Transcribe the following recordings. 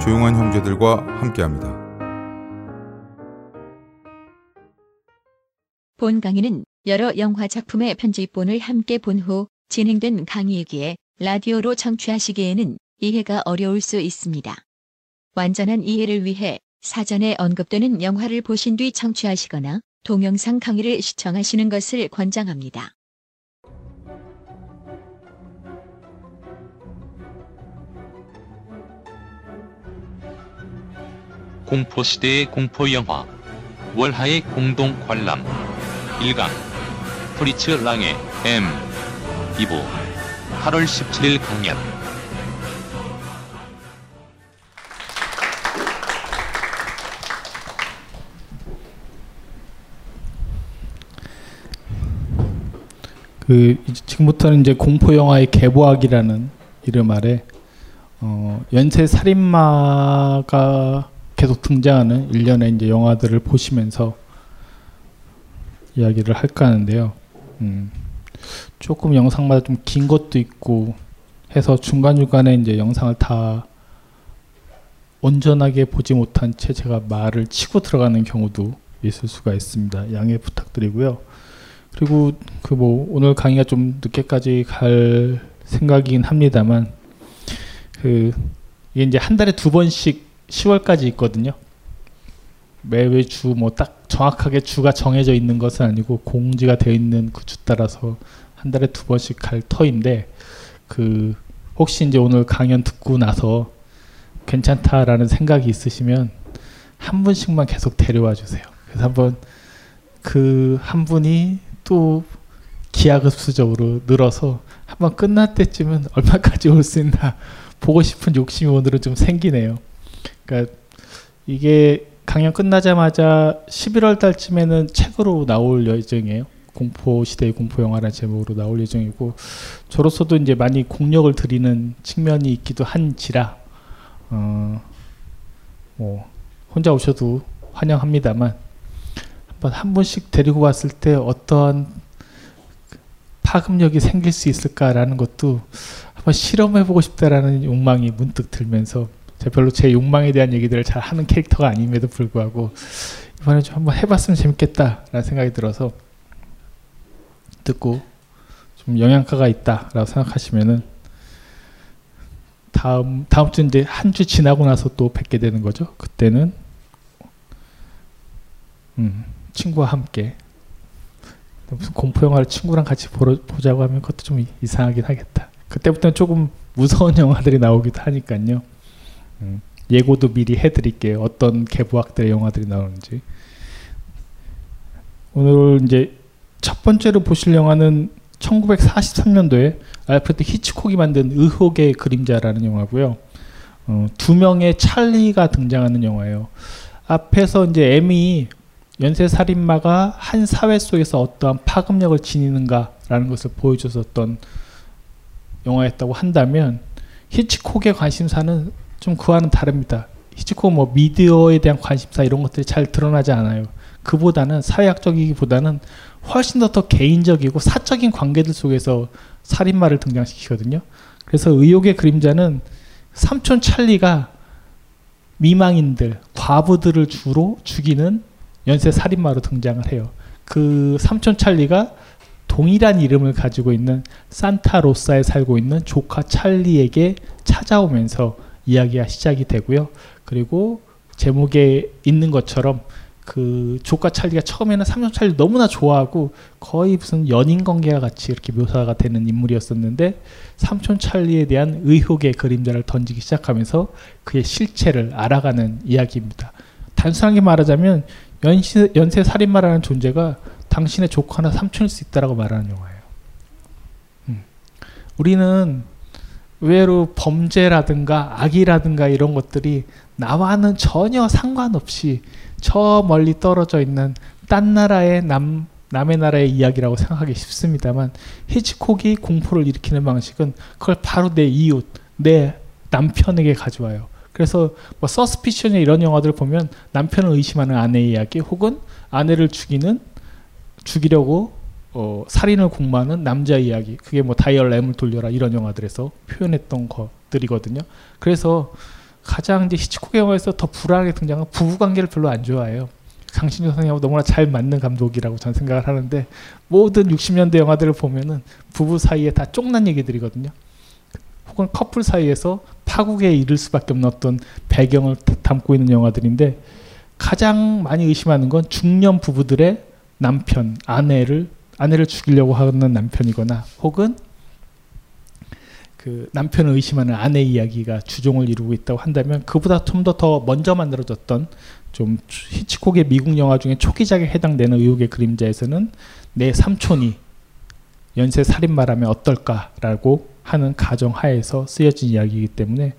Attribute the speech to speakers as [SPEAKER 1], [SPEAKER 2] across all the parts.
[SPEAKER 1] 조용한 형제들과 함께합니다.
[SPEAKER 2] 본 강의는 여러 영화 작품의 편집본을 함께 본 후 진행된 강의이기에 라디오로 청취하시기에는 이해가 어려울 수 있습니다. 완전한 이해를 위해 사전에 언급되는 영화를 보신 뒤 청취하시거나 동영상 강의를 시청하시는 것을 권장합니다.
[SPEAKER 3] 공포시대의 공포영화 월하의 공동 관람 1강 프리츠 랑의 M 2부 8월 17일 강연.
[SPEAKER 4] 그 지금부터는 이제 공포 영화의 계보학이라는 이름 아래 어, 연쇄 살인마가 계속 등장하는 일련의 이제 영화들을 보시면서 이야기를 할까 하는데요. 음, 조금 영상마다 좀 긴 것도 있고 해서 중간중간에 이제 영상을 다 온전하게 보지 못한 채 제가 말을 치고 들어가는 경우도 있을 수가 있습니다. 양해 부탁드리고요. 그리고 그 뭐 오늘 강의가 좀 늦게까지 갈 생각이긴 합니다만 그 이게 이제 한 달에 두 번씩 10월까지 있거든요. 매회 주 뭐 딱 정확하게 주가 정해져 있는 것은 아니고 공지가 되어 있는 그 주 따라서 한 달에 두 번씩 갈 터인데 그 혹시 이제 오늘 강연 듣고 나서 괜찮다라는 생각이 있으시면 한 분씩만 계속 데려와 주세요. 그래서 한번 그 한 분이 또 기하급수적으로 늘어서 한번 끝날 때쯤은 얼마까지 올 수 있나 보고 싶은 욕심이 오늘은 좀 생기네요. 그러니까 이게 강연 끝나자마자 11월 달쯤에는 책으로 나올 예정이에요. 공포 시대의 공포 영화라는 제목으로 나올 예정이고 저로서도 이제 많이 공력을 들이는 측면이 있기도 한지라 어, 뭐 혼자 오셔도 환영합니다만 한번 한 분씩 데리고 왔을 때 어떠한 파급력이 생길 수 있을까라는 것도 한번 실험해보고 싶다라는 욕망이 문득 들면서 제가 별로 제 욕망에 대한 얘기들을 잘 하는 캐릭터가 아님에도 불구하고 이번에 좀 한번 해봤으면 재밌겠다라는 생각이 들어서 듣고 좀 영양가가 있다라고 생각하시면은 다음 다음 주 이제 한 주 지나고 나서 또 뵙게 되는 거죠. 그때는 음, 친구와 함께 무슨 공포 영화를 친구랑 같이 보러, 보자고 하면 그것도 좀 이상하긴 하겠다. 그때부터는 조금 무서운 영화들이 나오기도 하니까요. 음, 예고도 미리 해드릴게요. 어떤 개부학들의 영화들이 나오는지. 오늘 이제 첫 번째로 보실 영화는 1943년도에 알프레드 히치콕이 만든 의혹의 그림자라는 영화고요. 어, 두 명의 찰리가 등장하는 영화예요. 앞에서 이제 M이 연쇄 살인마가 한 사회 속에서 어떠한 파급력을 지니는가라는 것을 보여줬었던 영화였다고 한다면 히치콕의 관심사는 좀 그와는 다릅니다. 히치콕 뭐 미디어에 대한 관심사 이런 것들이 잘 드러나지 않아요. 그보다는 사회학적이기보다는 훨씬 더 더 개인적이고 사적인 관계들 속에서 살인마를 등장시키거든요. 그래서 의혹의 그림자는 삼촌 찰리가 미망인들, 과부들을 주로 죽이는 연쇄 살인마로 등장을 해요. 그 삼촌 찰리가 동일한 이름을 가지고 있는 산타로사에 살고 있는 조카 찰리에게 찾아오면서 이야기가 시작이 되고요. 그리고 제목에 있는 것처럼 그 조카 찰리가 처음에는 삼촌 찰리 너무나 좋아하고 거의 무슨 연인 관계와 같이 이렇게 묘사가 되는 인물이었었는데 삼촌 찰리에 대한 의혹의 그림자를 던지기 시작하면서 그의 실체를 알아가는 이야기입니다. 단순하게 말하자면 연시, 연쇄 살인마라는 존재가 당신의 조카나 삼촌일 수 있다라고 말하는 영화예요. 음. 우리는 의외로 범죄라든가 악이라든가 이런 것들이 나와는 전혀 상관없이 저 멀리 떨어져 있는 딴 나라의 남 남의 나라의 이야기라고 생각하기 쉽습니다만 히치콕이 공포를 일으키는 방식은 그걸 바로 내 이웃, 내 남편에게 가져와요. 그래서 뭐 서스피션이 이런 영화들을 보면 남편을 의심하는 아내의 이야기 혹은 아내를 죽이는 죽이려고 어, 살인을 공모하는 남자 이야기 그게 뭐 다이얼 램을 돌려라 이런 영화들에서 표현했던 것들이거든요. 그래서 가장 이제 히치콕 영화에서 더 불안하게 등장한 부부 관계를 별로 안 좋아해요. 강신주 선생님하고 너무나 잘 맞는 감독이라고 저는 생각을 하는데 모든 60년대 영화들을 보면은 부부 사이에 다 쪽난 얘기들이거든요. 혹은 커플 사이에서 파국에 이를 수밖에 없는 어떤 배경을 담고 있는 영화들인데 가장 많이 의심하는 건 중년 부부들의 남편, 아내를 아내를 죽이려고 하는 남편이거나 혹은 그 남편을 의심하는 아내 이야기가 주종을 이루고 있다고 한다면 그보다 좀 더 더 먼저 만들어졌던 좀 히치콕의 미국 영화 중에 초기작에 해당되는 의혹의 그림자에서는 내 삼촌이 연쇄 살인마라면 어떨까라고 하는 가정 하에서 쓰여진 이야기이기 때문에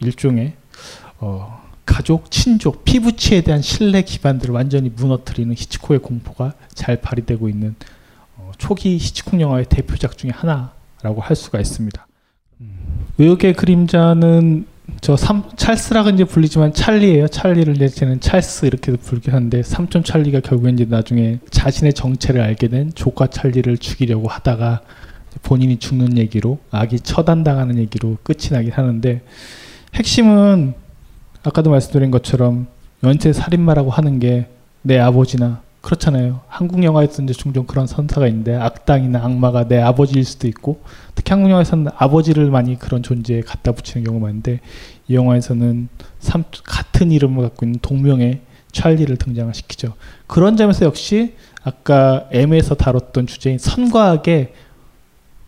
[SPEAKER 4] 일종의 어, 가족, 친족, 피부치에 대한 신뢰 기반들을 완전히 무너뜨리는 히치콕의 공포가 잘 발휘되고 있는 어, 초기 히치콕 영화의 대표작 중에 하나라고 할 수가 있습니다. 음, 의혹의 그림자는 저 삼, 찰스라고 이제 불리지만 찰리예요. 찰리를 내지는 찰스 이렇게도 불긴 한데 삼촌 찰리가 결국엔 이제 나중에 자신의 정체를 알게 된 조카 찰리를 죽이려고 하다가 본인이 죽는 얘기로 아기 처단당하는 얘기로 끝이 나긴 하는데 핵심은 아까도 말씀드린 것처럼 연쇄 살인마라고 하는 게 내 아버지나 그렇잖아요. 한국 영화에서 이제 종종 그런 선사가 있는데 악당이나 악마가 내 아버지일 수도 있고 특히 한국 영화에서는 아버지를 많이 그런 존재에 갖다 붙이는 경우가 많은데 이 영화에서는 삼, 같은 이름을 갖고 있는 동명의 찰리를 등장을 시키죠. 그런 점에서 역시 아까 M에서 다뤘던 주제인 선과학의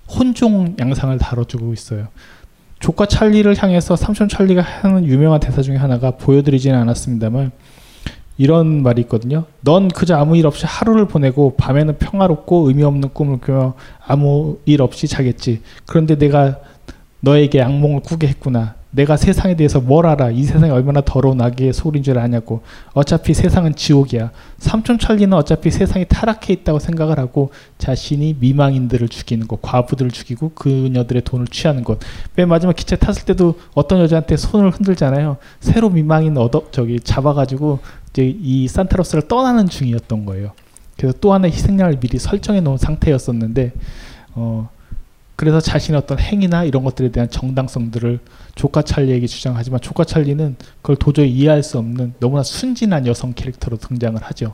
[SPEAKER 4] 혼종 양상을 다뤄주고 있어요. 조카 찰리를 향해서 삼촌 찰리가 하는 유명한 대사 중에 하나가 보여드리지는 않았습니다만 이런 말이 있거든요. 넌 그저 아무 일 없이 하루를 보내고 밤에는 평화롭고 의미 없는 꿈을 꾸며 아무 일 없이 자겠지. 그런데 내가 너에게 악몽을 꾸게 했구나. 내가 세상에 대해서 뭘 알아? 이 세상이 얼마나 더러운 악의 소리인 줄 아냐고. 어차피 세상은 지옥이야. 삼촌 찰리는 어차피 세상이 타락해 있다고 생각을 하고 자신이 미망인들을 죽이는 것, 과부들을 죽이고 그녀들의 돈을 취하는 것. 맨 마지막 기차 탔을 때도 어떤 여자한테 손을 흔들잖아요. 새로 미망인 얻어 저기 잡아가지고 이제 이 산타로스를 떠나는 중이었던 거예요. 그래서 또 하나의 희생양을 미리 설정해 놓은 상태였었는데 어. 그래서 자신의 어떤 행위나 이런 것들에 대한 정당성들을 조카 찰리에게 주장하지만 조카 찰리는 그걸 도저히 이해할 수 없는 너무나 순진한 여성 캐릭터로 등장을 하죠.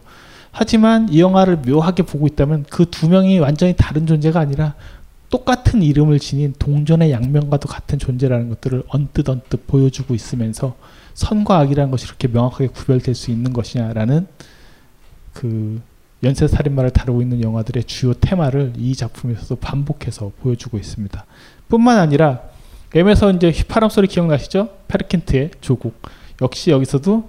[SPEAKER 4] 하지만 이 영화를 묘하게 보고 있다면 그 두 명이 완전히 다른 존재가 아니라 똑같은 이름을 지닌 동전의 양면과도 같은 존재라는 것들을 언뜻 언뜻 보여주고 있으면서 선과 악이라는 것이 이렇게 명확하게 구별될 수 있는 것이냐라는 그 연쇄살인마를 다루고 있는 영화들의 주요 테마를 이 작품에서도 반복해서 보여주고 있습니다. 뿐만 아니라 M에서 이제 휘파람 소리 기억나시죠? 페르귄트의 조곡. 역시 여기서도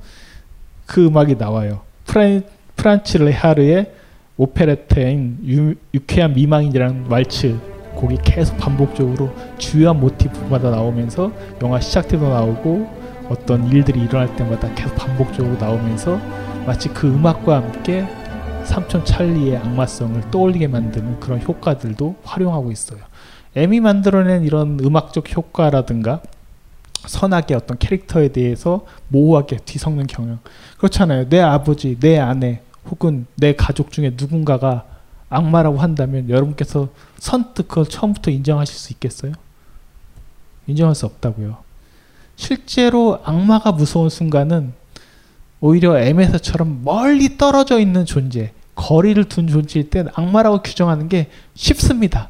[SPEAKER 4] 그 음악이 나와요. 프란, 프란치 레하르의 오페레타인 유, 유쾌한 미망인이라는 왈츠 곡이 계속 반복적으로 주요한 모티브마다 나오면서 영화 시작 때도 나오고 어떤 일들이 일어날 때마다 계속 반복적으로 나오면서 마치 그 음악과 함께 삼촌 찰리의 악마성을 떠올리게 만드는 그런 효과들도 활용하고 있어요. M이 만들어낸 이런 음악적 효과라든가 선하게 어떤 캐릭터에 대해서 모호하게 뒤섞는 경향 그렇잖아요. 내 아버지, 내 아내 혹은 내 가족 중에 누군가가 악마라고 한다면 여러분께서 선뜻 그걸 처음부터 인정하실 수 있겠어요? 인정할 수 없다고요. 실제로 악마가 무서운 순간은 오히려 에메서처럼 멀리 떨어져 있는 존재, 거리를 둔 존재일 때 악마라고 규정하는 게 쉽습니다.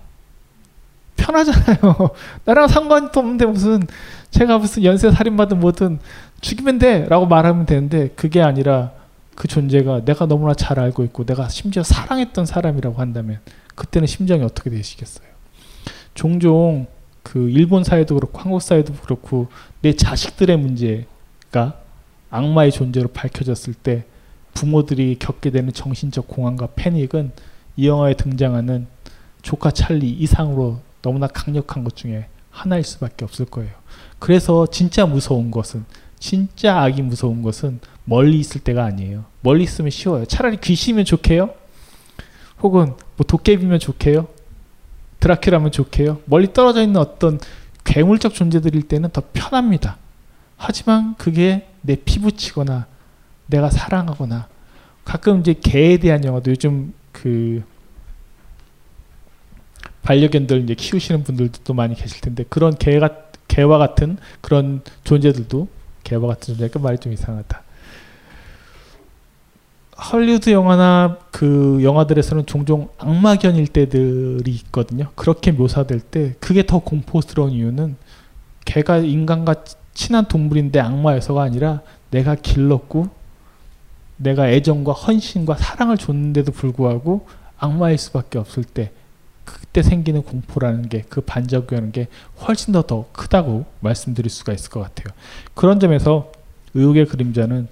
[SPEAKER 4] 편하잖아요. 나랑 상관도 없는데 무슨 제가 무슨 연쇄 살인마든 뭐든 죽이면 돼라고 말하면 되는데 그게 아니라 그 존재가 내가 너무나 잘 알고 있고 내가 심지어 사랑했던 사람이라고 한다면 그때는 심정이 어떻게 되시겠어요? 종종 그 일본 사회도 그렇고 한국 사회도 그렇고 내 자식들의 문제가 악마의 존재로 밝혀졌을 때 부모들이 겪게 되는 정신적 공황과 패닉은 이 영화에 등장하는 조카 찰리 이상으로 너무나 강력한 것 중에 하나일 수밖에 없을 거예요. 그래서 진짜 무서운 것은 진짜 악이 무서운 것은 멀리 있을 때가 아니에요. 멀리 있으면 쉬워요. 차라리 귀신이면 좋게요. 혹은 뭐 도깨비면 좋게요. 드라큘라면 좋게요. 멀리 떨어져 있는 어떤 괴물적 존재들일 때는 더 편합니다. 하지만 그게 내 피부치거나 내가 사랑하거나 가끔 이제 개에 대한 영화도 요즘 그 반려견들 이제 키우시는 분들도 또 많이 계실 텐데 그런 개가 개와 같은 그런 존재들도 개와 같은 존재가 말이 좀 이상하다. 헐리우드 영화나 그 영화들에서는 종종 악마견일 때들이 있거든요. 그렇게 묘사될 때 그게 더 공포스러운 이유는 개가 인간과 친한 동물인데 악마여서가 아니라 내가 길렀고 내가 애정과 헌신과 사랑을 줬는데도 불구하고 악마일 수밖에 없을 때 그때 생기는 공포라는 게 그 반작용이라는 게 훨씬 더 더 크다고 말씀드릴 수가 있을 것 같아요. 그런 점에서 의혹의 그림자는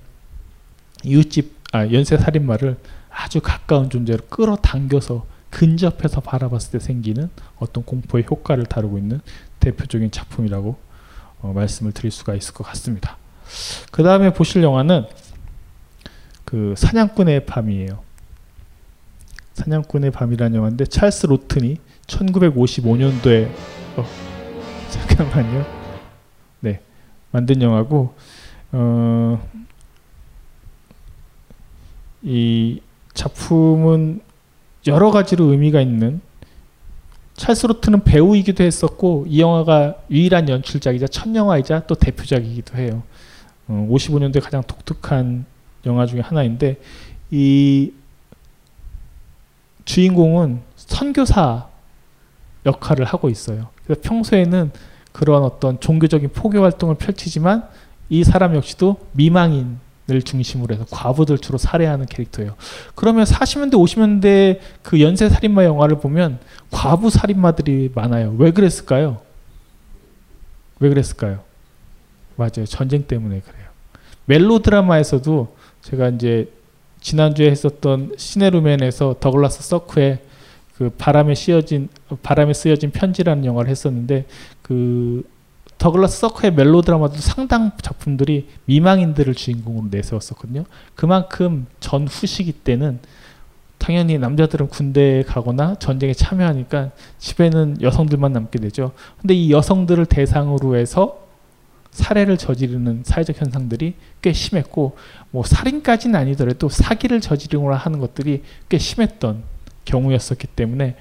[SPEAKER 4] 이웃집 아, 연쇄 살인마를 아주 가까운 존재로 끌어당겨서 근접해서 바라봤을 때 생기는 어떤 공포의 효과를 다루고 있는 대표적인 작품이라고 어, 말씀을 드릴 수가 있을 것 같습니다. 그 다음에 보실 영화는 그 사냥꾼의 밤이에요. 사냥꾼의 밤이라는 영화인데 찰스 로튼이 1955년도에 어, 잠깐만요. 네 만든 영화고 어, 이 작품은 여러 가지로 의미가 있는 찰스 로트는 배우이기도 했었고 이 영화가 유일한 연출작이자 첫 영화이자 또 대표작이기도 해요. 어, 55년도에 가장 독특한 영화 중에 하나인데 이 주인공은 선교사 역할을 하고 있어요. 그래서 평소에는 그런 어떤 종교적인 포교 활동을 펼치지만 이 사람 역시도 미망인 을 중심으로 해서 과부들 주로 살해하는 캐릭터예요. 그러면 40년대, 50년대 그 연쇄 살인마 영화를 보면 과부 살인마들이 많아요. 왜 그랬을까요? 왜 그랬을까요? 맞아요. 전쟁 때문에 그래요. 멜로 드라마에서도 제가 이제 지난주에 했었던 시네루맨에서 더글라스 서크의 그 바람에 씌어진 바람에 쓰여진 편지라는 영화를 했었는데 그 더글라스 서크의 멜로드라마도 상당 작품들이 미망인들을 주인공으로 내세웠었거든요. 그만큼 전후 시기 때는 당연히 남자들은 군대에 가거나 전쟁에 참여하니까 집에는 여성들만 남게 되죠. 근데 이 여성들을 대상으로 해서 살해를 저지르는 사회적 현상들이 꽤 심했고 뭐 살인까지는 아니더라도 사기를 저지르거나 하는 것들이 꽤 심했던 경우였었기 때문에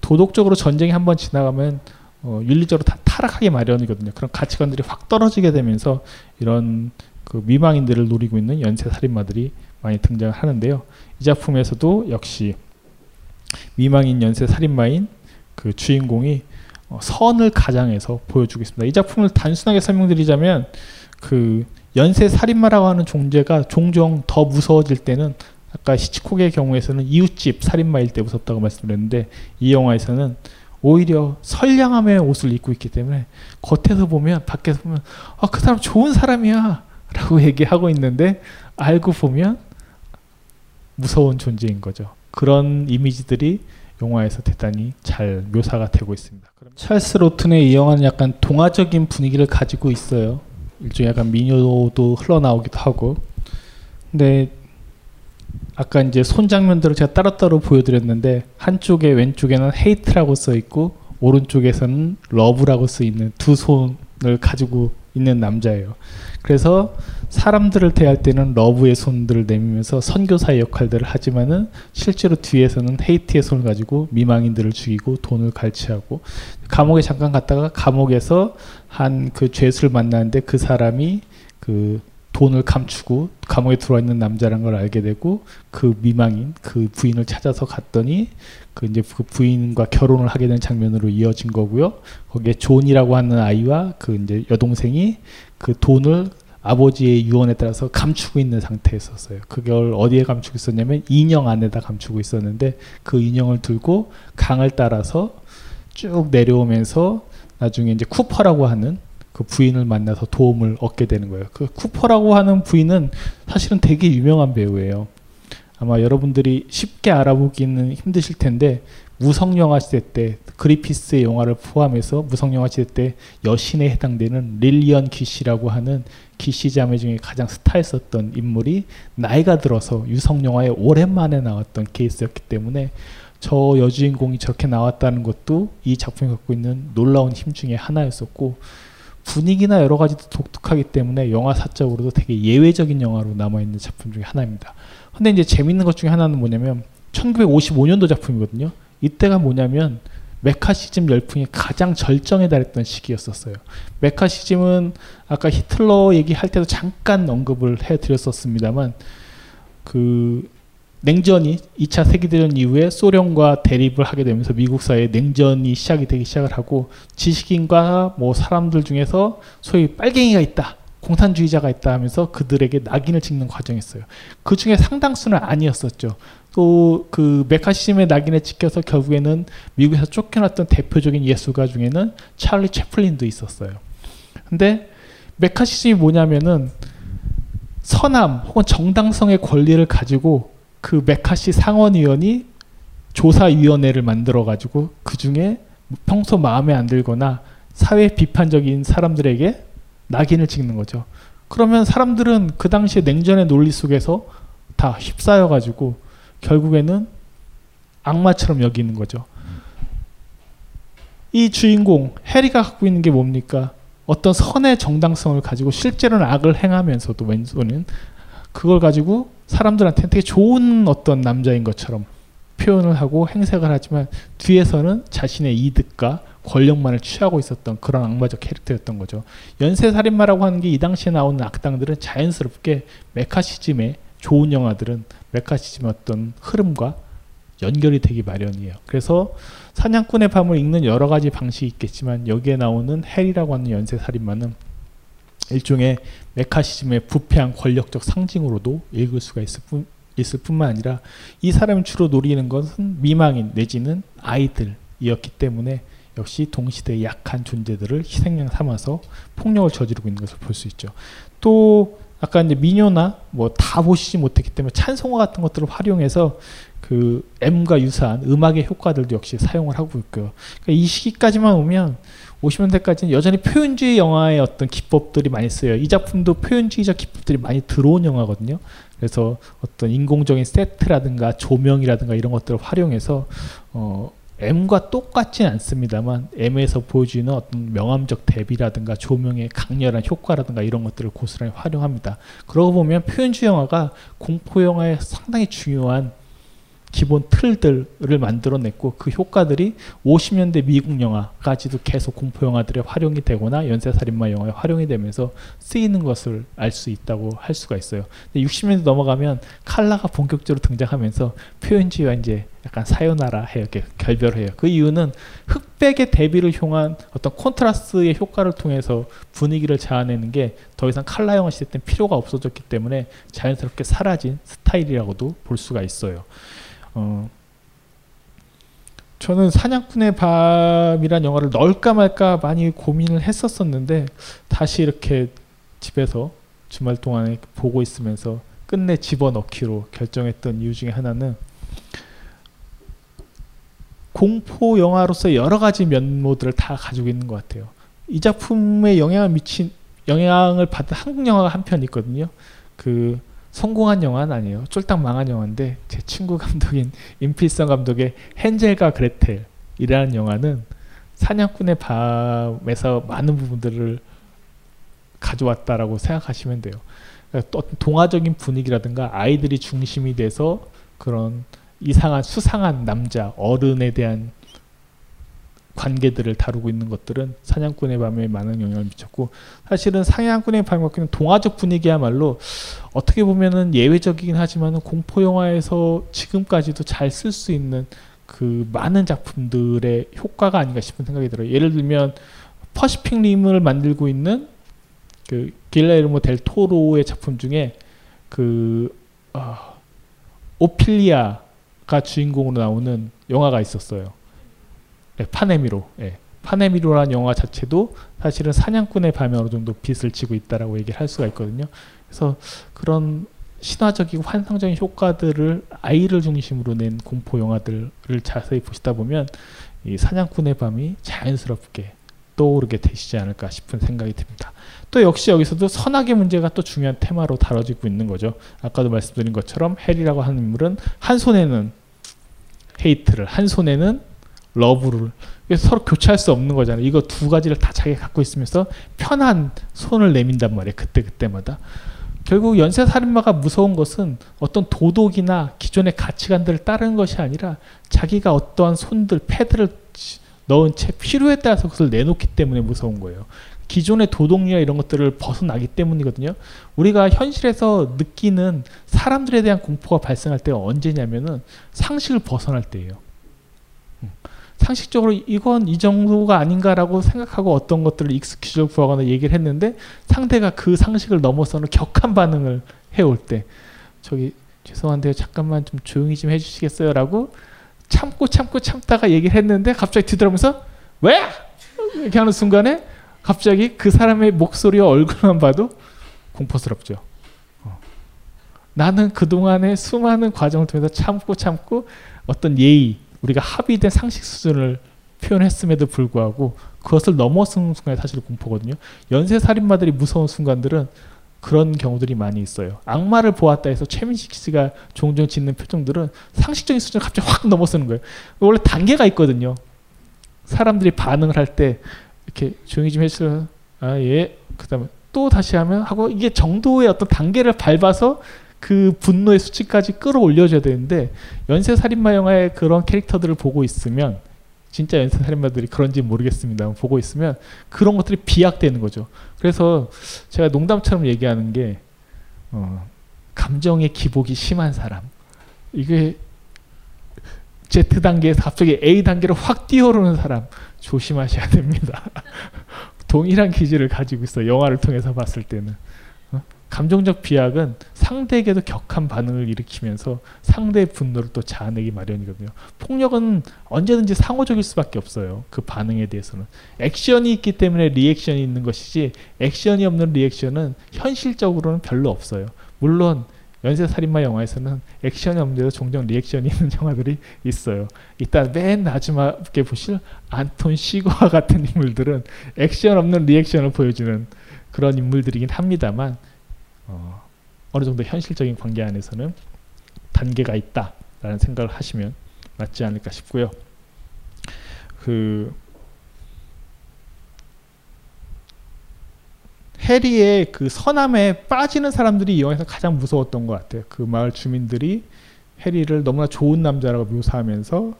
[SPEAKER 4] 도덕적으로 전쟁이 한번 지나가면 어, 윤리적으로 다 타락하기 마련이거든요. 그런 가치관들이 확 떨어지게 되면서 이런 그 미망인들을 노리고 있는 연쇄 살인마들이 많이 등장을 하는데요. 이 작품에서도 역시 미망인 연쇄 살인마인 그 주인공이 어, 선을 가장해서 보여주고 있습니다. 이 작품을 단순하게 설명드리자면 그 연쇄 살인마라고 하는 존재가 종종 더 무서워질 때는 아까 히치콕의 경우에서는 이웃집 살인마일 때 무섭다고 말씀드렸는데 이 영화에서는 오히려 선량함의 옷을 입고 있기 때문에 겉에서 보면 밖에서 보면 아 그 사람 좋은 사람이야 라고 얘기하고 있는데 알고 보면 무서운 존재인 거죠. 그런 이미지들이 영화에서 대단히 잘 묘사가 되고 있습니다. 찰스 로튼의 이 영화는 약간 동화적인 분위기를 가지고 있어요. 일종의 약간 민요도 흘러나오기도 하고. 근데 아까 이제 손 장면들을 제가 따로따로 보여드렸는데 한쪽에 왼쪽에는 hate라고 써 있고 오른쪽에서는 love라고 써 있는 두 손을 가지고 있는 남자예요. 그래서 사람들을 대할 때는 love의 손들을 내밀면서 선교사의 역할들을 하지만은 실제로 뒤에서는 hate의 손을 가지고 미망인들을 죽이고 돈을 갈취하고 감옥에 잠깐 갔다가 감옥에서 한 그 죄수를 만나는데 그 사람이 그 돈을 감추고 감옥에 들어와 있는 남자란 걸 알게 되고 그 미망인 그 부인을 찾아서 갔더니 그 이제 그 부인과 결혼을 하게 된 장면으로 이어진 거고요. 거기에 존이라고 하는 아이와 그 이제 여동생이 그 돈을 아버지의 유언에 따라서 감추고 있는 상태였었어요. 그걸 어디에 감추고 있었냐면 인형 안에다 감추고 있었는데 그 인형을 들고 강을 따라서 쭉 내려오면서 나중에 이제 쿠퍼라고 하는 그 부인을 만나서 도움을 얻게 되는 거예요. 그 쿠퍼라고 하는 부인은 사실은 되게 유명한 배우예요. 아마 여러분들이 쉽게 알아보기는 힘드실 텐데 무성 영화 시대 때 그리피스의 영화를 포함해서 무성 영화 시대 때 여신에 해당되는 릴리언 귀시라고 하는 귀시 자매 중에 가장 스타였었던 인물이 나이가 들어서 유성 영화에 오랜만에 나왔던 케이스였기 때문에 저 여주인공이 저렇게 나왔다는 것도 이 작품이 갖고 있는 놀라운 힘 중에 하나였었고 분위기나 여러 가지도 독특하기 때문에 영화 사적으로도 되게 예외적인 영화로 남아있는 작품 중에 하나입니다. 근데 이제 재밌는 것 중에 하나는 뭐냐면 1955년도 작품이거든요. 이때가 뭐냐면 메카시즘 열풍이 가장 절정에 달했던 시기였었어요. 메카시즘은 아까 히틀러 얘기할 때도 잠깐 언급을 해드렸었습니다만 그 냉전이 2차 세계대전 이후에 소련과 대립을 하게 되면서 미국 사회에 냉전이 시작이 되기 시작을 하고 지식인과 뭐 사람들 중에서 소위 빨갱이가 있다. 공산주의자가 있다 하면서 그들에게 낙인을 찍는 과정이었어요. 그 중에 상당수는 아니었었죠. 또 그 메카시즘의 낙인에 찍혀서 결국에는 미국에서 쫓겨났던 대표적인 예술가 중에는 찰리 채플린도 있었어요. 근데 메카시즘이 뭐냐면은 선함 혹은 정당성의 권리를 가지고 그 메카시 상원의원이 조사위원회를 만들어 가지고 그 중에 평소 마음에 안 들거나 사회 비판적인 사람들에게 낙인을 찍는 거죠. 그러면 사람들은 그 당시에 냉전의 논리 속에서 다 휩싸여 가지고 결국에는 악마처럼 여기는 거죠. 이 주인공 해리가 갖고 있는 게 뭡니까? 어떤 선의 정당성을 가지고 실제로는 악을 행하면서도 왼손은 그걸 가지고 사람들한테 되게 좋은 어떤 남자인 것처럼 표현을 하고 행색을 하지만 뒤에서는 자신의 이득과 권력만을 취하고 있었던 그런 악마적 캐릭터였던 거죠. 연쇄살인마라고 하는 게 이 당시에 나오는 악당들은 자연스럽게 메카시즘의 좋은 영화들은 메카시즘의 어떤 흐름과 연결이 되기 마련이에요. 그래서 사냥꾼의 밤을 읽는 여러 가지 방식이 있겠지만 여기에 나오는 헬이라고 하는 연쇄살인마는 일종의 메카시즘의 부패한 권력적 상징으로도 읽을 수가 있을, 뿐, 있을 뿐만 아니라 이 사람이 주로 노리는 것은 미망인 내지는 아이들이었기 때문에 역시 동시대의 약한 존재들을 희생양 삼아서 폭력을 저지르고 있는 것을 볼 수 있죠. 또 아까 이제 미녀나 뭐 다 보시지 못했기 때문에 찬송화 같은 것들을 활용해서 그 M과 유사한 음악의 효과들도 역시 사용을 하고 있고요. 그러니까 이 시기까지만 오면 50년대까지는 여전히 표현주의 영화의 어떤 기법들이 많이 쓰여요. 이 작품도 표현주의적 기법들이 많이 들어온 영화거든요. 그래서 어떤 인공적인 세트라든가 조명이라든가 이런 것들을 활용해서 어, M과 똑같진 않습니다만 M에서 보여주는 어떤 명암적 대비라든가 조명의 강렬한 효과라든가 이런 것들을 고스란히 활용합니다. 그러고 보면 표현주의 영화가 공포 영화의 상당히 중요한 기본 틀들을 만들어냈고 그 효과들이 50년대 미국 영화까지도 계속 공포 영화들에 활용이 되거나 연쇄살인마 영화에 활용이 되면서 쓰이는 것을 알 수 있다고 할 수가 있어요. 근데 60년대 넘어가면 칼라가 본격적으로 등장하면서 표현주의와 이제 약간 사요나라 해요. 결별을 해요. 그 이유는 흑백의 대비를 향한 어떤 콘트라스의 효과를 통해서 분위기를 자아내는 게 더 이상 칼라 영화 시대 때 필요가 없어졌기 때문에 자연스럽게 사라진 스타일이라고도 볼 수가 있어요. 어, 저는 사냥꾼의 밤이란 영화를 넣을까 말까 많이 고민을 했었었는데 다시 이렇게 집에서 주말 동안에 보고 있으면서 끝내 집어넣기로 결정했던 이유 중에 하나는 공포 영화로서 여러 가지 면모들을 다 가지고 있는 것 같아요. 이 작품에 영향을 미친 영향을 받은 한국 영화가 한 편 있거든요. 그 성공한 영화는 아니에요. 쫄딱 망한 영화인데 제 친구 감독인 임필성 감독의 헨젤과 그레텔이라는 영화는 사냥꾼의 밤에서 많은 부분들을 가져왔다라고 생각하시면 돼요. 그러니까 동화적인 분위기라든가 아이들이 중심이 돼서 그런 이상한 수상한 남자 어른에 대한 관계들을 다루고 있는 것들은 사냥꾼의 밤에 많은 영향을 미쳤고 사실은 사냥꾼의 맡기는 동화적 분위기야말로 어떻게 보면은 예외적이긴 하지만 공포 영화에서 지금까지도 잘 쓸 수 있는 그 많은 작품들의 효과가 아닌가 싶은 생각이 들어요. 예를 들면 퍼시픽 림을 만들고 있는 그 길레르모 델 토로의 작품 중에 그 어, 오필리아가 주인공으로 나오는 영화가 있었어요. 네, 파네미로. 예. 파네미로라는 영화 자체도 사실은 사냥꾼의 밤에 어느 정도 빛을 지고 있다라고 얘기를 할 수가 있거든요. 그래서 그런 신화적이고 환상적인 효과들을 아이를 중심으로 낸 공포 영화들을 자세히 보시다 보면 이 사냥꾼의 밤이 자연스럽게 떠오르게 되시지 않을까 싶은 생각이 듭니다. 또 역시 여기서도 선악의 문제가 또 중요한 테마로 다뤄지고 있는 거죠. 아까도 말씀드린 것처럼 헬이라고 하는 인물은 한 손에는 hate를, 한 손에는 love를 서로 교체할 수 없는 거잖아요. 이거 두 가지를 다 자기가 갖고 있으면서 편한 손을 내민단 말이에요. 그때 그때마다. 결국 연쇄 살인마가 무서운 것은 어떤 도덕이나 기존의 가치관들을 따르는 것이 아니라 자기가 어떠한 손들 패들을 놓은 채 필요에 따라서 그것을 내놓기 때문에 무서운 거예요. 기존의 도덕이나 이런 것들을 벗어나기 때문이거든요. 우리가 현실에서 느끼는 사람들에 대한 공포가 발생할 때가 언제냐면은 상식을 벗어날 때예요. 음. 상식적으로 이건 이 정도가 아닌가라고 생각하고 어떤 것들을 익스큐즈를 구하거나 얘기를 했는데 상대가 그 상식을 넘어서는 격한 반응을 해올 때 저기 죄송한데요 잠깐만 좀 조용히 좀 해주시겠어요 라고 참고 참고 참다가 얘기를 했는데 갑자기 뒤돌아보면서 왜? 이렇게 하는 순간에 갑자기 그 사람의 목소리와 얼굴만 봐도 공포스럽죠. 어. 나는 그동안의 수많은 과정을 통해서 참고 참고 어떤 예의 우리가 합의된 상식 수준을 표현했음에도 불구하고 그것을 넘어선 순간이 사실 공포거든요. 연쇄 살인마들이 무서운 순간들은 그런 경우들이 많이 있어요. 악마를 보았다 해서 최민식 씨가 종종 짓는 표정들은 상식적인 수준을 갑자기 확 넘어서는 거예요. 원래 단계가 있거든요. 사람들이 반응을 할 때 이렇게 조용히 좀 해주세요. 아 예. 그다음에 또 다시 하면 하고 이게 정도의 어떤 단계를 밟아서 그 분노의 수치까지 끌어올려줘야 되는데 연쇄 살인마 영화의 그런 캐릭터들을 보고 있으면 진짜 연쇄 살인마들이 그런지 모르겠습니다. 보고 있으면 그런 것들이 비약되는 거죠. 그래서 제가 농담처럼 얘기하는 게 어, 감정의 기복이 심한 사람 이게 Z 단계에서 갑자기 A 단계로 확 뛰어오르는 사람 조심하셔야 됩니다. 동일한 기질을 가지고 있어 영화를 통해서 봤을 때는. 감정적 비약은 상대에게도 격한 반응을 일으키면서 상대의 분노를 또 자아내기 마련이거든요. 폭력은 언제든지 상호적일 수밖에 없어요. 그 반응에 대해서는. 액션이 있기 때문에 리액션이 있는 것이지 액션이 없는 리액션은 현실적으로는 별로 없어요. 물론 연쇄살인마 영화에서는 액션이 없는데도 종종 리액션이 있는 영화들이 있어요. 이따 맨 마지막에 보실 안톤 시거와 같은 인물들은 액션 없는 리액션을 보여주는 그런 인물들이긴 합니다만 어, 어느 정도 현실적인 관계 안에서는 단계가 있다라는 생각을 하시면 맞지 않을까 싶고요. 그 해리의 그 선함에 빠지는 사람들이 이 영화에서 가장 무서웠던 것 같아요. 그 마을 주민들이 해리를 너무나 좋은 남자라고 묘사하면서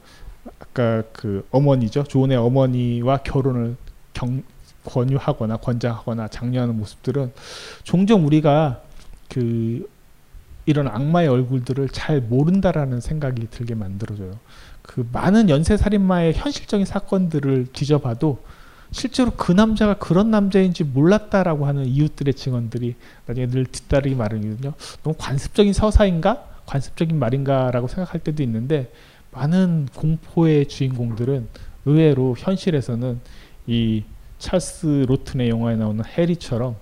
[SPEAKER 4] 아까 그 어머니죠. 조은의 어머니와 결혼을 경, 권유하거나 권장하거나 장려하는 모습들은 종종 우리가 그 이런 악마의 얼굴들을 잘 모른다라는 생각이 들게 만들어줘요. 그 많은 연쇄 살인마의 현실적인 사건들을 뒤져봐도 실제로 그 남자가 그런 남자인지 몰랐다라고 하는 이웃들의 증언들이 나중에 늘 뒤따르기 마련이거든요. 너무 관습적인 서사인가? 관습적인 말인가라고 생각할 때도 있는데 많은 공포의 주인공들은 의외로 현실에서는 이 찰스 로튼의 영화에 나오는 해리처럼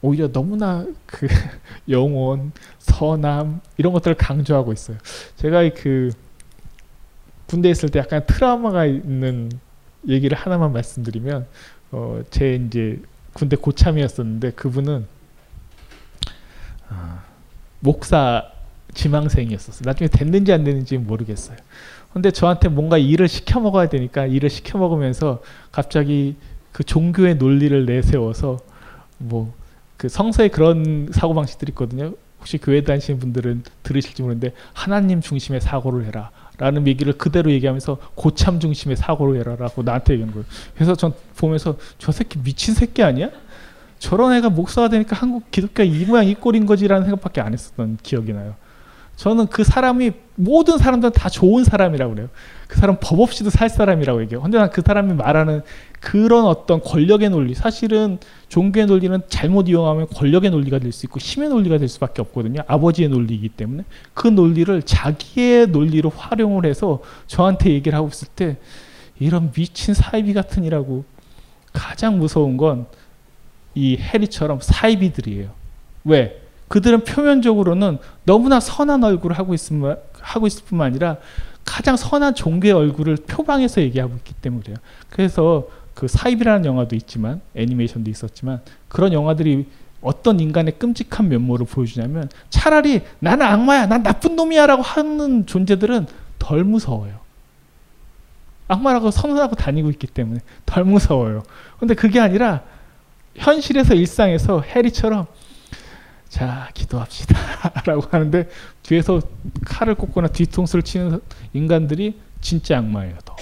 [SPEAKER 4] 오히려 너무나 그 영혼, 선함 이런 것들을 강조하고 있어요. 제가 그 군대 있을 때 약간 트라우마가 있는 얘기를 하나만 말씀드리면 어, 제 이제 군대 고참이었었는데 그분은 아, 목사 지망생이었었어요. 나중에 됐는지 안 됐는지 모르겠어요. 근데 저한테 뭔가 일을 시켜 먹어야 되니까 일을 시켜 먹으면서 갑자기 그 종교의 논리를 내세워서 뭐 그 성서에 그런 사고 방식들이 있거든요. 혹시 교회 다니시는 분들은 들으실지 모르는데 하나님 중심의 사고를 해라. 라는 얘기를 그대로 얘기하면서 고참 중심의 사고를 해라라고 나한테 얘기하는 거예요. 그래서 전 보면서 저 새끼 미친 새끼 아니야? 저런 애가 목사가 되니까 한국 기독교 이 모양 이 꼴인 거지라는 생각밖에 안 했었던 기억이 나요. 저는 그 사람이 모든 사람들은 다 좋은 사람이라고 그래요. 그 사람 법 없이도 살 사람이라고 얘기해요. 근데 난 그 사람이 말하는 그런 어떤 권력의 논리, 사실은 종교의 논리는 잘못 이용하면 권력의 논리가 될 수 있고 힘의 논리가 될 수밖에 없거든요. 아버지의 논리이기 때문에 그 논리를 자기의 논리로 활용을 해서 저한테 얘기를 하고 있을 때 이런 미친 사이비 같은 이라고 가장 무서운 건 이 해리처럼 사이비들이에요. 왜? 그들은 표면적으로는 너무나 선한 얼굴을 하고 있으면 하고 있을 뿐만 아니라 가장 선한 종교의 얼굴을 표방해서 얘기하고 있기 때문에 그래요. 그래서 그 사입이라는 영화도 있지만 애니메이션도 있었지만 그런 영화들이 어떤 인간의 끔찍한 면모를 보여주냐면 차라리 나는 악마야, 난 나쁜 놈이야라고 하는 존재들은 덜 무서워요. 악마라고 선언하고 다니고 있기 때문에 덜 무서워요. 근데 그게 아니라 현실에서 일상에서 해리처럼 자 기도합시다. 라고 하는데 뒤에서 칼을 꽂거나 뒤통수를 치는 인간들이 진짜 악마예요 더.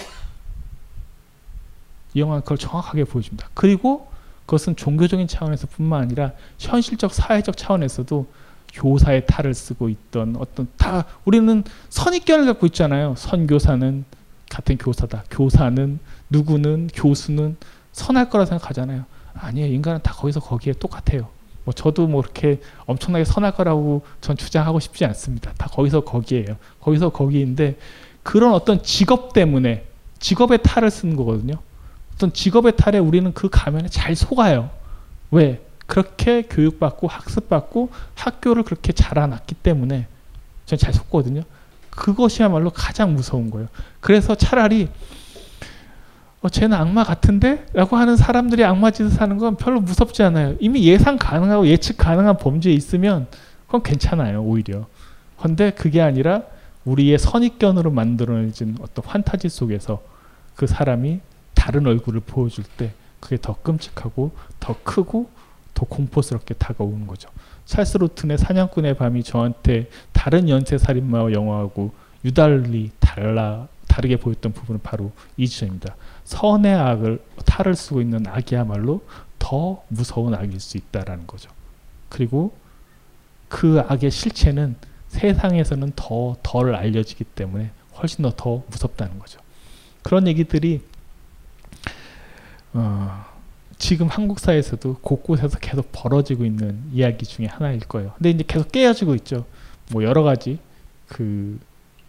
[SPEAKER 4] 이 영화는 그걸 정확하게 보여줍니다. 그리고 그것은 종교적인 차원에서 뿐만 아니라 현실적 사회적 차원에서도 교사의 탈을 쓰고 있던 어떤 다 우리는 선입견을 갖고 있잖아요. 선교사는 같은 교사다. 교사는 누구는 교수는 선할 거라 생각하잖아요. 아니에요. 인간은 다 거기서 거기에 똑같아요 뭐 저도 뭐 이렇게 엄청나게 선할 거라고 전 주장하고 싶지 않습니다. 다 거기서 거기에요. 거기서 거기인데 그런 어떤 직업 때문에 직업의 탈을 쓰는 거거든요. 어떤 직업의 탈에 우리는 그 가면에 잘 속아요. 왜? 그렇게 교육받고 학습받고 학교를 그렇게 자라났기 때문에 전 잘 속거든요. 그것이야말로 가장 무서운 거예요. 그래서 차라리 어, 쟤는 악마 같은데? 라고 하는 사람들이 악마 짓을 하는 건 별로 무섭지 않아요. 이미 예상 가능하고 예측 가능한 범죄에 있으면 그건 괜찮아요, 오히려. 근데 그게 아니라 우리의 선입견으로 만들어진 어떤 환타지 속에서 그 사람이 다른 얼굴을 보여줄 때 그게 더 끔찍하고 더 크고 더 공포스럽게 다가오는 거죠. 찰스 로튼의 사냥꾼의 밤이 저한테 다른 연쇄살인마 영화하고 유달리 달라 다르게 보였던 부분은 바로 이 지점입니다. 선의 악을 탈을 쓰고 있는 악이야말로 더 무서운 악일 수 있다라는 거죠. 그리고 그 악의 실체는 세상에서는 더 덜 알려지기 때문에 훨씬 더 더 무섭다는 거죠. 그런 얘기들이 어, 지금 한국 사회에서도 곳곳에서 계속 벌어지고 있는 이야기 중에 하나일 거예요. 근데 이제 계속 깨어지고 있죠. 뭐 여러 가지 그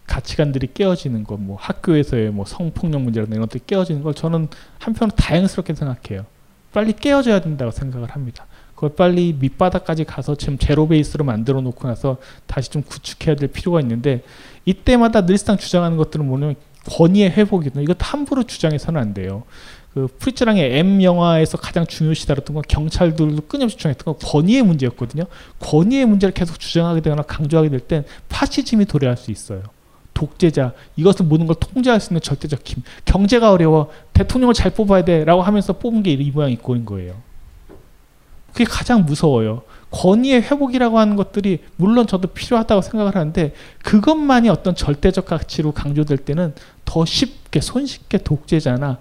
[SPEAKER 4] 가치관들이 깨어지는 것, 뭐 학교에서의 뭐 성폭력 문제라든 이런 것들이 깨어지는 걸 저는 한편으로 다행스럽게 생각해요. 빨리 깨어져야 된다고 생각을 합니다. 그걸 빨리 밑바닥까지 가서 지금 제로 베이스로 만들어 놓고 나서 다시 좀 구축해야 될 필요가 있는데 이때마다 늘상 주장하는 것들은 뭐냐면 권위의 회복이든 이것도 함부로 주장해서는 안 돼요. 그 프리츠랑의 M 영화에서 가장 중요시 다뤘던 건 경찰들도 끊임없이 주장했던 건 권위의 문제였거든요. 권위의 문제를 계속 주장하게 되거나 강조하게 될 땐 파시즘이 도래할 수 있어요. 독재자. 이것은 모든 걸 통제할 수 있는 절대적 힘. 경제가 어려워. 대통령을 잘 뽑아야 돼라고 하면서 뽑은 게 이 모양 이꼴인 거예요. 그게 가장 무서워요. 권위의 회복이라고 하는 것들이 물론 저도 필요하다고 생각을 하는데 그것만이 어떤 절대적 가치로 강조될 때는 더 쉽게 손쉽게 독재자나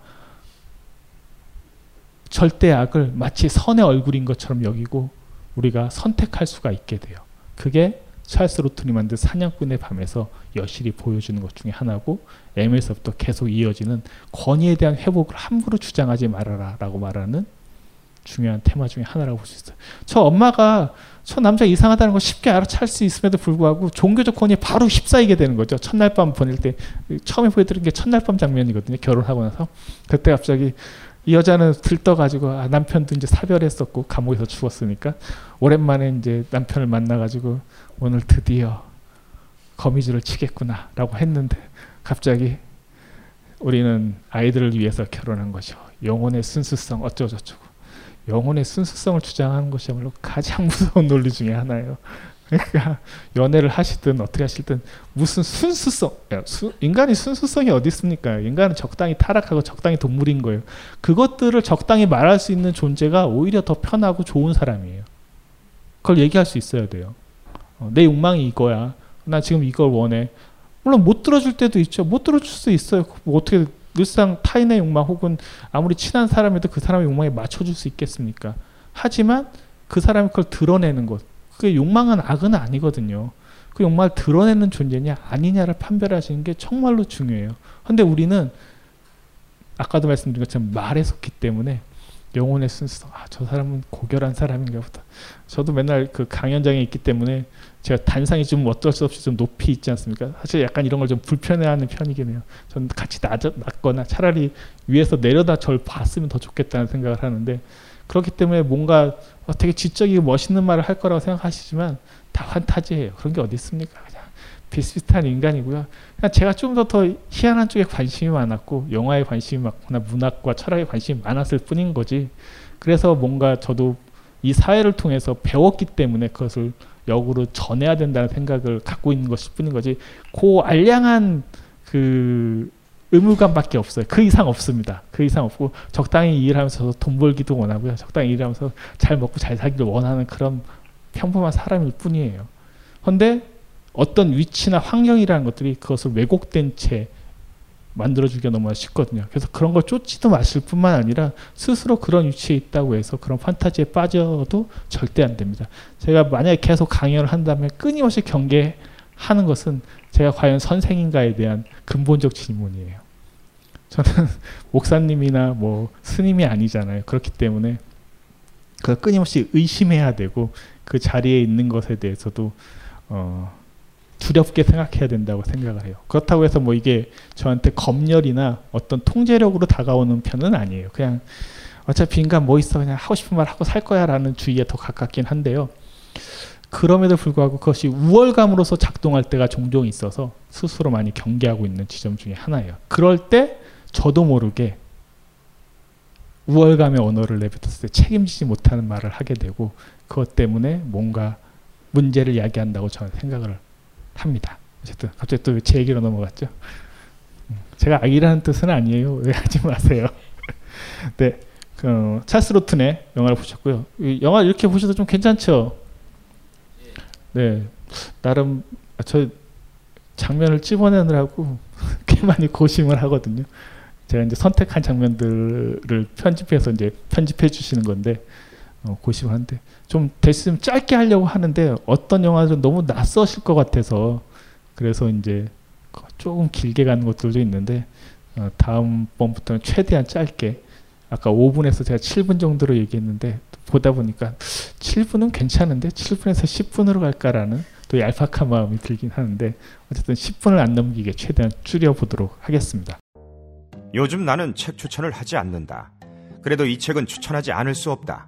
[SPEAKER 4] 절대악을 마치 선의 얼굴인 것처럼 여기고 우리가 선택할 수가 있게 돼요. 그게 찰스 로튼이 만든 사냥꾼의 밤에서 여실히 보여주는 것 중에 하나고 M에서부터 계속 이어지는 권위에 대한 회복을 함부로 주장하지 말아라 라고 말하는 중요한 테마 중에 하나라고 볼 수 있어요. 저 엄마가 저 남자 이상하다는 걸 쉽게 알아챌 수 있음에도 불구하고 종교적 권위에 바로 휩싸이게 되는 거죠. 첫날 밤 보낼 때 처음에 보여드린 게 첫날 밤 장면이거든요. 결혼하고 나서 그때 갑자기 이 여자는 들떠가지고 아, 남편도 이제 사별했었고 감옥에서 죽었으니까 오랜만에 이제 남편을 만나가지고 오늘 드디어 거미줄을 치겠구나라고 했는데 갑자기 우리는 아이들을 위해서 결혼한 것이요 영혼의 순수성 어쩌고저쩌고 영혼의 순수성을 주장하는 것이야말로 가장 무서운 논리 중에 하나예요. 그러니까 연애를 하시든 어떻게 하시든 무슨 순수성 수, 인간이 순수성이 어디 있습니까? 인간은 적당히 타락하고 적당히 동물인 거예요. 그것들을 적당히 말할 수 있는 존재가 오히려 더 편하고 좋은 사람이에요. 그걸 얘기할 수 있어야 돼요. 어, 내 욕망이 이거야. 나 지금 이걸 원해. 물론 못 들어줄 때도 있죠. 못 들어줄 수 있어요. 뭐 어떻게 늘상 타인의 욕망 혹은 아무리 친한 사람에도 그 사람의 욕망에 맞춰줄 수 있겠습니까? 하지만 그 사람이 그걸 드러내는 것. 그게 욕망은 악은 아니거든요. 그 욕망을 드러내는 존재냐 아니냐를 판별하시는 게 정말로 중요해요. 근데 우리는 아까도 말씀드린 것처럼 말에 속기 때문에 영혼의 순수. 아, 저 사람은 고결한 사람인가 보다. 저도 맨날 그 강연장에 있기 때문에 제가 단상이 좀 어쩔 수 없이 좀 높이 있지 않습니까? 사실 약간 이런 걸 좀 불편해하는 편이긴 해요. 저는 같이 낮, 낮거나 차라리 위에서 내려다 절 봤으면 더 좋겠다는 생각을 하는데 그렇기 때문에 뭔가 되게 지적이고 멋있는 말을 할 거라고 생각하시지만 다 환타지예요. 그런 게 어디 있습니까? 그냥 비슷비슷한 인간이고요. 그냥 제가 좀 더 더 희한한 쪽에 관심이 많았고 영화에 관심이 많거나 문학과 철학에 관심이 많았을 뿐인 거지. 그래서 뭔가 저도 이 사회를 통해서 배웠기 때문에 그것을 역으로 전해야 된다는 생각을 갖고 있는 것일 뿐인 거지. 그 알량한 그 의무감밖에 없어요. 그 이상 없습니다. 그 이상 없고 적당히 일하면서 돈 벌기도 원하고요. 적당히 일하면서 잘 먹고 잘 살기를 원하는 그런 평범한 사람일 뿐이에요. 그런데 어떤 위치나 환경이라는 것들이 그것을 왜곡된 채 만들어주기가 너무 쉽거든요. 그래서 그런 걸 쫓지도 마실 뿐만 아니라 스스로 그런 위치에 있다고 해서 그런 판타지에 빠져도 절대 안 됩니다. 제가 만약에 계속 강연을 한다면 끊임없이 경계하는 것은 제가 과연 선생인가에 대한 근본적 질문이에요. 저는 목사님이나 뭐 스님이 아니잖아요. 그렇기 때문에 그 끊임없이 의심해야 되고 그 자리에 있는 것에 대해서도 어 두렵게 생각해야 된다고 생각을 해요. 그렇다고 해서 뭐 이게 저한테 검열이나 어떤 통제력으로 다가오는 편은 아니에요. 그냥 어차피 인간 뭐 있어 그냥 하고 싶은 말 하고 살 거야라는 주의에 더 가깝긴 한데요. 그럼에도 불구하고 그것이 우월감으로서 작동할 때가 종종 있어서 스스로 많이 경계하고 있는 지점 중에 하나예요. 그럴 때 저도 모르게 우월감의 언어를 내뱉었을 때 책임지지 못하는 말을 하게 되고 그것 때문에 뭔가 문제를 야기한다고 저는 생각을 합니다. 어쨌든 갑자기 또 제 얘기로 넘어갔죠. 음, 제가 악이라는 뜻은 아니에요. 하지 마세요. 네, 그 찰스 로튼의 영화를 보셨고요. 영화 이렇게 보셔도 좀 괜찮죠. 네, 나름 아, 저 장면을 찝어내느라고 꽤 많이 고심을 하거든요. 제가 이제 선택한 장면들을 편집해서 이제 편집해 주시는 건데 어, 고심하는데 좀 됐으면 짧게 하려고 하는데 어떤 영화는 너무 낯서실 것 같아서 그래서 이제 조금 길게 가는 것들도 있는데 어, 다음 번부터는 최대한 짧게 아까 5분에서 제가 7분 정도로 얘기했는데 보다 보니까 7분은 괜찮은데 7분에서 10분으로 갈까라는 또 얄팍한 마음이 들긴 하는데 어쨌든 10분을 안 넘기게 최대한 줄여보도록 하겠습니다.
[SPEAKER 5] 요즘 나는 책 추천을 하지 않는다. 그래도 이 책은 추천하지 않을 수 없다.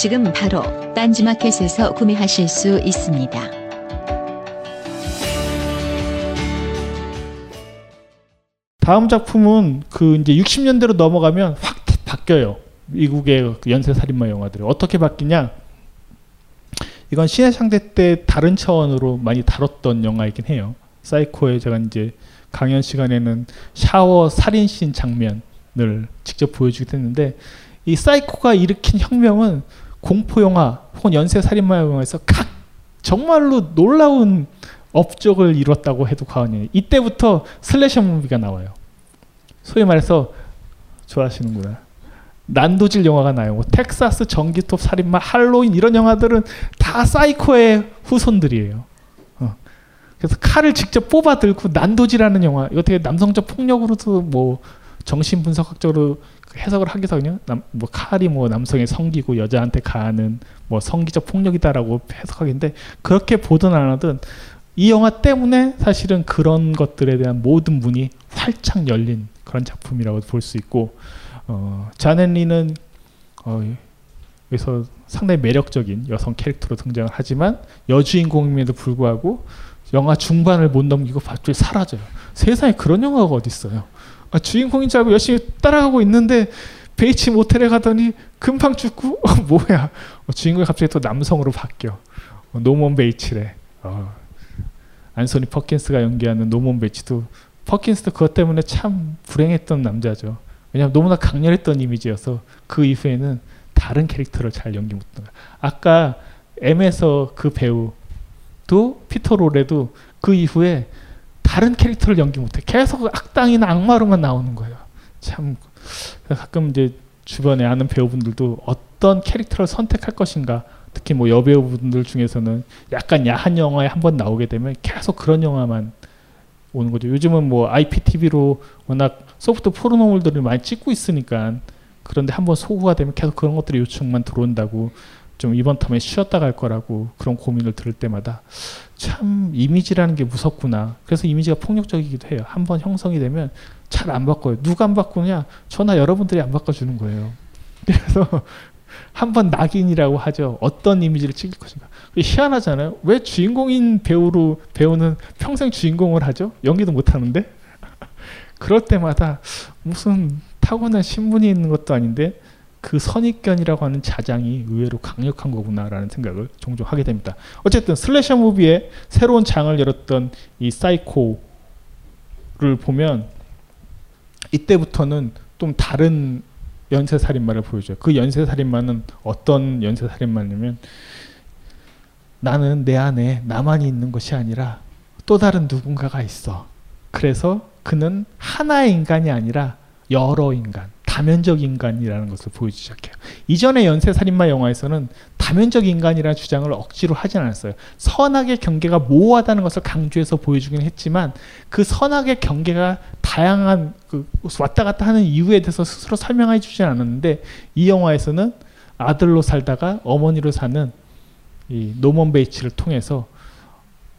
[SPEAKER 2] 지금 바로 딴지마켓에서 구매하실 수 있습니다.
[SPEAKER 4] 다음 작품은 그 이제 60년대로 넘어가면 확 바뀌어요. 미국의 그 연쇄살인마 영화들이 어떻게 바뀌냐? 이건 신의 상대 때 다른 차원으로 많이 다뤘던 영화이긴 해요. 사이코에 제가 이제 강연 시간에는 샤워 살인씬 장면을 직접 보여주기도 했는데 이 사이코가 일으킨 혁명은 공포 영화 혹은 연쇄 살인마 영화에서 각 정말로 놀라운 업적을 이뤘다고 해도 과언이에요. 이때부터 슬래셔 무비가 나와요. 소위 말해서 좋아하시는구나. 난도질 영화가 나요. 뭐 텍사스 전기톱 살인마, 할로윈 이런 영화들은 다 사이코의 후손들이에요. 어. 그래서 칼을 직접 뽑아 들고 난도질하는 영화. 이거 되게 남성적 폭력으로도 뭐 정신 분석학적으로 해석을 하기도 그냥 남, 뭐 칼이 뭐 남성의 성기고 여자한테 가하는 뭐 성기적 폭력이다라고 해석하기인데 그렇게 보든 안 하든 이 영화 때문에 사실은 그런 것들에 대한 모든 문이 활짝 열린 그런 작품이라고 볼 수 있고 어, 자넨리는 어, 여기서 상당히 매력적인 여성 캐릭터로 등장을 하지만 여주인공임에도 불구하고 영화 중반을 못 넘기고 갑자기 사라져요. 세상에 그런 영화가 어디 있어요? 아, 주인공인 줄 알고 열심히 따라가고 있는데 베이츠 모텔에 가더니 금방 죽고 어, 뭐야? 어, 주인공이 갑자기 또 남성으로 바뀌어. 어, 노먼 베이츠래. 어, 안소니 퍼킨스가 연기하는 노먼 베이츠도 퍼킨스도 그것 때문에 참 불행했던 남자죠. 왜냐하면 너무나 강렬했던 이미지여서 그 이후에는 다른 캐릭터를 잘 연기 못했던 거야. 아까 M에서 그 배우도 피터 로리도 그 이후에 다른 캐릭터를 연기 못해. 계속 악당이나 악마로만 나오는 거예요. 참 가끔 이제 주변에 아는 배우분들도 어떤 캐릭터를 선택할 것인가 특히 뭐 여배우분들 중에서는 약간 야한 영화에 한 번 나오게 되면 계속 그런 영화만 오는 거죠. 요즘은 뭐 IPTV로 워낙 소프트 포르노물들을 많이 찍고 있으니까 그런데 한번 소구가 되면 계속 그런 것들이 요청만 들어온다고 좀 이번 텀에 쉬었다 갈 거라고 그런 고민을 들을 때마다 참 이미지라는 게 무섭구나. 그래서 이미지가 폭력적이기도 해요. 한번 형성이 되면 잘 안 바꿔요. 누가 안 바꾸냐? 저나 여러분들이 안 바꿔주는 거예요. 그래서 한번 낙인이라고 하죠. 어떤 이미지를 찍을 것인가. 희한하잖아요. 왜 주인공인 배우로 배우는 평생 주인공을 하죠? 연기도 못 하는데? 그럴 때마다 무슨 타고난 신분이 있는 것도 아닌데 그 선입견이라고 하는 자장이 의외로 강력한 거구나라는 생각을 종종 하게 됩니다. 어쨌든 슬래셔 무비의 새로운 장을 열었던 이 사이코를 보면 이때부터는 좀 다른 연쇄살인마를 보여줘요. 그 연쇄살인마는 어떤 연쇄살인마냐면 나는 내 안에 나만이 있는 것이 아니라 또 다른 누군가가 있어. 그래서 그는 하나의 인간이 아니라 여러 인간, 다면적 인간이라는 것을 보여주기 시작해요. 이전의 연쇄살인마 영화에서는 다면적 인간이라는 주장을 억지로 하진 않았어요. 선악의 경계가 모호하다는 것을 강조해서 보여주긴 했지만 그 선악의 경계가 다양한 그 왔다 갔다 하는 이유에 대해서 스스로 설명해 주지 않았는데 이 영화에서는 아들로 살다가 어머니로 사는 이 노먼 베이치를 통해서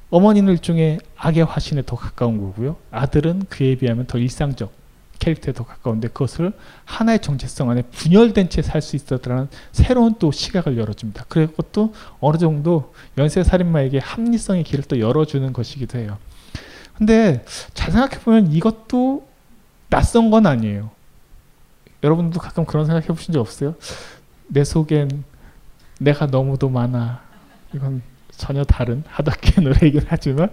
[SPEAKER 4] 어머니는 일종의 악의 화신에 더 가까운 거고요. 아들은 그에 비하면 더 일상적 캐릭터에 더 가까운데 그것을 하나의 정체성 안에 분열된 채 살 수 있었다는 새로운 또 시각을 열어줍니다. 또 어느 정도 연쇄살인마에게 합리성의 길을 또 열어주는 것이기도 해요. 근데 잘 생각해보면 이것도 낯선 건 아니에요. 여러분도 가끔 그런 생각 해보신 적 없어요? 내 속엔 내가 너무도 많아. 이건 전혀 다른 하다케 노래이긴 하지만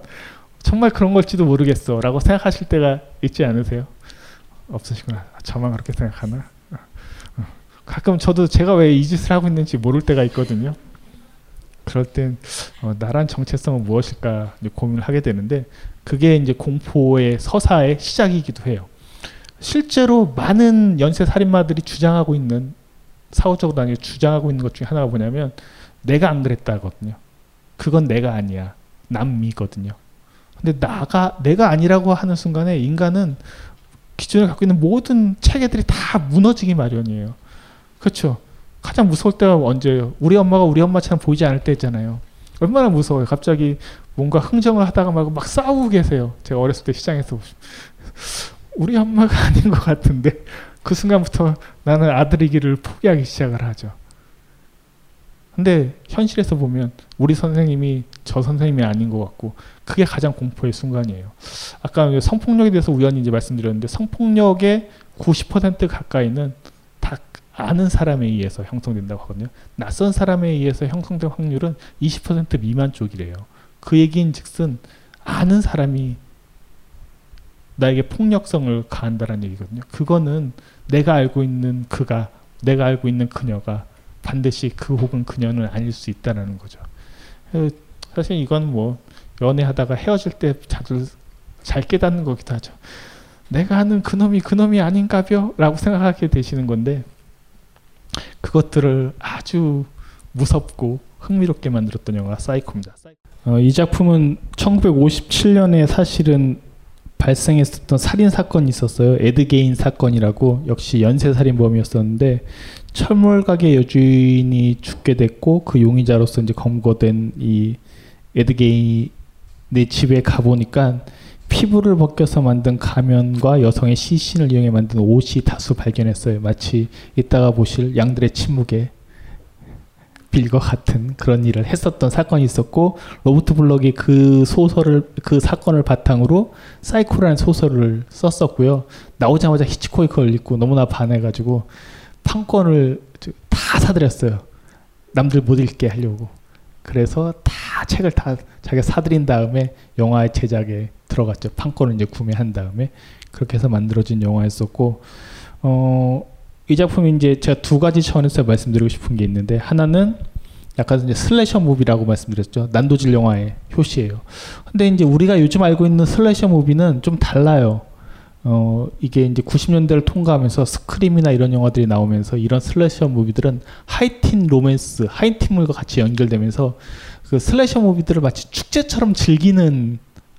[SPEAKER 4] 정말 그런 걸지도 모르겠어 라고 생각하실 때가 있지 않으세요? 없으시구나. 저만 그렇게 생각하나? 어. 가끔 저도 제가 왜 이 짓을 하고 있는지 모를 때가 있거든요. 그럴 땐 어, 나란 정체성은 무엇일까 고민을 하게 되는데 그게 이제 공포의 서사의 시작이기도 해요. 실제로 많은 연쇄 살인마들이 주장하고 있는 사후적으로 아니라 주장하고 있는 것 중에 하나가 뭐냐면 내가 안 그랬다거든요. 그건 내가 아니야. 남미거든요. 근데 나가 내가 아니라고 하는 순간에 인간은 기존에 갖고 있는 모든 체계들이 다 무너지기 마련이에요. 그렇죠. 가장 무서울 때가 언제예요? 우리 엄마가 우리 엄마처럼 보이지 않을 때잖아요. 얼마나 무서워요. 갑자기 뭔가 흥정을 하다가 막, 막 싸우고 계세요. 제가 어렸을 때 시장에서 우리 엄마가 아닌 것 같은데 그 순간부터 나는 아들이기를 포기하기 시작을 하죠. 근데 현실에서 보면 우리 선생님이 저 선생님이 아닌 것 같고 그게 가장 공포의 순간이에요. 아까 성폭력에 대해서 우연히 이제 말씀드렸는데 성폭력의 90% 가까이는 다 아는 사람에 의해서 형성된다고 하거든요. 낯선 사람에 의해서 형성된 확률은 20% 미만 쪽이래요. 그 얘기인 즉슨 아는 사람이 나에게 폭력성을 가한다는 얘기거든요. 그거는 내가 알고 있는 그가 내가 알고 있는 그녀가 반드시 그 혹은 그녀는 아닐 수 있다라는 거죠. 사실 이건 뭐 연애하다가 헤어질 때 자주 잘 깨닫는 거기도 하죠. 내가 아는 그놈이 그놈이 아닌가벼? 라고 생각하게 되시는 건데 그것들을 아주 무섭고 흥미롭게 만들었던 영화가 사이코입니다. 어, 이 작품은 1957년에 사실은 발생했었던 살인 사건이 있었어요. 에드게인 사건이라고 역시 연쇄 살인범이었었는데 철물 가게 여주인이 죽게 됐고 그 용의자로서 이제 검거된 이 에드 게인의 집에 가 보니까 피부를 벗겨서 만든 가면과 여성의 시신을 이용해 만든 옷이 다수 발견했어요. 마치 이따가 보실 양들의 침묵에 빌과 같은 그런 일을 했었던 사건이 있었고 로버트 블럭이 그 소설을 그 사건을 바탕으로 사이코라는 소설을 썼었고요. 나오자마자 히치콕이 그걸 읽고 너무나 반해가지고 판권을 다 사들였어요. 남들 못 읽게 하려고. 그래서 다 책을 다 자기가 사들인 다음에 영화의 제작에 들어갔죠. 판권을 이제 구매한 다음에 그렇게 해서 만들어진 영화였었고 어, 이 작품이 이제 제가 두 가지 차원에서 말씀드리고 싶은 게 있는데 하나는 약간 이제 슬래셔 무비라고 말씀드렸죠. 난도질 영화의 효시예요. 근데 이제 우리가 요즘 알고 있는 슬래셔 무비는 좀 달라요. 어, 이게 이제 90년대를 통과하면서 스크림이나 이런 영화들이 나오면서 이런 slasher movie들은 하이틴 로맨스, 하이틴물과 같이 연결되면서 그 slasher movie들을 마치 축제처럼 즐기는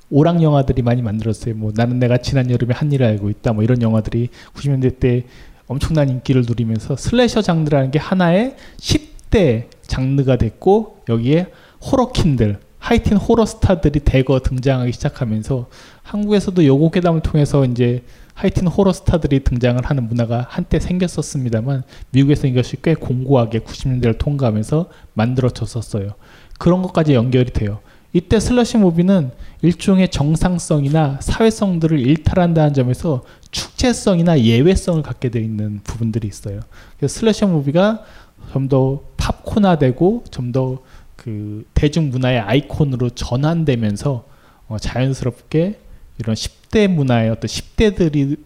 [SPEAKER 4] 오락 영화들이 많이 만들었어요. 뭐 나는 내가 지난 여름에 한 일을 알고 있다. 뭐 이런 영화들이 90년대 때 엄청난 인기를 누리면서 slasher 장르라는 게 하나의 10대 장르가 됐고 여기에 호러퀸들 하이틴 호러 스타들이 대거 등장하기 시작하면서 한국에서도 요고 괴담을 통해서 이제 하이틴 호러 스타들이 등장을 하는 문화가 한때 생겼었습니다만 미국에서 이것이 꽤 공고하게 90년대를 통과하면서 만들어졌었어요. 그런 것까지 연결이 돼요. 이때 슬러시 무비는 일종의 정상성이나 사회성들을 일탈한다는 점에서 축제성이나 예외성을 갖게 되어 있는 부분들이 있어요. 슬래셔 무비가 좀 더 팝콘화되고 좀 더 그 대중문화의 아이콘으로 전환되면서 어 자연스럽게 이런 10대 문화의 어떤 10대들이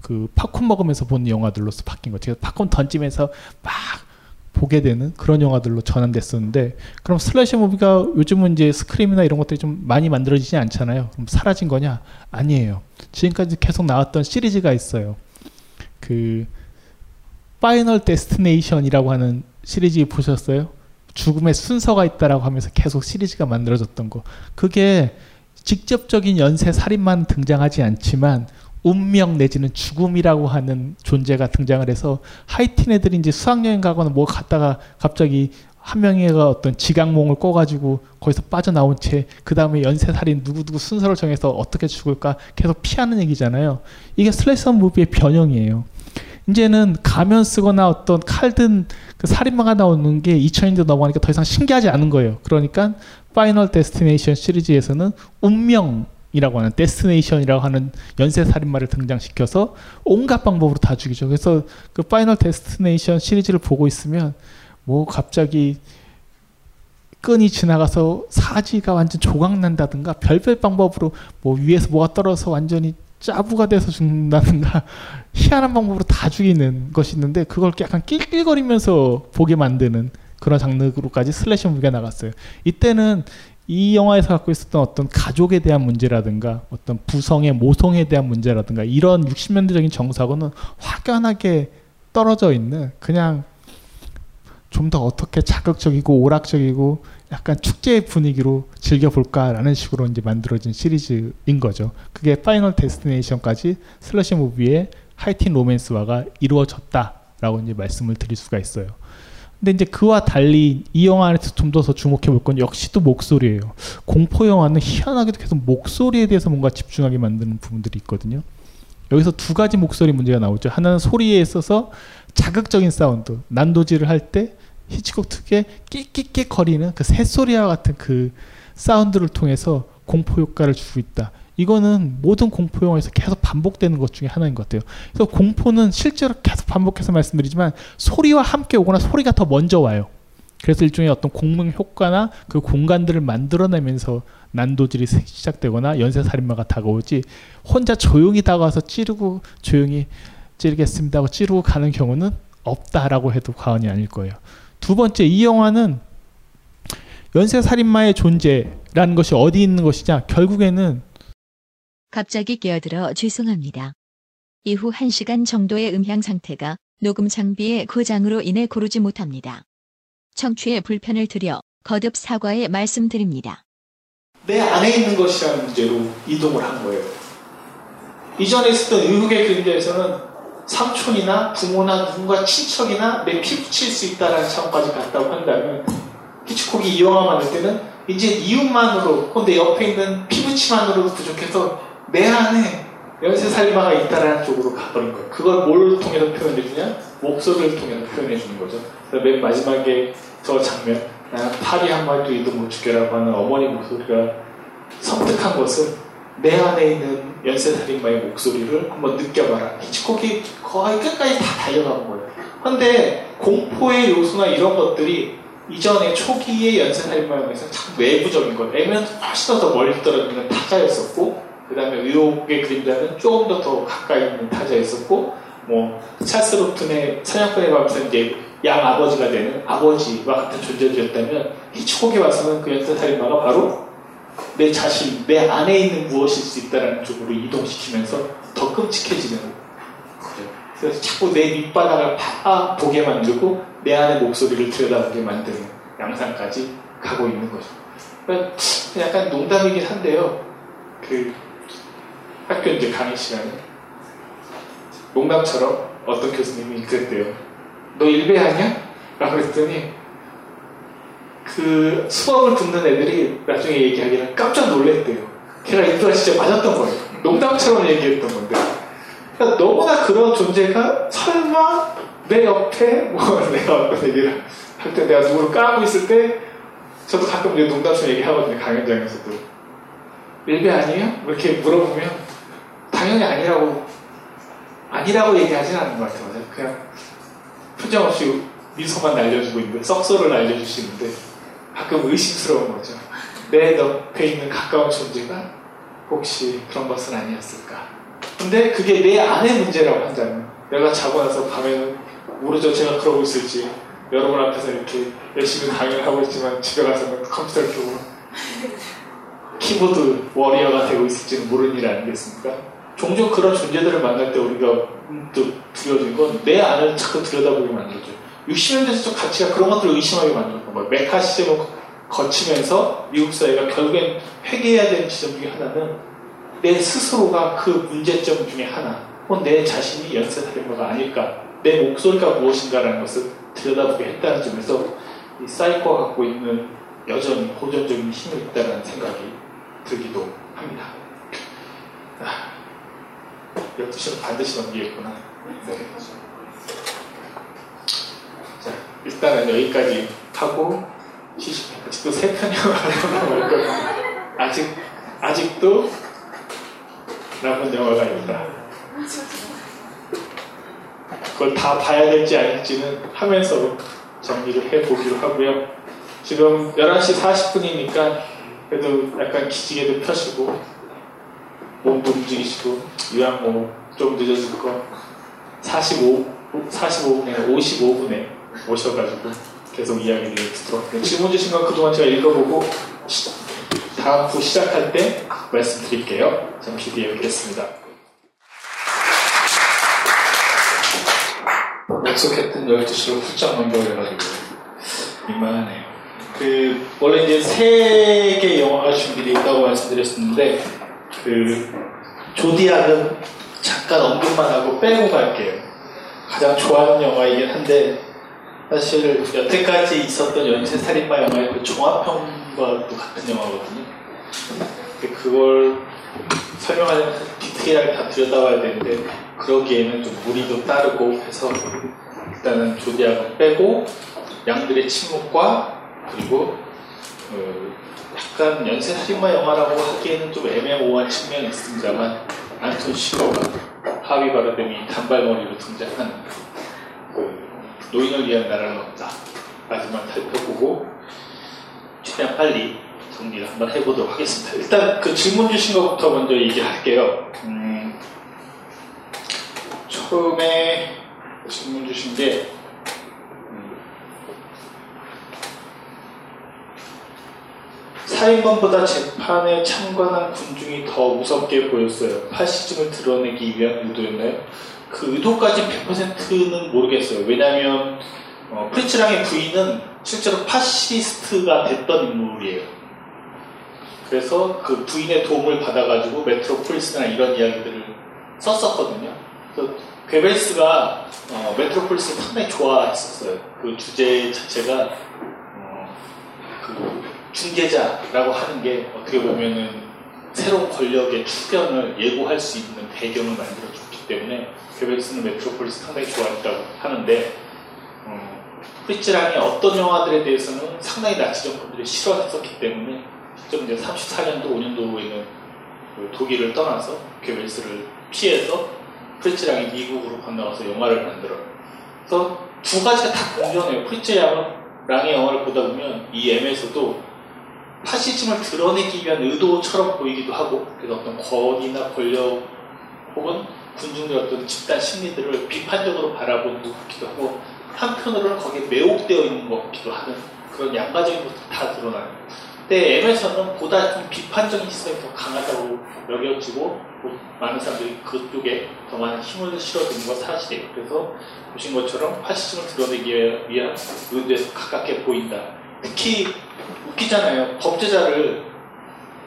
[SPEAKER 4] 그 팝콘 먹으면서 보는 영화들로서 바뀐 거죠. 팝콘 던지면서 막 보게 되는 그런 영화들로 전환됐었는데 그럼 slasher movie가 요즘은 이제 스크림이나 이런 것들이 좀 많이 만들어지지 않잖아요. 그럼 사라진 거냐? 아니에요. 지금까지 계속 나왔던 시리즈가 있어요. 그 파이널 데스티네이션이라고 하는 시리즈 보셨어요? 죽음의 순서가 있다라고 하면서 계속 시리즈가 만들어졌던 거. 그게 직접적인 연쇄 살인만 등장하지 않지만 운명 내지는 죽음이라고 하는 존재가 등장을 해서 하이틴 애들이 이제 수학여행 가거나 뭐 갔다가 갑자기 한 명이가 어떤 자각몽을 꿔가지고 거기서 빠져나온 채 그 다음에 연쇄살인 누구누구 순서를 정해서 어떻게 죽을까 계속 피하는 얘기잖아요. 이게 slasher movie의 변형이에요. 이제는 가면 쓰거나 어떤 칼든 그 살인마가 나오는 게 2000년대 넘어가니까 더 이상 신기하지 않은 거예요. 그러니까 파이널 데스티네이션 시리즈에서는 운명 이라고 하는 destination이라고 하는 연쇄 살인마를 등장시켜서 온갖 방법으로 다 죽이죠. 그래서 그 파이널 데스티네이션 시리즈를 보고 있으면 뭐 갑자기 끈이 지나가서 사지가 완전 조각 난다든가 별별 방법으로 뭐 위에서 뭐가 떨어져서 완전히 짜부가 돼서 죽는다든가 희한한 방법으로 다 죽이는 것이 있는데 그걸 약간 낄낄거리면서 보게 만드는 그런 장르로까지 slasher movie가 나갔어요. 이때는 이 영화에서 갖고 있었던 어떤 가족에 대한 문제라든가 어떤 부성의 모성에 대한 문제라든가 이런 60년대적인 정서하고는 확연하게 떨어져 있는 그냥 좀 더 어떻게 자극적이고 오락적이고 약간 축제 분위기로 즐겨볼까라는 식으로 이제 만들어진 시리즈인 거죠. 그게 파이널 데스티네이션까지 slasher movie의 하이틴 로맨스화가 이루어졌다라고 이제 말씀을 드릴 수가 있어요. 근데 이제 그와 달리 이 영화 안에서 좀더 주목해 볼 건 역시 또 목소리예요. 공포 영화는 희한하게도 계속 목소리에 대해서 뭔가 집중하게 만드는 부분들이 있거든요. 여기서 두 가지 목소리 문제가 나오죠. 하나는 소리에 있어서 자극적인 사운드, 난도질을 할 때 히치콕 특유의 끽끽끽 거리는 그 새소리와 같은 그 사운드를 통해서 공포 효과를 주고 있다. 이거는 모든 공포 영화에서 계속 반복되는 것 중에 하나인 것 같아요. 그래서 공포는 실제로 계속 반복해서 말씀드리지만 소리와 함께 오거나 소리가 더 먼저 와요. 그래서 일종의 어떤 공명 효과나 그 공간들을 만들어내면서 난도질이 시작되거나 연쇄살인마가 다가오지 혼자 조용히 다가와서 찌르고 조용히 찌르겠습니다 하고 찌르고 가는 경우는 없다라고 해도 과언이 아닐 거예요. 두 번째 이 영화는 연쇄 살인마의 존재라는 것이 어디 있는 것이냐 결국에는
[SPEAKER 2] 갑자기 끼어들어 죄송합니다. 이후 1시간 정도의 음향 상태가 녹음 장비의 고장으로 인해 고르지 못합니다. 청취에 불편을 드려 거듭 사과의 말씀드립니다.
[SPEAKER 4] 내 안에 있는 것이라는 문제로 이동을 한 거예요. 이전에 있었던 의혹의 그림자에서는 삼촌이나 부모나 누군가 친척이나 내 피붙일 수 있다라는 차원까지 갔다고 한다면 히치콕이 이 영화 만들 때는 이제 이웃만으로 혹은 내 옆에 있는 피붙이만으로도 부족해서 내 안에 연쇄 살인마가 있다라는 쪽으로 가버린 거예요. 그걸 뭘 통해서 표현해 주냐? 목소리를 통해서 표현해 주는 거죠. 맨 마지막에 저 장면, 나는 파리 한 마리도 못 죽게라고 하는 어머니 목소리가 섬뜩한 것은 내 안에 있는 연쇄살인마의 목소리를 한번 느껴봐라. 히치콕이 거의 끝까지 다 달려간 거예요. 근데 공포의 요소나 이런 것들이 이전에 초기의 연쇄살인마에서 참 외부적인 것, 에면 훨씬 더 멀리 떨어지는 타자였었고, 그 다음에 의혹의 그림자는 조금 더 더 가까이 있는 타자였었고, 뭐, 찰스 로튼의 사냥꾼의 밤에서 이제 양 아버지가 되는 아버지와 같은 존재들이었다면, 히치콕에 와서는 그 연쇄살인마가 바로 내 자신, 내 안에 있는 무엇일 수 있다는 쪽으로 이동시키면서 더 끔찍해지는 거죠. 그래서 자꾸 내 밑바닥을 파 보게 만들고 내 안의 목소리를 들여다보게 만드는 양상까지 가고 있는 거죠. 그러니까 약간 농담이긴 한데요. 그 학교 이제 강의 시간에 농담처럼 어떤 교수님이 그랬대요. 너 일배하냐? 라고 그랬더니 그 수업을 듣는 애들이 나중에 얘기하기는 깜짝 놀랬대요. 걔가 인도가 진짜 맞았던 거예요. 농담처럼 얘기했던 건데. 그러니까 너무나 그런 존재가 설마 내 옆에 뭐 내가 어떤 얘기를 할 때 내가 누구를 까고 있을 때 저도 가끔 이제 농담처럼 얘기하거든요. 강연장에서도. 일배 아니에요? 이렇게 물어보면 당연히 아니라고 아니라고 얘기하진 않는 것 같아요. 그냥 표정 없이 미소만 날려주고 있는데 썩소를 날려주시는데 가끔 의심스러운 거죠. 내 옆에 있는 가까운 존재가 혹시 그런 것은 아니었을까. 근데 그게 내 안의 문제라고 한다면 내가 자고 나서 밤에는 모르죠. 제가 그러고 있을지 여러분 앞에서 이렇게 열심히 강의를 하고 있지만 집에 가서는 컴퓨터를 켜고 키보드 워리어가 되고 있을지는 모르는 일 아니겠습니까? 종종 그런 존재들을 만날 때 우리가 또 두려워진 건 내 안을 자꾸 들여다보게 만들죠. 60년대에서 가치가 그런 것들을 의심하게 만들었던 거예요. 메카 시점을 거치면서 미국 사회가 결국엔 회개해야 되는 지점 중에 하나는 내 스스로가 그 문제점 중에 하나, 혹은 내 자신이 연쇄살인마가 아닐까, 내 목소리가 무엇인가라는 것을 들여다보게 했다는 점에서 이 사이코가 갖고 있는 여전히 고전적인 힘이 있다는 생각이 들기도 합니다. 아, 12시는 반드시 넘기겠구나. 네. 자, 일단은 여기까지 하고 쉬십시오. 아직도 세 편이 남았거든요. 아직, 아직도 남은 영화가 있다. 그걸 다 봐야 될지 아닐지는 하면서 정리를 해보기로 하고요. 지금 11시 40분이니까 그래도 약간 기지개도 펴시고 몸도 움직이시고 유양 뭐좀 늦어질 거 45, 45분에 55분에 오셔가지고 계속 이야기를 듣도록. 질문 주신 건 그동안 제가 읽어보고 다음 부 시작할 때 말씀드릴게요. 잠시 뒤에 뵙겠습니다. 약속했던 12시로 훌쩍 넘겨버려가지고 민망하네요. 그 원래 이제 세 개 영화가 준비되어 있다고 말씀드렸었는데 그 조디악은 잠깐 언급만 하고 빼고 갈게요. 가장 좋아하는 영화이긴 한데 사실 여태까지 있었던 연쇄 살인마 영화의 그 종합평과도 같은 영화거든요. 근데 그걸 설명하려면 디테일하게 다 들여다봐야 되는데 그러기에는 좀 무리도 따르고 해서 일단은 조디악은 빼고 양들의 침묵과 그리고 어, 약간 연쇄 살인마 영화라고 하기에는 좀 애매모호한 측면이 있습니다만 안톤 시로가 하비 바르뎀이 단발머리로 등장하는 그 노인을 위한 나라는 없다 마지막 살펴보고 최대한 빨리 정리를 한번 해보도록 하겠습니다. 일단 그 질문 주신 것부터 먼저 얘기할게요. 음, 처음에 질문 주신 게 음, 살인범보다 재판에 참관한 군중이 더 무섭게 보였어요. 파시즘을 드러내기 위한 의도였나요? 그 의도까지 100%는 모르겠어요. 왜냐하면 어, 프리츠랑의 부인은 실제로 파시스트가 됐던 인물이에요. 그래서 그 부인의 도움을 받아가지고 메트로폴리스나 이런 이야기들을 썼었거든요. 그래서 괴벨스가 어, 메트로폴리스를 상당히 좋아했었어요. 그 주제 자체가 어, 그 중재자라고 하는 게 어떻게 보면은 새로운 권력의 출현을 예고할 수 있는 배경을 만들어줬 기 때문에 괴벨스는 메트로폴리스 상당히 좋아했다고 하는데 어, 프리츠랑의 어떤 영화들에 대해서는 상당히 나치 정권들이 싫어했었기 때문에 실제로 이제 34년도 5년도에는 그 독일을 떠나서 괴벨스를 피해서 프리츠랑이 미국으로 건너가서 영화를 만들어요. 그래서 두 가지가 다 공존해요. 프리츠랑의 영화를 보다 보면 이 M에서도 파시즘을 드러내기 위한 의도처럼 보이기도 하고 그래서 어떤 권위나 권력 혹은 군중의 어떤 집단 심리들을 비판적으로 바라보는 것 같기도 하고 한편으로는 거기에 매혹되어 있는 것 같기도 하는 그런 양가적인 것도 다 드러나요. 근데 M에서는 보다 좀 비판적인 시선이 더 강하다고 여겨지고 많은 사람들이 그쪽에 더 많은 힘을 실어주는 건 사실이에요. 그래서 보신 것처럼 파시즘을 드러내기 위한 의도에서 가깝게 보인다. 특히 웃기잖아요. 범죄자를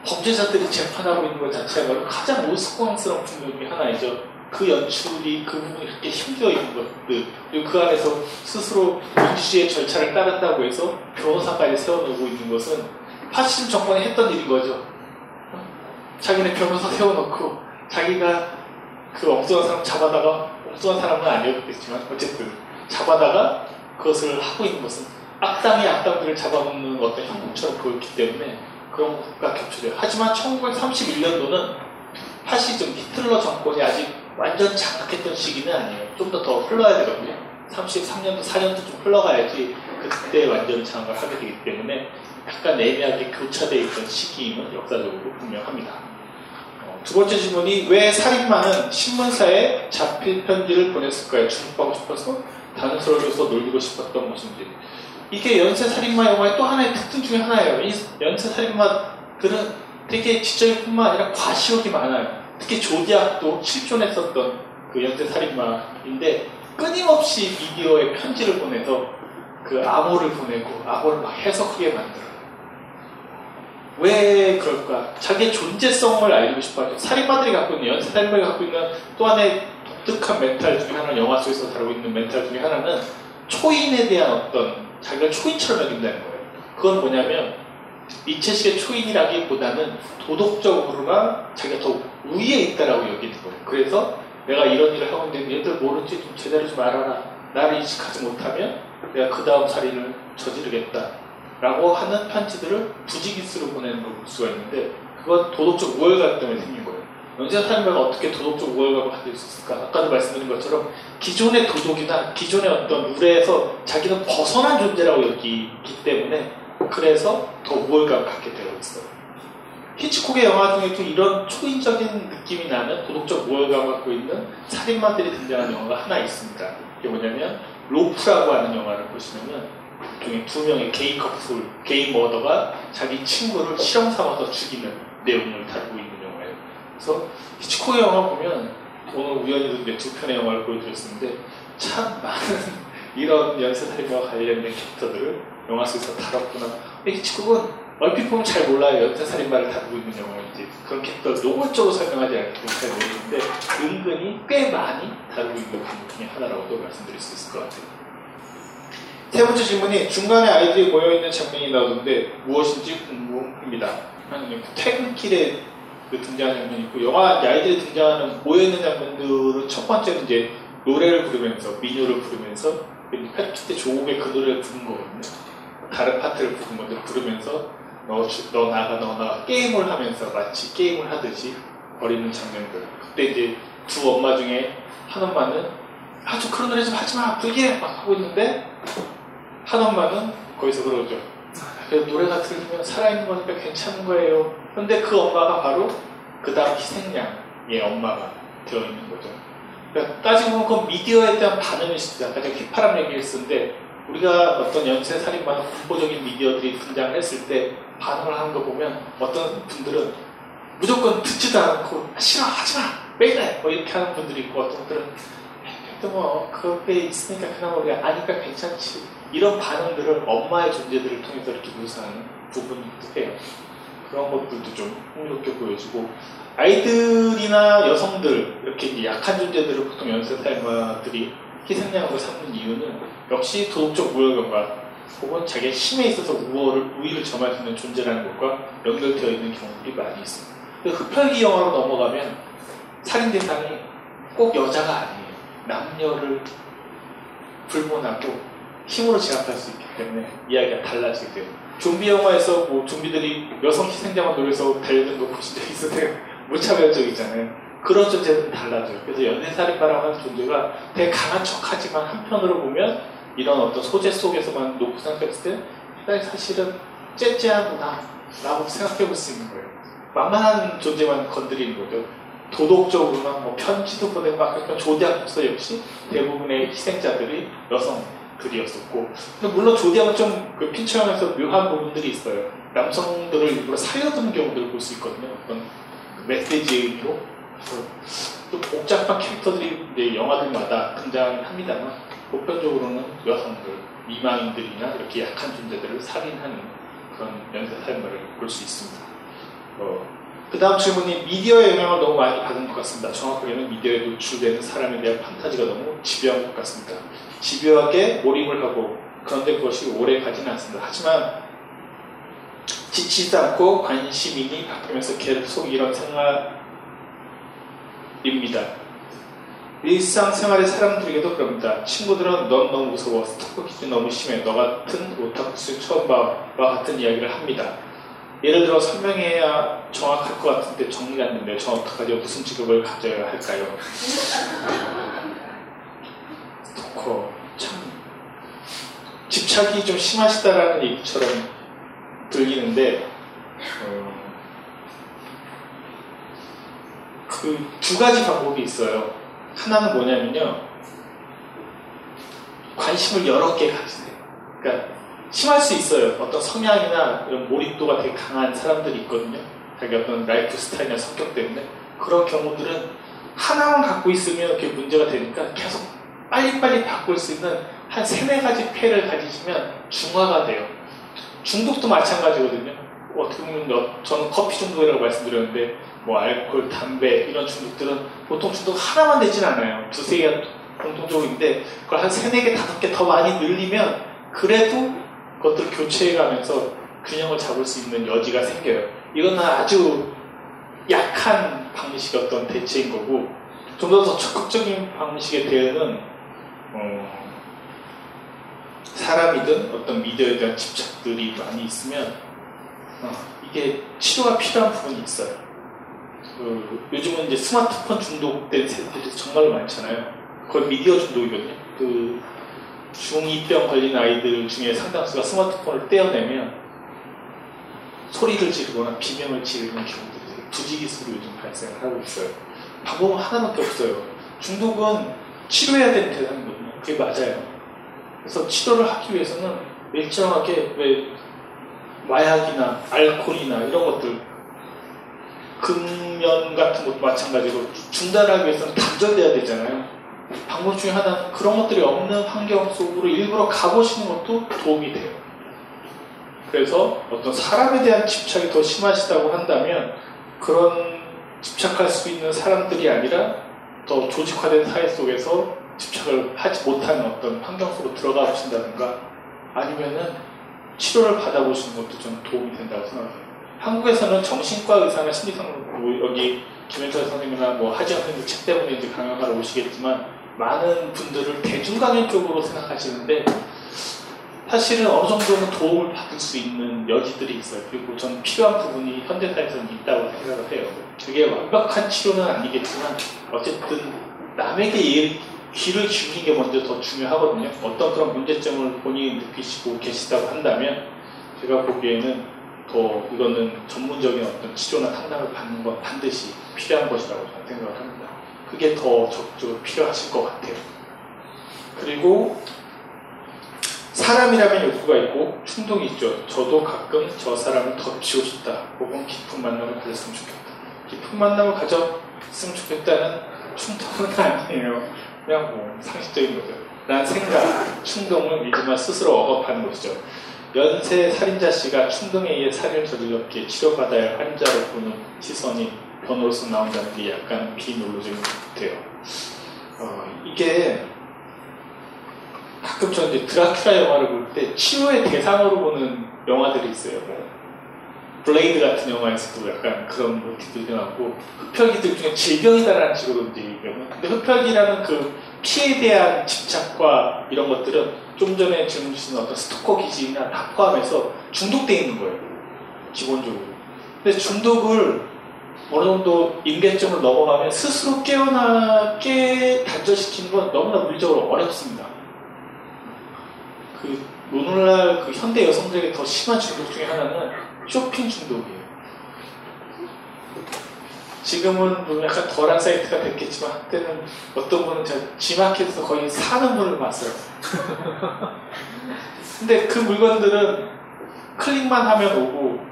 [SPEAKER 4] 범죄자들이 재판하고 있는 것 자체가 가장 모습광스러운 풍경 중에 하나이죠. 그 연출이 그 부분이 그렇게 힘들어 있는 것들 그리고 그 안에서 스스로 민주주의의 절차를 따른다고 해서 변호사까지 세워놓고 있는 것은 파시즘 정권이 했던 일인 거죠. 자기네 변호사 세워놓고 자기가 그 엉뚱한 사람 잡아다가 엉뚱한 사람은 아니었겠지만 어쨌든 잡아다가 그것을 하고 있는 것은 악당이 악당들을 잡아먹는 어떤 형국처럼 보였기 때문에 그런 것과 겹쳐져요. 하지만 1931년도는 파시즘 히틀러 정권이 아직 완전 장악했던 시기는 아니에요. 좀 더 더 흘러야 되거든요. 33년도, 4년도 좀 흘러가야지 그때 완전 장악을 하게 되기 때문에 약간 애매하게 교차되어 있던 시기임은 역사적으로 분명합니다. 어, 두 번째 질문이 왜 살인마는 신문사에 자필 편지를 보냈을까요? 주목하고 싶어서 다른 서로로서 놀리고 싶었던 것인지. 이게 연쇄 살인마 영화의 또 하나의 특징 중에 하나예요. 이 연쇄 살인마들은 되게 지적일 뿐만 아니라 과시욕이 많아요. 특히 조디악도 실존했었던 그 연쇄살인마인데 끊임없이 미디어에 편지를 보내서 그 암호를 보내고 암호를 막 해석하게 만들어요. 왜 그럴까? 자기의 존재성을 알리고 싶어 하죠. 살인마들이 갖고 있는, 연쇄살인마들이 갖고 있는 또 하나의 독특한 멘탈 중에 하나는 영화 속에서 다루고 있는 멘탈 중에 하나는 초인에 대한 어떤 자기가 초인처럼 여긴다는 거예요. 그건 뭐냐면 이채식의 초인이라기보다는 도덕적으로나 자기가 더 위에 있다라고 여기는 거예요. 그래서 내가 이런 일을 하고 있는데 얘들 모르지 좀 제대로 좀 알아라. 나를 인식하지 못하면 내가 그 다음 살인을 저지르겠다. 라고 하는 편지들을 부지기수로 보내는 걸 볼 수가 있는데 그건 도덕적 우월감 때문에 생긴 거예요. 연쇄 살인마가 어떻게 도덕적 우월감을 가질 수 있을까? 아까도 말씀드린 것처럼 기존의 도덕이나 기존의 어떤 룰에서 자기는 벗어난 존재라고 여기기 때문에 그래서 더 우월감을 갖게 되어 있어요. 히치콕의 영화 중에도 이런 초인적인 느낌이 나는 도덕적 우월감을 갖고 있는 살인마들이 등장하는 영화가 하나 있습니다. 이게 뭐냐면 로프라고 하는 영화를 보시면은 보통 두 명의 게이 커플, 게이 머더가 자기 친구를 실험 삼아서 죽이는 내용을 다루고 있는 영화예요. 그래서 히치콕의 영화 보면 오늘 우연히도 두 편의 영화를 보여드렸었는데 참 많은 이런 연쇄살인과 관련된 캐릭터들을 영화 속에서 다뤘구나 이 친구는 얼핏 보면 잘 몰라요. 연쇄살인마를 다루고 있는 이제 그런 캐릭터를 노골적으로 설명하지 않기 때문에 잘 모르는데 은근히 꽤 많이 다루고 있는 부분 중에 하나라고도 말씀드릴 수 있을 것 같아요. 세 번째 질문이 중간에 아이들이 모여있는 장면이 나오는데 무엇인지 궁금합니다. 하나님, 퇴근길에 그 등장하는 장면이 있고 영화 아이들이 등장하는 모여있는 장면들은 첫 번째는 이제 노래를 부르면서 민요를 부르면서 패트 때 조국의 그 노래를 부른 거거든요. 다른 파트를 부른 건데 부르면서 너, 주- 너 나가 너 나가 게임을 하면서 마치 게임을 하듯이 버리는 장면들. 그때 이제 두 엄마 중에 한 엄마는 아주 그런 노래 좀 하지 마 불리해 막 하고 있는데 한 엄마는 거기서 그러죠. 그래도 노래가 들리면 살아있는 거니까 괜찮은 거예요. 근데 그 엄마가 바로 그 다음 희생양의 엄마가 되어 있는 거죠. 그러니까 따지고 보면 그 미디어에 대한 반응일 수도 있어요. 아까 제가 휘파람 얘기했었는데 우리가 어떤 연쇄 살인마나 공포적인 미디어들이 등장했을 때 반응을 하는 거 보면 어떤 분들은 무조건 듣지도 않고 아, 싫어 하지마 왜 이래 뭐 이렇게 하는 분들이 있고 어떤 분들은 그래도 뭐 그게 있으니까 그나마 우리가 아니까 괜찮지 이런 반응들을 엄마의 존재들을 통해서 이렇게 묘사하는 부분이기도 해요. 그런 것들도 좀 흥미롭게 보여지고 아이들이나 여성들 이렇게 약한 존재들을 보통 연쇄 살인마들이 희생양으로 삼는 이유는 역시 도덕적 우월감과 혹은 자기의 힘에 있어서 우월을 우위를 점할 수 있는 존재라는 것과 연결되어 있는 경우들이 많이 있습니다. 그 흡혈귀 영화로 넘어가면 살인 대상이 꼭 여자가 아니에요. 남녀를 불문하고 힘으로 제압할 수 있기 때문에 이야기가 달라지게 돼요. 좀비 영화에서 뭐 좀비들이 여성 희생자만 노려서 달려드는 거 보신 적 있으세요? 무차별적이잖아요. 그런 존재는 달라져요. 그래서 연쇄살인마라고 하는 존재가 되게 강한 척하지만 한편으로 보면 이런 어떤 소재 속에서만 놓고 생각했을 때 사실은 째째하구나 라고 생각해 볼 수 있는 거예요. 만만한 존재만 건드리는 거죠. 도덕적으로나 뭐 편지도 보내고 막 그러니까 조디아국서 역시 대부분의 희생자들이 여성들이었었고 근데 물론 조디아는 좀그 핀처형에서 묘한 부분들이 있어요. 남성들을 일부러 살려두는 경우들을 볼 수 있거든요. 어떤 그 메시지의 의미로 좀 복잡한 캐릭터들이 이제 영화들마다 등장을 합니다만 보편적으로는 여성들, 미망인들이나 이렇게 약한 존재들을 살인하는 그런 연쇄 살인마를 볼 수 있습니다. 어, 그 다음 질문이 미디어의 영향을 너무 많이 받은 것 같습니다. 정확하게는 미디어에 노출되는 사람에 대한 판타지가 너무 집요한 것 같습니다. 집요하게 몰입을 하고 그런데 그것이 오래 가지는 않습니다. 하지만 지치지 않고 관심인이 바뀌면서 계속 이런 생활 입니다. 일상생활의 사람들에게도 그럽니다. 친구들은 넌 너무 무서워. 스토커 기준 너무 심해. 너 같은 오타쿠스 처음 봐와 같은 이야기를 합니다. 예를 들어 설명해야 정확할 것 같은데 정리가 안 되는데 저 어떡하죠? 무슨 직업을 가져야 할까요? 스토커 참 집착이 좀 심하시다라는 얘기처럼 들리는데 어, 그 두 가지 방법이 있어요. 하나는 뭐냐면요. 관심을 여러 개 가지세요. 그러니까 심할 수 있어요. 어떤 성향이나 이런 몰입도가 되게 강한 사람들이 있거든요. 자기 어떤 라이프 스타일이나 성격 때문에 그런 경우들은 하나만 갖고 있으면 이렇게 문제가 되니까 계속 빨리빨리 바꿀 수 있는 한 세네 가지 패를 가지시면 중화가 돼요. 중독도 마찬가지거든요. 어떻게 보면 여- 저는 커피 중독이라고 말씀드렸는데 뭐 알코올, 담배 이런 중독들은 보통 중독 하나만 되진 않아요. 두세 개가 공통적인데 그걸 한 세네 개, 다섯 개 더 많이 늘리면 그래도 그것들을 교체해가면서 균형을 잡을 수 있는 여지가 생겨요. 이거는 아주 약한 방식의 어떤 대체인 거고 좀 더 더 적극적인 방식의 대응은 어, 사람이든 어떤 미디어에 대한 집착들이 많이 있으면 어, 이게 치료가 필요한 부분이 있어요. 그, 요즘은 이제 스마트폰 중독된 세대들이 정말 많잖아요. 거의 미디어 중독이거든요. 그 중2병 걸린 아이들 중에 상당수가 스마트폰을 떼어내면 소리를 지르거나 비명을 지르는 경우들이 부지기수로 요즘 발생을 하고 있어요. 방법은 하나밖에 없어요. 중독은 치료해야 되는 대상이거든요. 그게 맞아요. 그래서 치료를 하기 위해서는 일정하게 왜 마약이나 알코올이나 이런 것들 금연 같은 것도 마찬가지로 중단하기 위해서는 단절돼야 되잖아요. 방법 중에 하나는 그런 것들이 없는 환경 속으로 일부러 가보시는 것도 도움이 돼요. 그래서 어떤 사람에 대한 집착이 더 심하시다고 한다면 그런 집착할 수 있는 사람들이 아니라 더 조직화된 사회 속에서 집착을 하지 못하는 어떤 환경 속으로 들어가 보신다든가 아니면은 치료를 받아보시는 것도 좀 도움이 된다고 생각해요. 한국에서는 정신과 의사나 심리상담 뭐 여기 김현철 선생님이나 뭐 하지영 선생님 책 때문에 이제 강연하러 오시겠지만 많은 분들을 대중 강연 쪽으로 생각하시는데 사실은 어느 정도는 도움을 받을 수 있는 여지들이 있어요. 그리고 저는 필요한 부분이 현대사에서는 있다고 생각을 해요. 그게 완벽한 치료는 아니겠지만 어쨌든 남에게 이- 귀를 기울이는 게 먼저 더 중요하거든요. 어떤 그런 문제점을 본인이 느끼시고 계시다고 한다면 제가 보기에는 더 이거는 전문적인 어떤 치료나 상담을 받는 건 반드시 필요한 것이라고 저는 생각을 합니다. 그게 더 적극적으로 필요하실 것 같아요. 그리고 사람이라면 욕구가 있고 충동이 있죠. 저도 가끔 저 사람을 덮치고 싶다. 혹은 깊은 만남을 가졌으면 좋겠다. 깊은 만남을 가졌으면 좋겠다는 충동은 아니에요. 그냥 뭐 상식적인 거죠. 라는 생각, 충동을 믿으면 스스로 억압하는 것이죠. 연쇄 살인자 씨가 충동에 의해 살인을 저질렀기에 치료받아야 할 환자로 보는 시선이 변호로서 나온다는 게 약간 비논리적인 것 같아요. 어, 이게 가끔 저는 이제 드라큘라 영화를 볼 때 치료의 대상으로 보는 영화들이 있어요. 뭐 블레이드 같은 영화에서도 약간 그런 모티브가 나오고 흡혈귀들 중에 질병이다라는 식으로 이제 얘기하면 근데 흡혈귀라는 그 피에 대한 집착과 이런 것들은 좀 전에 질문 주신 어떤 스토커 기질이나 다 포함해서 중독돼 있는 거예요. 기본적으로. 근데 중독을 어느 정도 임계점을 넘어가면 스스로 깨어나 깨 단절시키는 건 너무나 물리적으로 어렵습니다. 그 오늘날 그 현대 여성들에게 더 심한 중독 중에 하나는 쇼핑 중독이에요. 지금은 뭐 약간 덜한 사이트가 됐겠지만 한때는 어떤 분은 제가 G마켓에서 거의 사는 분을 봤어요. 근데 그 물건들은 클릭만 하면 오고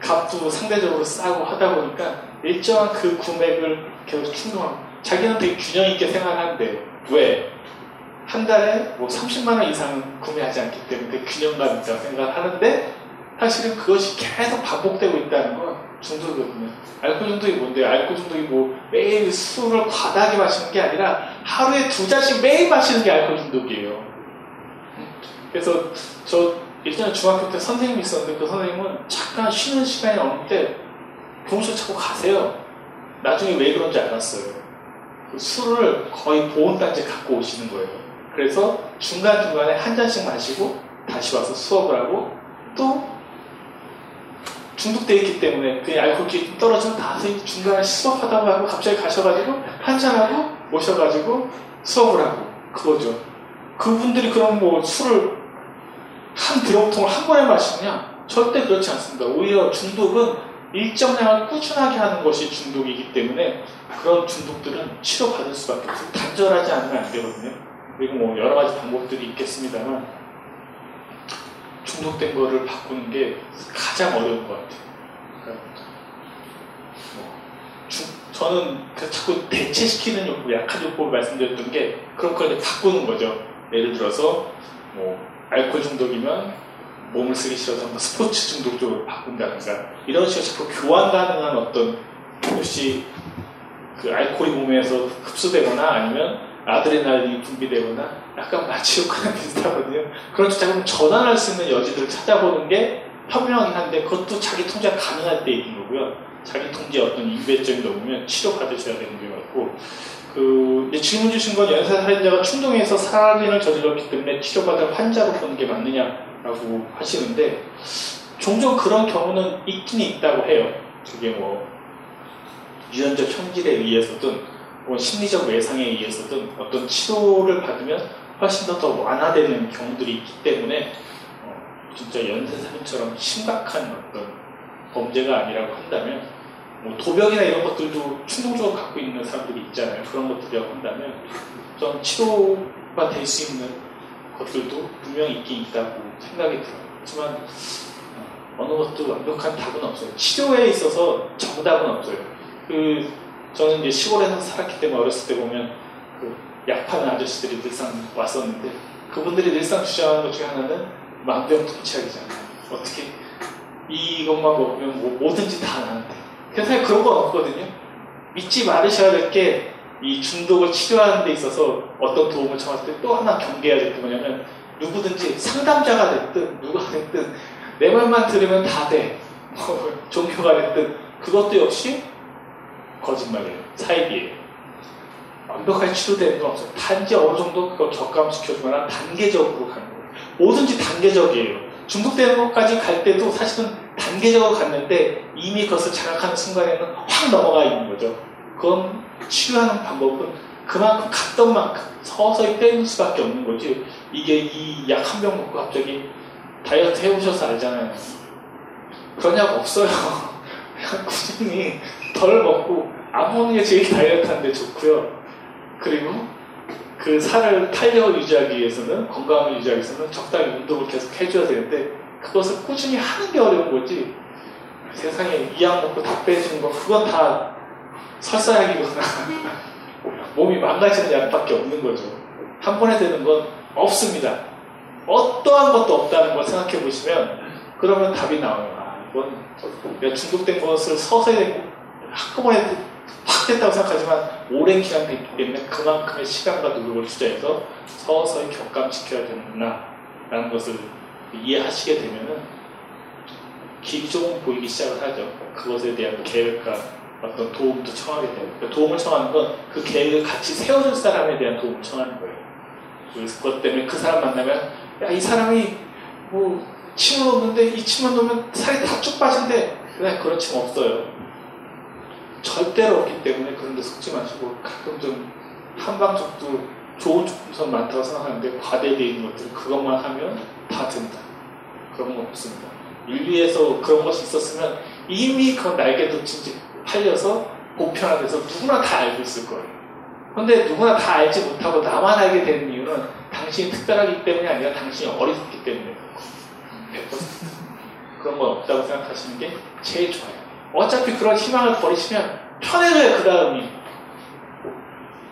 [SPEAKER 4] 값도 상대적으로 싸고 하다 보니까 일정한 그 구매를 계속 충동하고 자기는 되게 균형 있게 생활하는데 왜? 한 달에 뭐 30만 원 이상은 구매하지 않기 때문에 균형감 있다고 생각을 하는데 사실은 그것이 계속 반복되고 있다는 건 중독이거든요. 알코올 중독이 뭔데요? 알코올 중독이 뭐 매일 술을 과다하게 마시는 게 아니라 하루에 두 잔씩 매일 마시는 게 알코올 중독이에요. 그래서 저 예전에 중학교 때 선생님이 있었는데 그 선생님은 잠깐 쉬는 시간이 때 교무실 자꾸 가세요. 나중에 왜 그런지 알았어요. 그 술을 거의 보온단지 갖고 오시는 거예요. 그래서 중간중간에 한 잔씩 마시고 다시 와서 수업을 하고 또 중독되어 있기 때문에 그 알코올이 좀 떨어지면 다 선생님 중간에 수업하다고 하고 갑자기 가셔가지고 한잔하고 모셔가지고 수업을 하고 그거죠. 그분들이 그럼 뭐 술을 한 드럼통을 한 번에 마시느냐? 절대 그렇지 않습니다. 오히려 중독은 일정량을 꾸준하게 하는 것이 중독이기 때문에 그런 중독들은 치료받을 수밖에 없어요. 단절하지 않으면 안 되거든요. 그리고 뭐 여러 가지 방법들이 있겠습니다만 중독된 거를 바꾸는 게 가장 어려운 것 같아요. 뭐 중- 저는 그 자꾸 대체시키는 욕구, 약한 욕구를 말씀드렸던 게 그런 걸 이제 바꾸는 거죠. 예를 들어서 뭐 알코올 중독이면 몸을 쓰기 싫어서 스포츠 중독 쪽으로 바꾼다든가 이런 식으로 자꾸 교환 가능한 어떤 혹시 그 알코올이 몸에서 흡수되거나 아니면 아드레날린이 분비되거나 약간 마취 효과랑 비슷하거든요. 그런 자꾸 전환할 수 있는 여지들을 찾아보는 게 현명하긴 한데 그것도 자기 통제가 가능할 때 있는 거고요. 자기 통제 어떤 유배점이 넘으면 치료받으셔야 되는 게 같고 그 질문 주신 건 연쇄 살인자가 충동해서 살인을 저질렀기 때문에 치료받을 환자로 보는 게 맞느냐라고 하시는데 종종 그런 경우는 있긴 있다고 해요. 그게 뭐 유전적 형질에 의해서든 뭐 심리적 외상에 의해서든 어떤 치료를 받으면 훨씬 더, 더 완화되는 경우들이 있기 때문에 어, 진짜 연쇄살인처럼 심각한 어떤 범죄가 아니라고 한다면 뭐 도벽이나 이런 것들도 충동적으로 갖고 있는 사람들이 있잖아요. 그런 것들이라고 한다면 좀 치료가 될 수 있는 것들도 분명히 있긴 있다고 생각이 들어요. 하지만 어, 어느 것도 완벽한 답은 없어요. 치료에 있어서 정답은 없어요. 그 저는 이제 시골에서 살았기 때문에 어렸을 때 보면 그 약 파는 아저씨들이 늘상 왔었는데 그분들이 늘상 주장하는 것 중에 하나는 만병통치약이잖아요. 어떻게 이것만 먹으면 뭐, 뭐든지 다 나는데 세상에 그런 건 없거든요. 믿지 말으셔야 될 게 이 중독을 치료하는 데 있어서 어떤 도움을 청할 때 또 하나 경계해야 될 게 뭐냐면 누구든지 상담자가 됐든 누가 됐든 내 말만 들으면 다 돼. 뭐 종교가 됐든 그것도 역시 거짓말이에요. 사입이에요. 완벽하게 치료되는 건 없어요. 단지 어느 정도 그걸 격감시켜주거나 단계적으로 가는 거예요. 뭐든지 단계적이에요. 중독되는 것까지 갈 때도 사실은 단계적으로 갔는데 이미 그것을 자각하는 순간에는 확 넘어가 있는 거죠. 그건 치료하는 방법은 그만큼 갔던 만큼 서서히 빼는 수밖에 없는 거지. 이게 이 약 한 병 먹고 갑자기 다이어트 해보셔서 알잖아요. 그런 약 없어요. 그냥 꾸준히 덜 먹고 안 먹는 게 제일 다이어트 하는데 좋고요. 그리고 그 살을 탄력을 유지하기 위해서는 건강을 유지하기 위해서는 적당히 운동을 계속 해줘야 되는데 그것을 꾸준히 하는 게 어려운 거지. 세상에 이 약 먹고 다 빼주는 거 그건 다 설사약이거나 몸이 망가지는 약밖에 없는 거죠. 한 번에 되는 건 없습니다. 어떠한 것도 없다는 걸 생각해 보시면 그러면 답이 나와요. 아 이건 중독된 것을 서서히 한꺼번에 확 됐다고 생각하지만 오랜 기간 됐기 때문에 그만큼의 시간과 노력을 투자해서 서서히 격감시켜야 되는구나 라는 것을 이해하시게 되면은 길이 조금 보이기 시작을 하죠. 그것에 대한 계획과 어떤 도움도 청하게 되고 그러니까 도움을 청하는 건 그 계획을 같이 세워줄 사람에 대한 도움을 청하는 거예요. 그것 때문에 그 사람 만나면 야 이 사람이 뭐 침을 놓는데 이 침만 놓으면 살이 다 쭉 빠진대. 그냥 그런 침 없어요. 절대로 없기 때문에 그런 데 속지 마시고 가끔 좀 한방적도 좋은 조건선 많다고 생각하는데 과대되어 있는 것들 그것만 하면 다 된다. 그런 건 없습니다. 인류에서 그런 것이 있었으면 이미 그런 날개도 진짜 팔려서 보편화돼서 누구나 다 알고 있을 거예요. 그런데 누구나 다 알지 못하고 나만 알게 되는 이유는 당신이 특별하기 때문이 아니라 당신이 어리석기 때문에 그렇고 100% 그런 건 없다고 생각하시는 게 제일 좋아요. 어차피 그런 희망을 버리시면 편해져요, 그 다음이.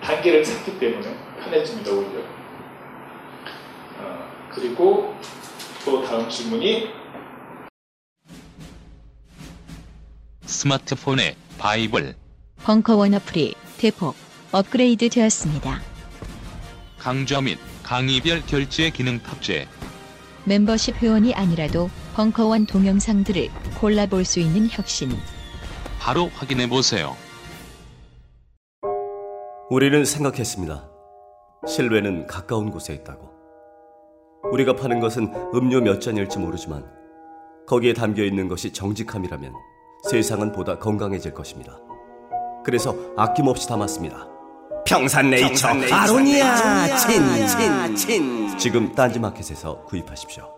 [SPEAKER 4] 단계를 찾기 때문에 편해집니다, 오히려. 어, 그리고 또 다음 질문이
[SPEAKER 3] 스마트폰에 바이블,
[SPEAKER 2] 벙커원 어플이 대폭 업그레이드 되었습니다.
[SPEAKER 3] 강좌 및 강의별 결제 기능 탑재,
[SPEAKER 2] 멤버십 회원이 아니라도 벙커원 동영상들을 골라볼 수 있는 혁신.
[SPEAKER 3] 바로 확인해 보세요.
[SPEAKER 6] 우리는 생각했습니다. 실외는 가까운 곳에 있다고. 우리가 파는 것은 음료 몇 잔일지 모르지만 거기에 담겨 있는 것이 정직함이라면 세상은 보다 건강해질 것입니다. 그래서 아낌없이 담았습니다. 평산네이처, 아로니아 친 친 친 지금 딴지마켓에서 구입하십시오.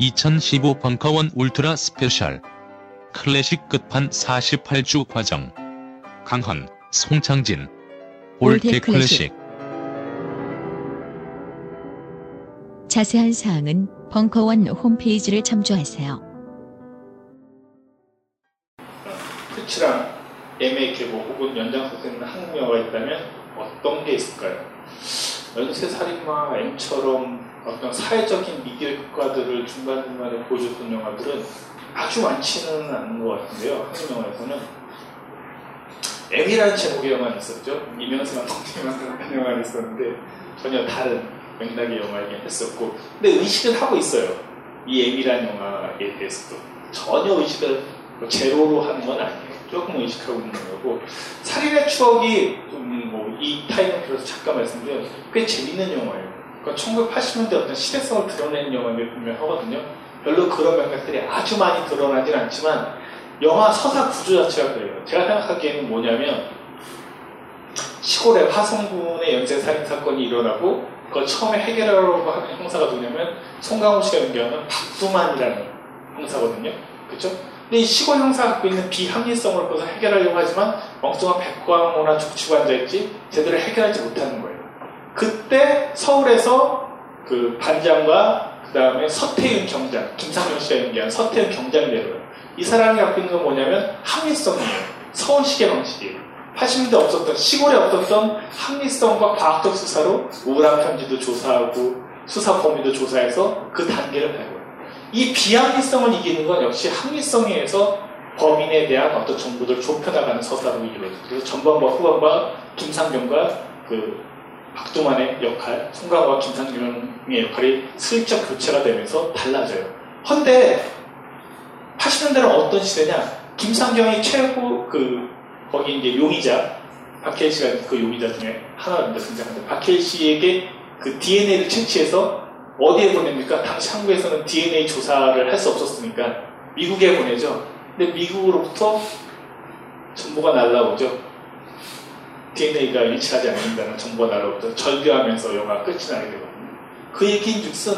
[SPEAKER 3] (2015) 벙커원 울트라 스페셜. 클래식 끝판 48주 과정. 강헌, 송창진. 올테
[SPEAKER 2] 올테
[SPEAKER 3] 클래식.
[SPEAKER 2] 자세한 사항은 벙커원 홈페이지를 참조하세요.
[SPEAKER 4] 프리츠랑 M의 계보 혹은 연장선상인 한국 영화가 있다면 어떤 게 있을까요? 연쇄살인마 M처럼 어떤 사회적인 미디어 효과들을 중간중간에 보여줬던 영화들은 아주 많지는 않은 것 같은데요. 한국 영화에서는 M이라는 제목의 영화가 있었죠. 이명수 감독님이 한 영화가 있었는데 전혀 다른 맥락의 영화이긴 했었고 근데 의식을 하고 있어요. 이 M이라는 영화에 대해서도 전혀 의식을 뭐 제로로 하는 건 아니에요. 조금 의식하고 있는 거고 살인의 추억이 좀뭐이 타임을 빌어서 잠깐 말씀드리면 꽤 재밌는 영화예요. 그러니까 1980년대 어떤 시대성을 드러내는 영화임을 분명하거든요. 별로 그런 맥락들이 아주 많이 드러나진 않지만 영화 서사 구조 자체가 그래요. 제가 생각하기에는 뭐냐면 시골의 화성군의 연쇄 살인 사건이 일어나고 그걸 처음에 해결하려고 하는 형사가 누구냐면 송강호 씨가 연기하는 박두만이라는 형사거든요. 그렇죠? 근데 이 시골 형사가 갖고 있는 비합리성을 그것을 해결하려고 하지만 엉뚱한 백광호나 앉아있지 제대로 해결하지 못하는 거예요. 그때 서울에서 그 반장과 그 다음에 서태윤 경장, 김상현 씨가 연기한 서태윤 경장이 내려요. 이 사람이 갖고 있는 건 뭐냐면 합리성이에요. 서울시계 방식이에요. 80년대 없었던, 시골에 없었던 합리성과 과학적 수사로 우울한 편지도 조사하고 수사 범위도 조사해서 그 단계를 밟아요. 이 비합리성을 이기는 건 역시 합리성에 의해서 범인에 대한 어떤 정보들을 좁혀나가는 서사로 이루어져요. 그래서 전반과 후반과 김상경과 그 박두만의 역할, 송강호와 김상경의 역할이 슬쩍 교체가 되면서 달라져요. 헌데 80년대는 어떤 시대냐? 김상경이 최고 그 거기 이제 용의자 박해일 씨가 그 용의자 중에 하나입니다 박해일 씨에게 그 DNA를 채취해서 어디에 보냅니까? 당시 한국에서는 DNA 조사를 할 수 없었으니까 미국에 보내죠. 근데 미국으로부터 정보가 날라오죠. DNA가 일치하지 않는다는 정보가 날라오죠. 절교하면서 영화 끝이 나게 되거든요. 그 얘기인 즉슨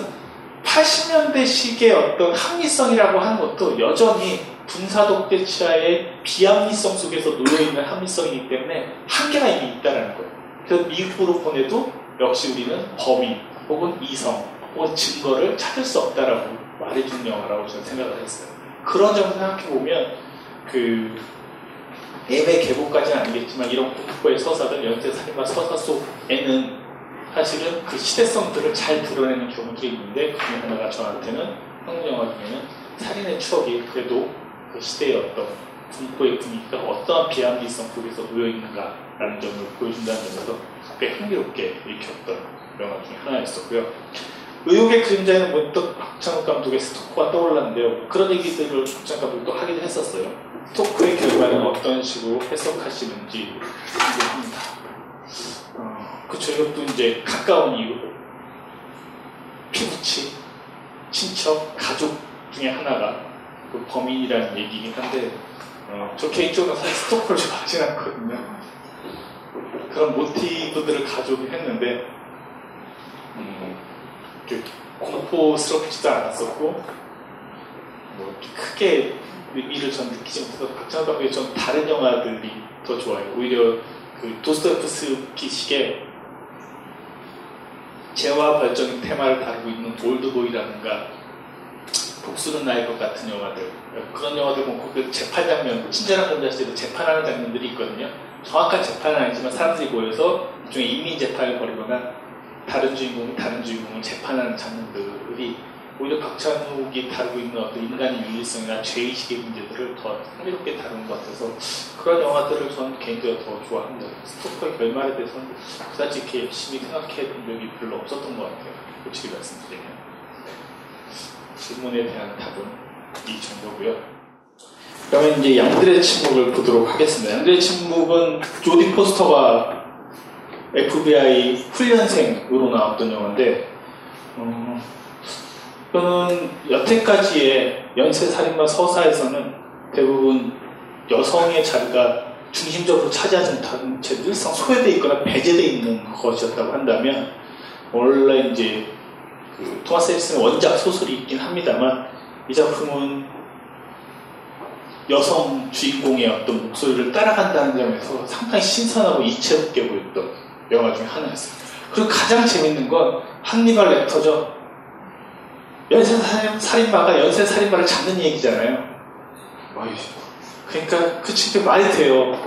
[SPEAKER 4] 80년대식의 어떤 합리성이라고 하는 것도 여전히 군사독재 치하의 비합리성 속에서 놓여있는 합리성이기 때문에 한계가 이미 있다는 거예요. 그래서 미국으로 보내도 역시 우리는 범인 혹은 이성 혹은 증거를 찾을 수 없다라고 말해주는 영화라고 저는 생각을 했어요. 그런 점을 생각해보면 그 예매 개봉까지는 아니겠지만 이런 공포의 서사들 연쇄살인마 서사 속에는 사실은 그 시대성들을 잘 드러내는 경우들이 있는데 그 중에 하나가 저한테는 한국 영화 중에는 살인의 추억이 그래도 그 시대의 어떤 공포의 분위기가 어떠한 비합리성 속에서 놓여있는가라는 점을 보여준다는 점에서 꽤 흥미롭게 읽혔던 영화 중에 하나였었고요. 의혹의 그림자에는 문득 박찬욱 감독의 스토커가 떠올랐는데요. 그런 얘기들을 박찬욱 감독도 하긴 했었어요. 스토커의 결과는 어떤 식으로 해석하시는지 궁금합니다. 어, 그쵸, 이것도 이제 가까운 이유. 피부치, 친척, 가족 중에 하나가 그 범인이라는 얘기긴 한데, 어, 저 개인적으로 사실 스토커를 좋아하진 않거든요. 그런 모티브들을 가져오긴 했는데, 음, 공포스럽지도 않았었고, 뭐, 크게 의미를 전 느끼지 못해서 박찬호 감독의 전 다른 영화들이 더 좋아요. 오히려 그 도스토옙스키식의 재화 발전의 테마를 다루고 있는 올드보이라든가 복수는 나의 것 같은 영화들 그런 영화들 보면 그 재판 장면 친절한 검사실에도 재판하는 장면들이 있거든요. 정확한 재판은 아니지만 사람들이 모여서 중에 인민 재판을 벌이거나 다른 주인공이 다른 주인공을 재판하는 장면들이 오히려 박찬욱이 다루고 있는 어떤 인간의 윤리성이나 죄의식의 문제들을 더 흥미롭게 다루는 것 같아서 그런 영화들을 저는 개인적으로 더 좋아합니다. 스토커의 결말에 대해서는 그다지 이렇게 열심히 생각해 본 적이 별로 없었던 것 같아요. 솔직히 말씀드리면. 질문에 대한 답은 이 정도고요. 그러면 이제 양들의 침묵을 보도록 하겠습니다. 양들의 침묵은 조디 포스터가 FBI 훈련생으로 나왔던 영화인데 어, 또는 여태까지의 연쇄살인마 서사에서는 대부분 여성의 자리가 중심적으로 차지하지 못하는 채 늘상 소외되어 있거나 배제되어 있는 것이었다고 한다면 원래 이제 그 토마스 헬슨의 원작 소설이 있긴 합니다만 이 작품은 여성 주인공의 어떤 목소리를 따라간다는 점에서 상당히 신선하고 이채롭게 보였던 영화 중에 하나였어요. 그리고 가장 재밌는 건 한니발 렉터죠. 연쇄살인마가 연쇄살인마를 잡는 얘기잖아요. 그러니까 그 진짜 말이 돼요.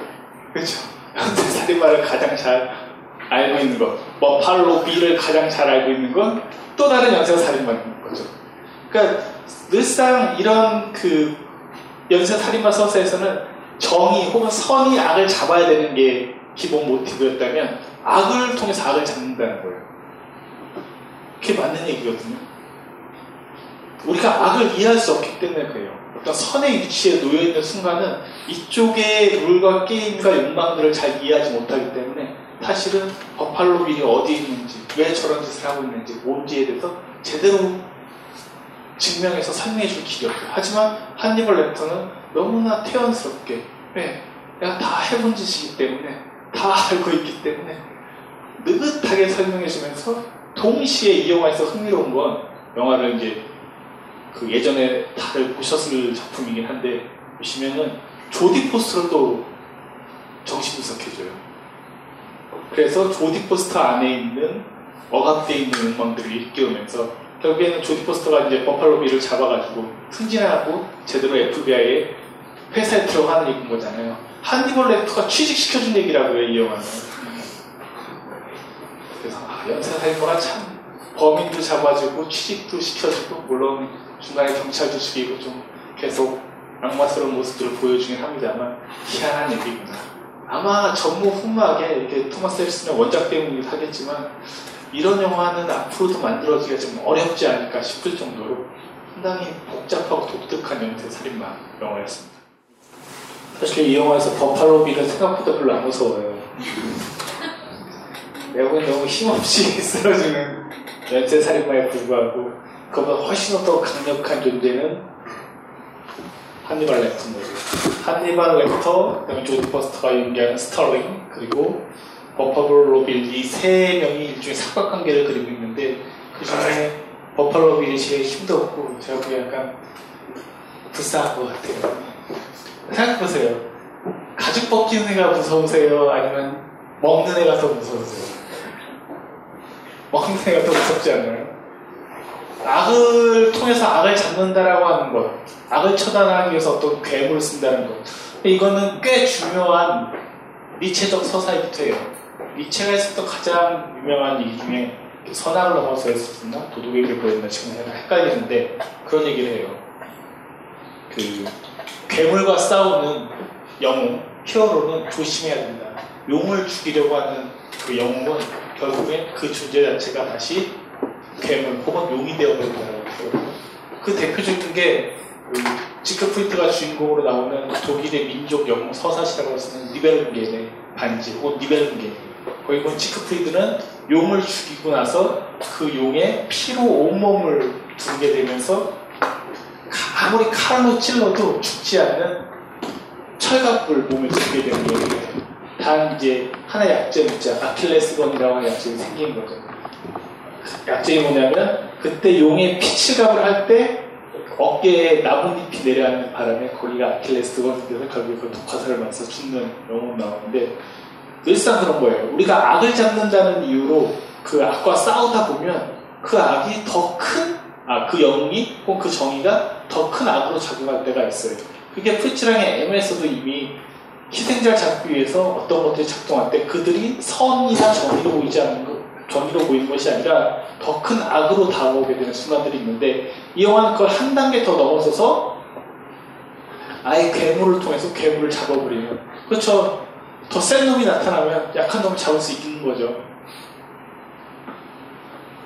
[SPEAKER 4] 그렇죠? 연쇄살인마를 가장 잘 알고 있는 것, 뭐 팔로 비를 가장 잘 알고 있는 건 또 다른 연쇄살인마인 거죠. 그러니까 늘상 이런 그 연쇄살인마 서사에서는 정의 혹은 선이 악을 잡아야 되는 게 기본 모티브였다면 악을 통해서 악을 잡는다는 거예요. 그게 맞는 얘기거든요. 우리가 악을 이해할 수 없기 때문에 그래요. 어떤 선의 위치에 놓여있는 순간은 이쪽의 룰과 게임과 욕망들을 잘 이해하지 못하기 때문에 사실은 버팔로 빌이 어디에 있는지, 왜 저런 짓을 하고 있는지, 뭔지에 대해서 제대로 증명해서 설명해 줄 길이 없어요. 하지만 한니벌 렉터는 너무나 태연스럽게, 왜? 내가 다 해본 짓이기 때문에 다 알고 있기 때문에 느긋하게 설명해 주면서 동시에 이 영화에서 흥미로운 건 영화를 이제 그 예전에 다들 보셨을 작품이긴 한데 보시면은 조디 포스터를 또 정신 분석해줘요. 그래서 조디 포스터 안에 있는 억압되어 있는 욕망들을 일깨우면서 결국에는 조디 포스터가 이제 버팔로 비를 잡아가지고 승진하고 제대로 FBI에 회사에 들어가는 얘기인 거잖아요. 한니벌 렉터가 취직시켜준 얘기라고요, 이 영화는. 아, 연쇄살인마가 참 범인도 잡아주고 취직도 시켜주고 물론 중간에 경찰도 죽이고 좀 계속 악마스러운 모습들을 보여주긴 합니다만 희한한 얘기구나. 아마 전무후무하게 이렇게 토마스 헬스는 원작 때문이기도 하겠지만 이런 영화는 앞으로도 만들어지기가 좀 어렵지 않을까 싶을 정도로 상당히 복잡하고 독특한 연쇄 살인마 영화였습니다. 사실 이 영화에서 버팔로 비는 생각보다 별로 안 무서워요. 내용은 너무 힘없이 쓰러지는 연쇄 살인마에 불과하고 그보다 훨씬 더 강력한 존재는 한니발 렉터인 거죠. 한니발 렉터, 그다음에 조디 포스터가 연기하는 스털링, 그리고 버팔로 빌 이 세 명이 일종의 삼각관계를 그리고 있는데 그 중에 버팔로 빌이 제일 힘도 없고 제가 보기에 약간 불쌍한 것 같아요. 생각해보세요. 가죽 벗기는 애가 무서우세요? 아니면 먹는 애가 더 무서우세요? 먹는 애가 더 무섭지 않나요? 악을 통해서 악을 잡는다라고 하는 것, 악을 처단하기 위해서 어떤 괴물을 쓴다는 것. 이거는 꽤 중요한 니체적 서사이기도 해요. 니체가 했었던 가장 유명한 얘기 중에 선악을 넘어서 했었나? 도덕에게 보였나? 지금 약간 헷갈리는데 그런 얘기를 해요. 그 괴물과 싸우는 영웅, 히어로는 조심해야 된다. 용을 죽이려고 하는 그 영웅은 결국엔 그 존재 자체가 다시 괴물 혹은 용이 되어버린다고 해요. 그 대표적인 게그 지크프리트가 주인공으로 나오는 독일의 민족 영웅 서사시라고 쓰는 니벨은겐의 반지 혹은 니벨은겐 거기 보면 지크프리드는 용을 죽이고 나서 그 용의 피로 온몸을 두게 되면서 아무리 칼로 찔러도 죽지 않는 철갑을 몸에 두게 되는 거예요. 단 이제 하나의 약점이 있죠. 아킬레스건이라고 하는 약점이 생긴 거죠. 약점이 뭐냐면 그때 용의 피칠갑을 할 때 어깨에 나뭇잎이 내려앉는 바람에 거기가 아킬레스건이 돼서 결국에 그 독화살을 맞아서 죽는 영웅 나오는데 늘상 그런 거예요. 우리가 악을 잡는다는 이유로 그 악과 싸우다 보면 그 악이 더 큰, 아, 그 영웅이 혹은 그 정의가 더 큰 악으로 작용할 때가 있어요. 그게 프리츠랑의 M에서도 이미 희생자를 잡기 위해서 어떤 것들이 작동할 때 그들이 선이나 정의로 보이지 않는 것, 정의로 보이는 것이 아니라 더 큰 악으로 다가오게 되는 순간들이 있는데 이 영화는 그걸 한 단계 더 넘어서서 아예 괴물을 통해서 괴물을 잡아버리는 그렇죠. 더 센 놈이 나타나면 약한 놈을 잡을 수 있는 거죠.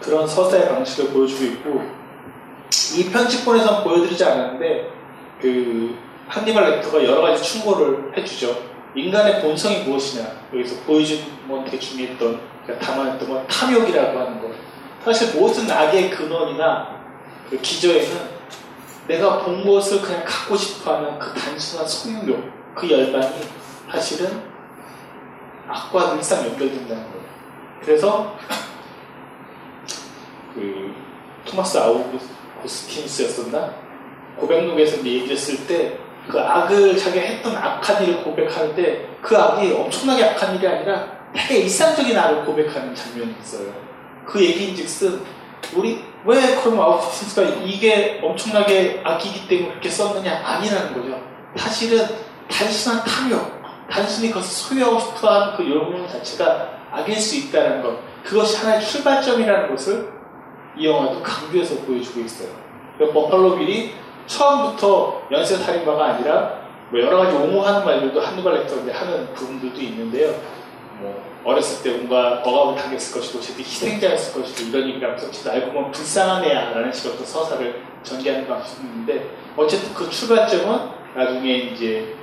[SPEAKER 4] 그런 서사의 방식을 보여주고 있고 이 편집본에서는 보여드리지 않았는데 그 한니발 렉터가 여러 가지 충고를 해주죠. 인간의 본성이 무엇이냐 여기서 되게 중요했던 그러니까 담아냈던 건 탐욕이라고 하는 거. 사실 모든 악의 근원이나 그 기저에는 내가 본 것을 그냥 갖고 싶어 하는 그 단순한 성욕, 그 열망이 사실은 악과 늘상 연결된다는 거예요. 그래서 그 토마스 아우구스티누스였었나 고백록에서 얘기를 했을 때 그 악을 자기가 했던 악한 일을 고백할 때 그 악이 엄청나게 악한 일이 아니라 되게 일상적인 악을 고백하는 장면이 있어요. 그 얘기인즉슨 우리 왜 그럼 아우구스티누스가 이게 엄청나게 악이기 때문에 그렇게 썼느냐 아니라는 거죠. 사실은 단순한 탐욕, 단순히 그것을 소유하고 싶어하는 그 욕망 자체가 악일 수 있다는 것, 그것이 하나의 출발점이라는 것을 이 영화도 강조해서 보여주고 있어요. 버팔로 빌이 처음부터 연쇄 살인마가 아니라 뭐 여러 가지 옹호하는 말들도 한누발 렉터인데 하는 부분들도 있는데요. 뭐 어렸을 때 뭔가 억압을 당했을 것이고 제때 희생자였을 것이고 이런 진짜 알고 보면 불쌍한 애야라는 식으로 또 서사를 전개하는 방식이 있는데 어쨌든 그 출발점은 나중에 이제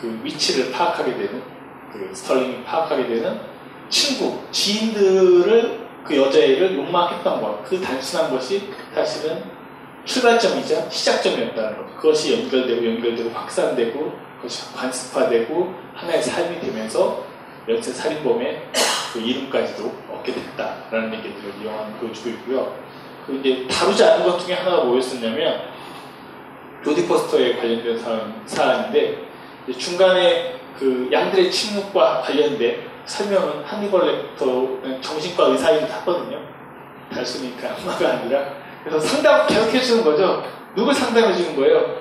[SPEAKER 4] 그 위치를 파악하게 되는 그 스털링이 파악하게 되는 친구 지인들을 그 여자애를 욕망했던 것, 그 단순한 것이 사실은 출발점이자 시작점이었다는 것. 그것이 연결되고 연결되고 확산되고 그것이 관습화되고 하나의 삶이 되면서 연쇄 살인범의 그 이름까지도 얻게 됐다라는 얘기들을 이 영화는 보여주고 있고요. 그 이제 다루지 않은 것 중에 하나가 뭐였었냐면 조디 포스터에 관련된 사안, 사안인데 중간에 그 양들의 침묵과 관련된 설명은 한니벌 렉터는 정신과 의사이기도 하거든요. 단순히 그 악마가 아니라 그래서 상담 계속 해 주는 거죠. 누굴 상담해 주는 거예요?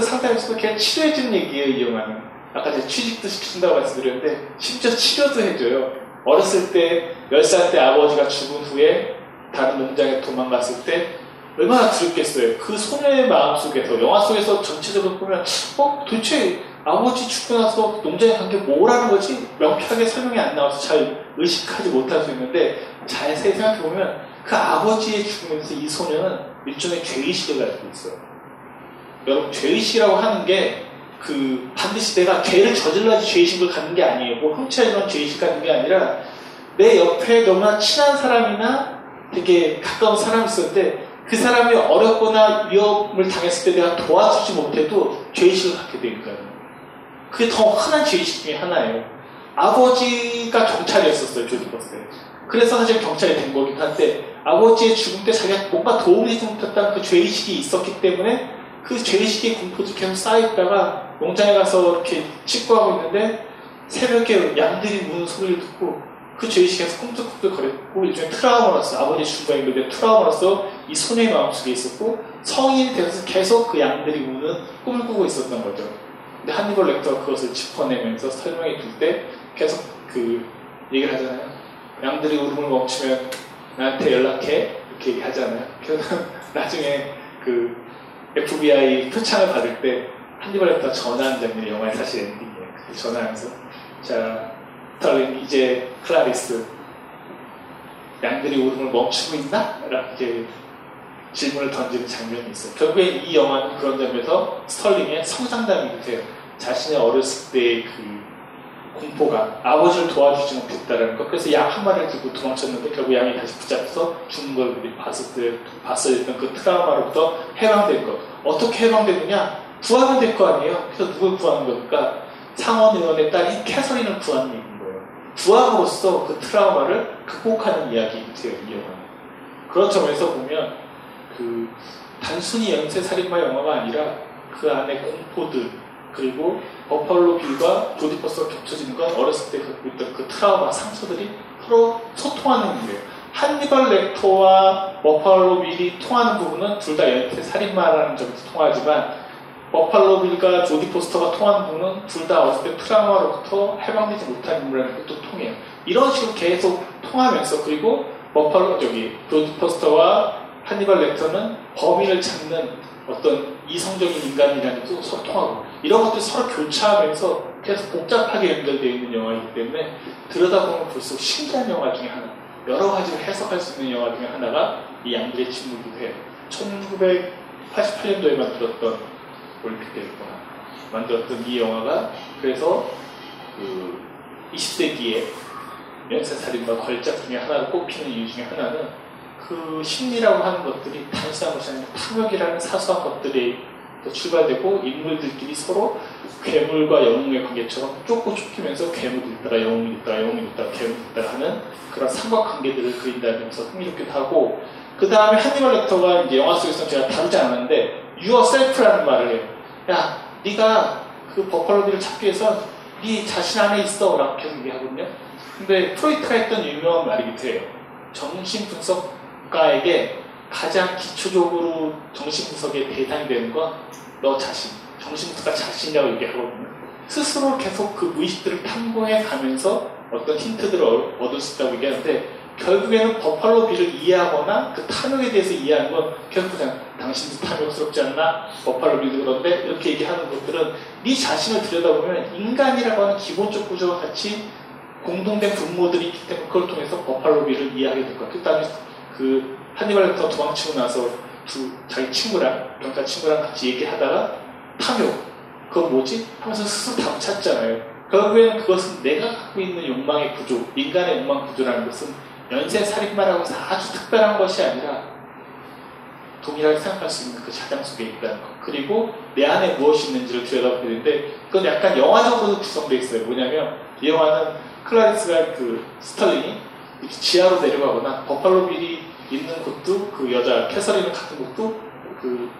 [SPEAKER 4] 상담해 주고 그냥 치료해 주는 얘기예요, 이 영화는. 아까 제가 취직도 시켜준다고 말씀드렸는데 심지어 치료도 해줘요. 어렸을 때 10살 때 아버지가 죽은 후에 다른 농장에 도망갔을 때 얼마나 두렵겠어요. 그 소녀의 마음 속에서 영화 속에서 전체적으로 보면 어 도대체 아버지 죽고 나서 농장에 간 게 뭐라는 거지 명쾌하게 설명이 안 나와서 잘 의식하지 못할 수 있는데 자세히 생각해 보면 그 아버지의 죽으면서 이 소녀는 일종의 죄의식을 가지고 있어요. 여러분 죄의식이라고 하는 게 그 반드시 내가 죄를 저질러야지 죄의식을 갖는 게 아니에요. 뭐 훔쳐야지만 죄의식 갖는 게 아니라 내 옆에 너무나 친한 사람이나 되게 가까운 사람이 있었는데 그 사람이 어렵거나 위험을 당했을 때 내가 도와주지 못해도 죄의식을 갖게 되니까요. 그게 더 흔한 죄의식 중에 하나예요. 아버지가 경찰이었었어요, 조디 버스에. 그래서 사실 경찰이 된 거긴 한데 아버지의 죽음 때 자기가 뭔가 도움이 되지 못했다는 그 죄의식이 있었기 때문에 그 죄의식의 공포도 계속 쌓여있다가 농장에 가서 이렇게 직구하고 있는데 새벽에 양들이 무는 소리를 듣고 그 죄의식에서 꿈틀꿈틀 거렸고 일종의 트라우마로서 아버지 죽음과 연결된 트라우마로서 이 소녀의 마음속에 있었고 성인이 되어서 계속 그 양들이 우는 꿈을 꾸고 있었던 거죠. 근데 한니벌 렉터가 그것을 짚어내면서 설명해 줄 때 계속 그 얘기를 하잖아요. 양들이 울음을 멈추면 나한테 연락해 이렇게 얘기하잖아요. 그래서 나중에 그 FBI 표창을 받을 때 한니벌 렉터가 전화하는 장면이 영화의 사실 엔딩이에요. 전화하면서 자 스털링 이제 클라리스 양들이 울음을 멈추고 있나? 이렇게 질문을 던지는 장면이 있어요. 결국에 이 영화는 그런 점에서 스털링의 성장담이 돼요. 자신의 어렸을 때의 그 공포가 아버지를 도와주지 못했다는 것. 그래서 양 한 마리를 들고 도망쳤는데 결국 양이 다시 붙잡혀서 죽는 걸 우리 봤을 때, 봤을 때그 트라우마로부터 해방된 것. 어떻게 해방되느냐? 구하면 될 거 아니에요? 그래서 누굴 구하는 겁니까? 상원 의원의 딸인 캐서린을 구하는 얘기인 거예요. 구함으로써 그 트라우마를 극복하는 이야기가 돼요, 이 영화는. 그런 점에서 보면 그 단순히 연쇄 살인마 영화가 아니라 그 안에 공포들 그리고 버팔로 빌과 조디 퍼스가 겹쳐지는 건 어렸을 때 갖고 있던 그 트라우마 상처들이 서로 소통하는 일이에요. 한니발 렉터와 버팔로 빌이 통하는 부분은 둘 다 연쇄 살인마라는 점에서 통하지만 버팔로 빌과 조디 포스터가 통하는 부분은 둘 다 어렸을 때 트라우마로부터 해방되지 못한 인물이라는 것도 통해요. 이런 식으로 계속 통하면서 그리고 버팔로 저기 조디 포스터와 한니발 렉터는 범인을 찾는 어떤 이성적인 인간이라는 것도 소통하고 이런 것들이 서로 교차하면서 계속 복잡하게 연결되어 있는 영화이기 때문에 들여다보면 볼수록 신기한 영화 중에 하나 여러 가지로 해석할 수 있는 영화 중에 하나가 이 양들의 침묵이기도 해요. 1988년도에 만들었던 올림픽 때였구나. 만들었던 이 영화가 그래서 그 20세기에 연쇄살인과 걸작 중에 하나로 꼽히는 이유 중에 하나는 그 심리라고 하는 것들이 단순한 것이 아니라 탐욕이라는 사소한 것들이 출발되고 인물들끼리 서로 괴물과 영웅의 관계처럼 쫓고 쫓기면서 괴물이 있다가 영웅이 있다가 영웅이 있다가 괴물이 있다가 하는 그런 삼각관계들을 그린다는 점에서 흥미롭기도 하고 그 다음에 한니발 렉터가 이제 영화 속에서 제가 다루지 않았는데 유어셀프라는 말을 해요. 야, 네가 그 버팔로비를 찾기 위해서 네 자신 안에 있어 라고 계속 얘기하거든요. 근데 프로이트가 했던 유명한 말이기도 해요. 정신 분석가에게 가장 기초적으로 정신 분석의 대상이 되는 건 너 자신, 정신분석가 자신이라고 얘기하거든요. 스스로 계속 그 무의식들을 탐구해 가면서 어떤 힌트들을 얻을 수 있다고 얘기하는데 결국에는 버팔로 비를 이해하거나 그 탐욕에 대해서 이해하는 건 결국 그냥 당신도 탐욕스럽지 않나? 버팔로 비도 그런데 이렇게 얘기하는 것들은 네 자신을 들여다보면 인간이라고 하는 기본적 구조와 같이 공동된 분모들이 있기 때문에 그걸 통해서 버팔로 비를 이해하게 될 거야. 그 다음에 그 한니발 렉터 도망치고 나서 두 자기 친구랑 경찰 친구랑 같이 얘기하다가 탐욕 그건 뭐지? 하면서 스스로 감찼잖아요. 결국에는 그것은 내가 갖고 있는 욕망의 구조, 인간의 욕망 구조라는 것은 연쇄 살인마라고 해서 아주 특별한 것이 아니라 동일하게 생각할 수 있는 그 자장 속에 있다는 것. 그리고 내 안에 무엇이 있는지를 들여다보게 되는데 그건 약간 영화적으로 구성되어 있어요. 뭐냐면 이 영화는 클라리스가 그 스털링이 지하로 내려가거나 버팔로 빌이 있는 곳도 그 여자 캐서린을 같은 곳도 그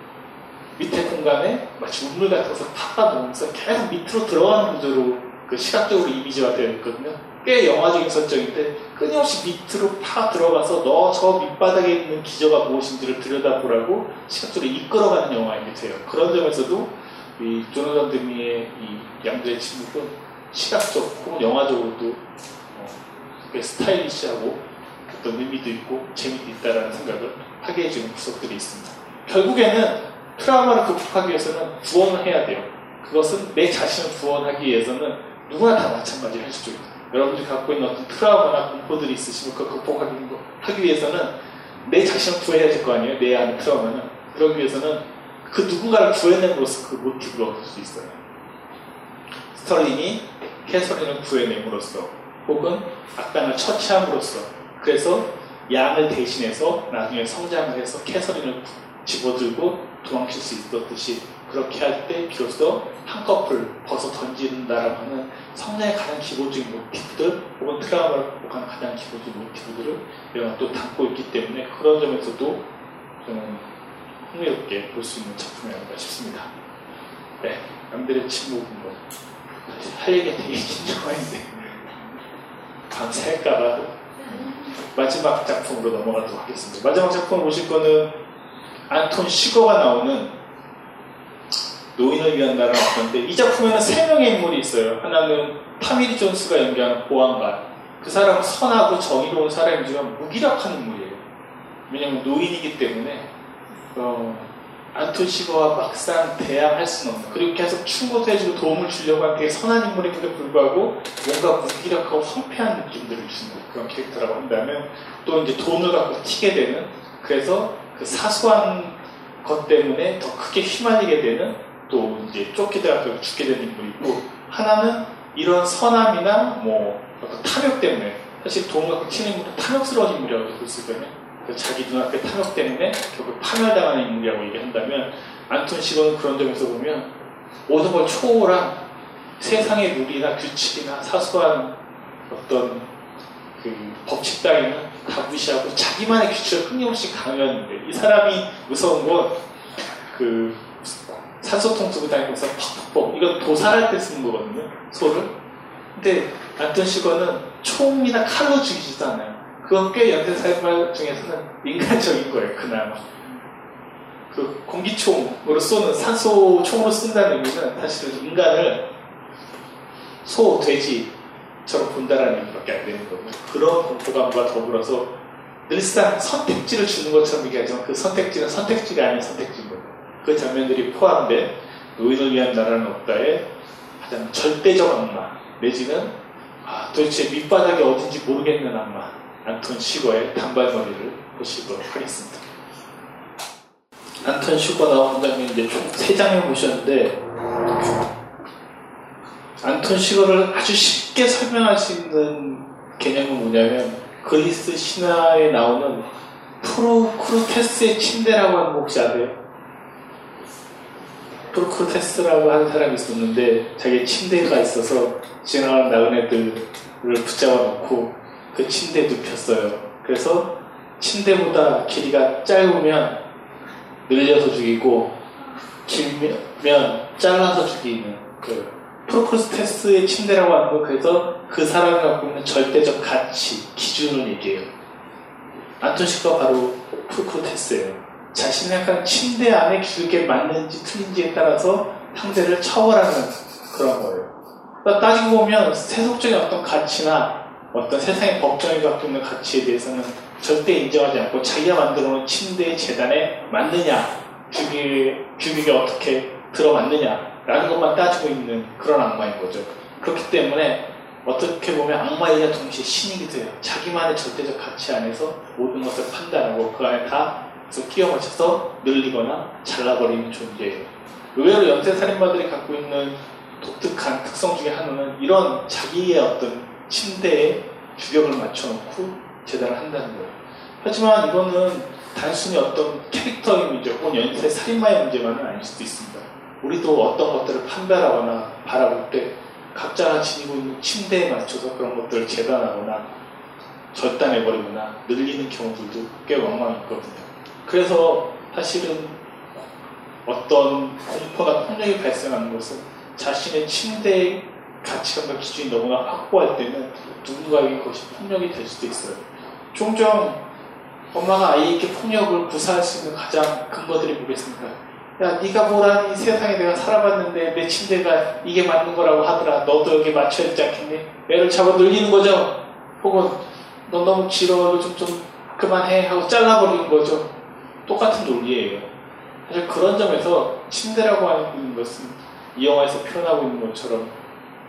[SPEAKER 4] 밑에 공간에 마치 우물 같은 것을 파가 놓으면서 계속 밑으로 들어가는 구조로 그 시각적으로 이미지화 되어 있거든요. 꽤 영화적인 설정인데 끊임없이 밑으로 파 들어가서 너 저 밑바닥에 있는 기저가 무엇인지를 들여다보라고 시각적으로 이끌어가는 영화임이 돼요. 그런 점에서도 이 조나단 드미의 이 양들의 침묵은 시각적 혹은 영화적으로도 어, 꽤 스타일리시하고 어떤 의미도 있고 재미도 있다라는 생각을 하게 해주는 구석들이 있습니다. 결국에는 트라우마를 극복하기 위해서는 구원을 해야 돼요. 그것은 내 자신을 구원하기 위해서는 누구나 다 마찬가지 현실적이다. 여러분들이 갖고 있는 어떤 트라우마나 공포들이 있으시면 그걸 극복하기 하기 위해서는 내 자신을 구해야 될 거 아니에요? 내 안에 트라우마는. 그러기 위해서는 그 누군가를 구해냄으로써 그 모티브를 얻을 수 있어요. 스털링이 캐서린을 구해냄으로써 혹은 악당을 처치함으로써 그래서 양을 대신해서 나중에 성장을 해서 캐서린을 집어들고 도망칠 수 있었듯이 그렇게 할 때 비로소 한꺼풀 벗어 던진다라고 하는 성장의 가장 기본적인 모티브들 혹은 트라우마를 극복하는 가장 기본적인 모티브들을 영화 또 담고 있기 때문에 그런 점에서도 저는 흥미롭게 볼 수 있는 작품이 아닌가 싶습니다. 네, 남들의 침묵은 뭐, 할 얘기가 되게 긴 영화인데, 밤새 할까봐 마지막 작품으로 넘어가도록 하겠습니다. 마지막 작품 보실 거는 안톤 시거가 나오는 노인을 위한 나라는 건데, 이 작품에는 세 명의 인물이 있어요. 하나는 타미리 존스가 연기하는 보안관. 그 사람은 선하고 정의로운 사람이지만 무기력한 인물이에요. 왜냐하면 노인이기 때문에 어, 안톤 시거와 막상 대항할 수는 없는 그리고 계속 충고도 해주고 도움을 주려고 하는 되게 선한 인물임에도 불구하고 뭔가 무기력하고 황폐한 느낌들을 주는 그런 캐릭터라고 한다면 또 이제 돈을 갖고 튀게 되는 그래서 그 사소한 것 때문에 더 크게 휘말리게 되는 또 이제 쫓기다가 죽게 되는 인물이 있고 하나는 이런 선함이나 뭐 탐욕 때문에 사실 돈을 갖고 튀는 인물은 탐욕스러운 인물이라고 볼 수 있거든요 자기 눈앞에 탐욕 때문에 결국 파멸당하는 인물이라고 얘기한다면 안톤 시거는 그런 점에서 보면 모든 걸 초월한 세상의 룰이나 규칙이나 사소한 어떤 그 법칙 따위는 다 무시하고 자기만의 규칙을 끊임없이 강요하는데 이 사람이 무서운 건 그 산소통 쓰고 다니면서 퍽퍽퍽 이건 도살할 때 쓰는 거거든요 소를. 근데 안톤 시거는 총이나 칼로 죽이지도 않아요 그건 꽤 연쇄살인마 중에서는 인간적인 거예요, 그나마. 그 공기총으로 쏘는 산소총으로 쓴다는 의미는 사실은 인간을 소, 돼지처럼 본다라는 얘기밖에 안 되는 거예요. 그런 공포감과 더불어서 늘상 선택지를 주는 것처럼 얘기하지만 그 선택지는 선택지가 아닌 선택지인 거예요. 그 장면들이 포함된 노인을 위한 나라는 없다의 가장 절대적 악마 내지는 아, 도대체 밑바닥이 어딘지 모르겠는 악마 안톤 슈거의 단발머리를 보시도록 하겠습니다. 안톤 슈거 나오는 장면 이제 총 3장을 보셨는데 안톤 슈거를 아주 쉽게 설명할 수 있는 개념은 뭐냐면 그리스 신화에 나오는 프로크루테스의 침대라고 하는 거 혹시 아세요? 프로크루테스라고 하는 사람이 있었는데 자기 침대가 있어서 지나가는 나그네들을 붙잡아 놓고 그 침대에 눕혔어요. 그래서 침대보다 길이가 짧으면 늘려서 죽이고 길면 잘라서 죽이는 그 프로크스테스의 침대라고 하는 거 그래서 그 사람이 갖고 있는 절대적 가치, 기준을 얘기해요. 안토시가 바로 프로크테스예요. 자신의 약간 침대 안에 길게 맞는지 틀린지에 따라서 상대를 처벌하는 그런 거예요. 그러니까 따지고 보면 세속적인 어떤 가치나 어떤 세상의 법정이 갖고 있는 가치에 대해서는 절대 인정하지 않고 자기가 만들어 놓은 침대 재단에 맞느냐, 규격에, 규격에 어떻게 들어맞느냐 라는 것만 따지고 있는 그런 악마인 거죠. 그렇기 때문에 어떻게 보면 악마이자 동시에 신이기도 해요. 자기만의 절대적 가치 안에서 모든 것을 판단하고 그 안에 다 끼워 맞춰서 늘리거나 잘라버리는 존재예요. 의외로 연쇄살인마들이 갖고 있는 독특한 특성 중에 하나는 이런 자기의 어떤 침대에 주격을 맞춰놓고 재단을 한다는 거예요. 하지만 이거는 단순히 어떤 캐릭터의 문제 혹은 연쇄 살인마의 문제만은 아닐 수도 있습니다. 우리도 어떤 것들을 판별하거나 바라볼 때 각자가 지니고 있는 침대에 맞춰서 그런 것들을 재단하거나 절단해버리거나 늘리는 경우들도 꽤 왕왕 있거든요. 그래서 사실은 어떤 공포나 폭력이 발생하는 것은 자신의 침대의 가치관과 기준이 너무나 확고할 때는 누군가에게 그것이 폭력이 될 수도 있어요. 종종 엄마가 아이에게 폭력을 구사할 수 있는 가장 근거들이 뭐겠습니까? 야, 네가 뭐라니 세상에 내가 살아봤는데 내 침대가 이게 맞는 거라고 하더라. 너도 여기 맞춰야 되지 않겠니? 애를 잡아 늘리는 거죠. 혹은 너 너무 길어, 좀, 좀 그만해 하고 잘라버리는 거죠. 똑같은 논리예요. 사실 그런 점에서 침대라고 하는 것은 이 영화에서 표현하고 있는 것처럼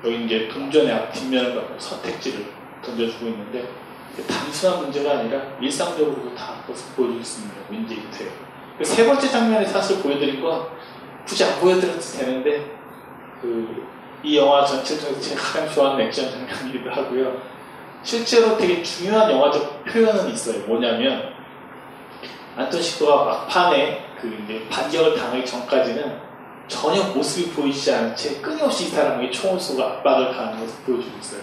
[SPEAKER 4] 여기 이제 동전의 앞 뒷면을 갖고 선택지를 던져주고 있는데 단순한 문제가 아니라 일상적으로도 다 그것을 보여줄 수 있는 문제이 돼요. 그세 번째 장면에 사실 보여드린 건 굳이 안 보여드려도 되는데 그 이 영화 전체 중에서 제가 가장 좋아하는 액션 장면이기도 하고요. 실제로 되게 중요한 영화적 표현은 있어요. 뭐냐면 안톤 시코가 막판에 그 이제 반격을 당하기 전까지는 전혀 모습이 보이지 않은 채 끊임없이 이 사람에게 총을 쏘고 압박을 가하는 것을 보여주고 있어요.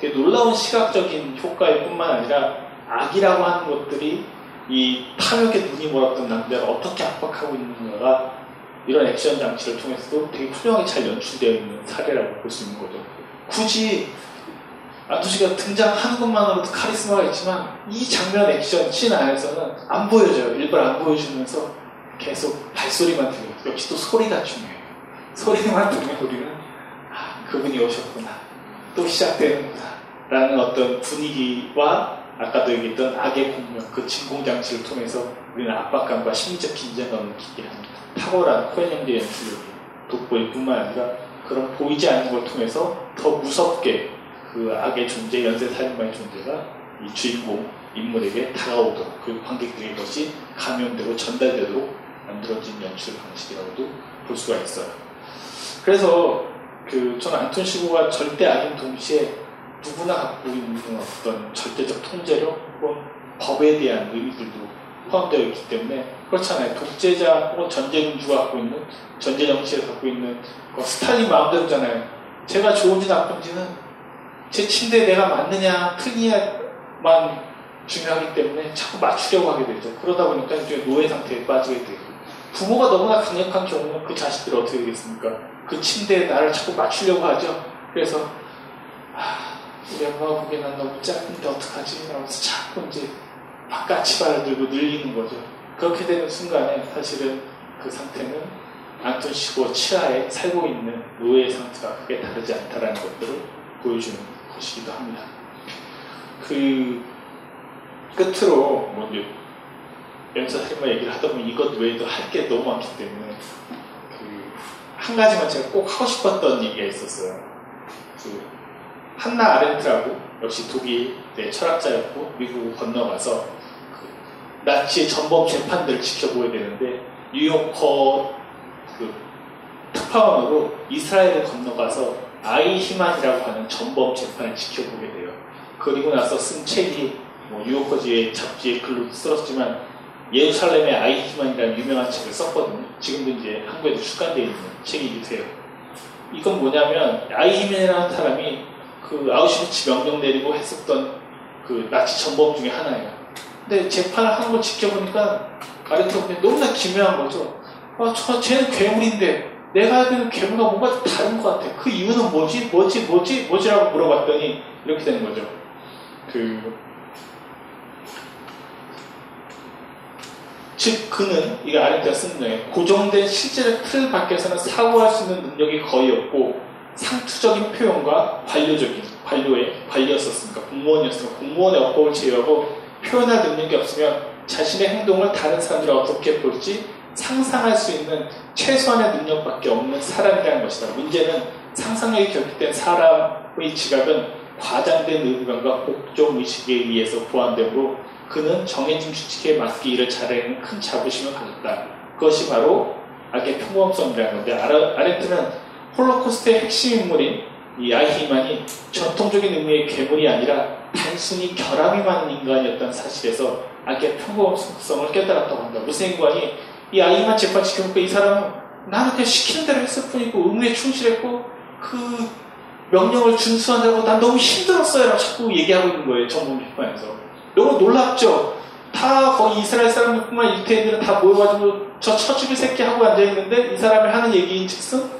[SPEAKER 4] 되게 놀라운 시각적인 효과일 뿐만 아니라 악이라고 하는 것들이 이 탐욕에 눈이 멀었던 남자를 어떻게 압박하고 있는가가 이런 액션 장치를 통해서도 되게 훌륭하게 잘 연출되어 있는 사례라고 볼 수 있는 거죠. 굳이 아토시가 등장하는 것만으로도 카리스마가 있지만 이 장면 액션 씬 안에서는 안 보여져요. 일부러 안 보여주면서 계속 발소리만 들려요. 역시 또 소리가 중요해요. 소리만 들으면 우리는 아, 그분이 오셨구나. 또 시작되는구나. 라는 어떤 분위기와 아까도 얘기했던 악의 공명, 그 진공장치를 통해서 우리는 압박감과 심리적 긴장감을 느끼게 하는 탁월한 코엔 형제 연출력이 돋보일 뿐만 아니라 그런 보이지 않는 걸 통해서 더 무섭게 그 악의 존재, 연쇄 살인마의 존재가 이 주인공 인물에게 다가오도록 그 관객들의 것이 감염되고 전달되도록 만들어진 연출 방식이라고도 볼 수가 있어요. 그래서 그 저는 안톤 시고가 절대 악인 동시에 누구나 갖고 있는 어떤 절대적 통제력 혹은 법에 대한 의미들도 포함되어 있기 때문에 그렇잖아요. 독재자 혹은 전제군주가 갖고 있는 전제 정치를 갖고 있는 그 스탈린 마음대로잖아요. 제가 좋은지 나쁜지는 제 침대에 내가 맞느냐 틀리냐만 중요하기 때문에 자꾸 맞추려고 하게 되죠. 그러다 보니까 노예 상태에 빠지게 되고 부모가 너무나 강력한 경우는 그 자식들이 어떻게 되겠습니까? 그 침대에 나를 자꾸 맞추려고 하죠. 그래서 아, 우리 엄마가 보기엔 난 너무 작은데 어떡하지? 이러면서 자꾸 이제 바깥치발을 들고 늘리는 거죠. 그렇게 되는 순간에 사실은 그 상태는 안톤 시고 치아에 살고 있는 노예 상태가 크게 다르지 않다라는 것들을 보여주는 것이기도 합니다. 그 끝으로 뭐 이제 연사살인마 얘기를 하다 보면 이것 외에도 할 게 너무 많기 때문에 그 한 가지만 제가 꼭 하고 싶었던 얘기가 있었어요. 그 한나 아렌트라고 역시 독일 네, 철학자였고 미국을 건너가서 그 나치의 전범 재판들을 지켜보게 되는데 뉴요커 그 특파원으로 이스라엘을 건너가서 아이히만이라고 하는 전범 재판을 지켜보게 돼요. 그리고 나서 쓴 책이 뭐 뉴요커지의 잡지에 글로 쓰었지만 예루살렘의 아이히만이라는 유명한 책을 썼거든요. 지금도 이제 한국에도 출간되어 있는 책이기도 해요. 이건 뭐냐면 아이히만이라는 사람이 그 아우슈비츠 명령 내리고 했었던 그 나치 전범 중에 하나예요. 근데 재판을 하는 걸 지켜보니까 아르토가 너무나 기묘한 거죠. 아, 저, 쟤는 괴물인데 내가 알기로는 괴물과 뭔가 좀 다른 것 같아. 그 이유는 뭐지? 뭐지? 뭐지? 뭐지라고 물어봤더니 이렇게 되는 거죠. 그, 즉, 그는, 이게 아르테가 쓴 거예요. 고정된 실제적 틀 밖에서는 사고할 수 있는 능력이 거의 없고, 상투적인 표현과 관료적인, 관료의, 관리였었으니까, 공무원이었으니까, 공무원의 어법을 제외하고 표현할 능력이 없으면 자신의 행동을 다른 사람들이 어떻게 볼지 상상할 수 있는 최소한의 능력밖에 없는 사람이라는 것이다. 문제는 상상력이 결핍된 사람의 지각은 과장된 의무감과 복종 의식에 의해서 보완되므로 그는 정해진 규칙에 맞게 일을 잘하는 큰 자부심을 가졌다. 그것이 바로 악의 평범성이라는 건데 아렌트는 홀로코스트의 핵심 인물인 이 아이히만이 전통적인 의미의 괴물이 아니라 단순히 결함이 많은 인간이었다는 사실에서 악의 평범성을 깨달았다고 한다. 인간이 이 아이만 재판 지켜보니까 이 사람은 그냥 시키는 대로 했을 뿐이고 의무에 충실했고 그 명령을 준수하느라고 난 너무 힘들었어요. 라고 자꾸 얘기하고 있는 거예요. 전문 비판에서. 너무 놀랍죠? 다 거기 이스라엘 사람들뿐만 유태인들은 다 모여가지고 저 처죽일 새끼 하고 앉아있는데 이 사람이 하는 얘기인 즉슨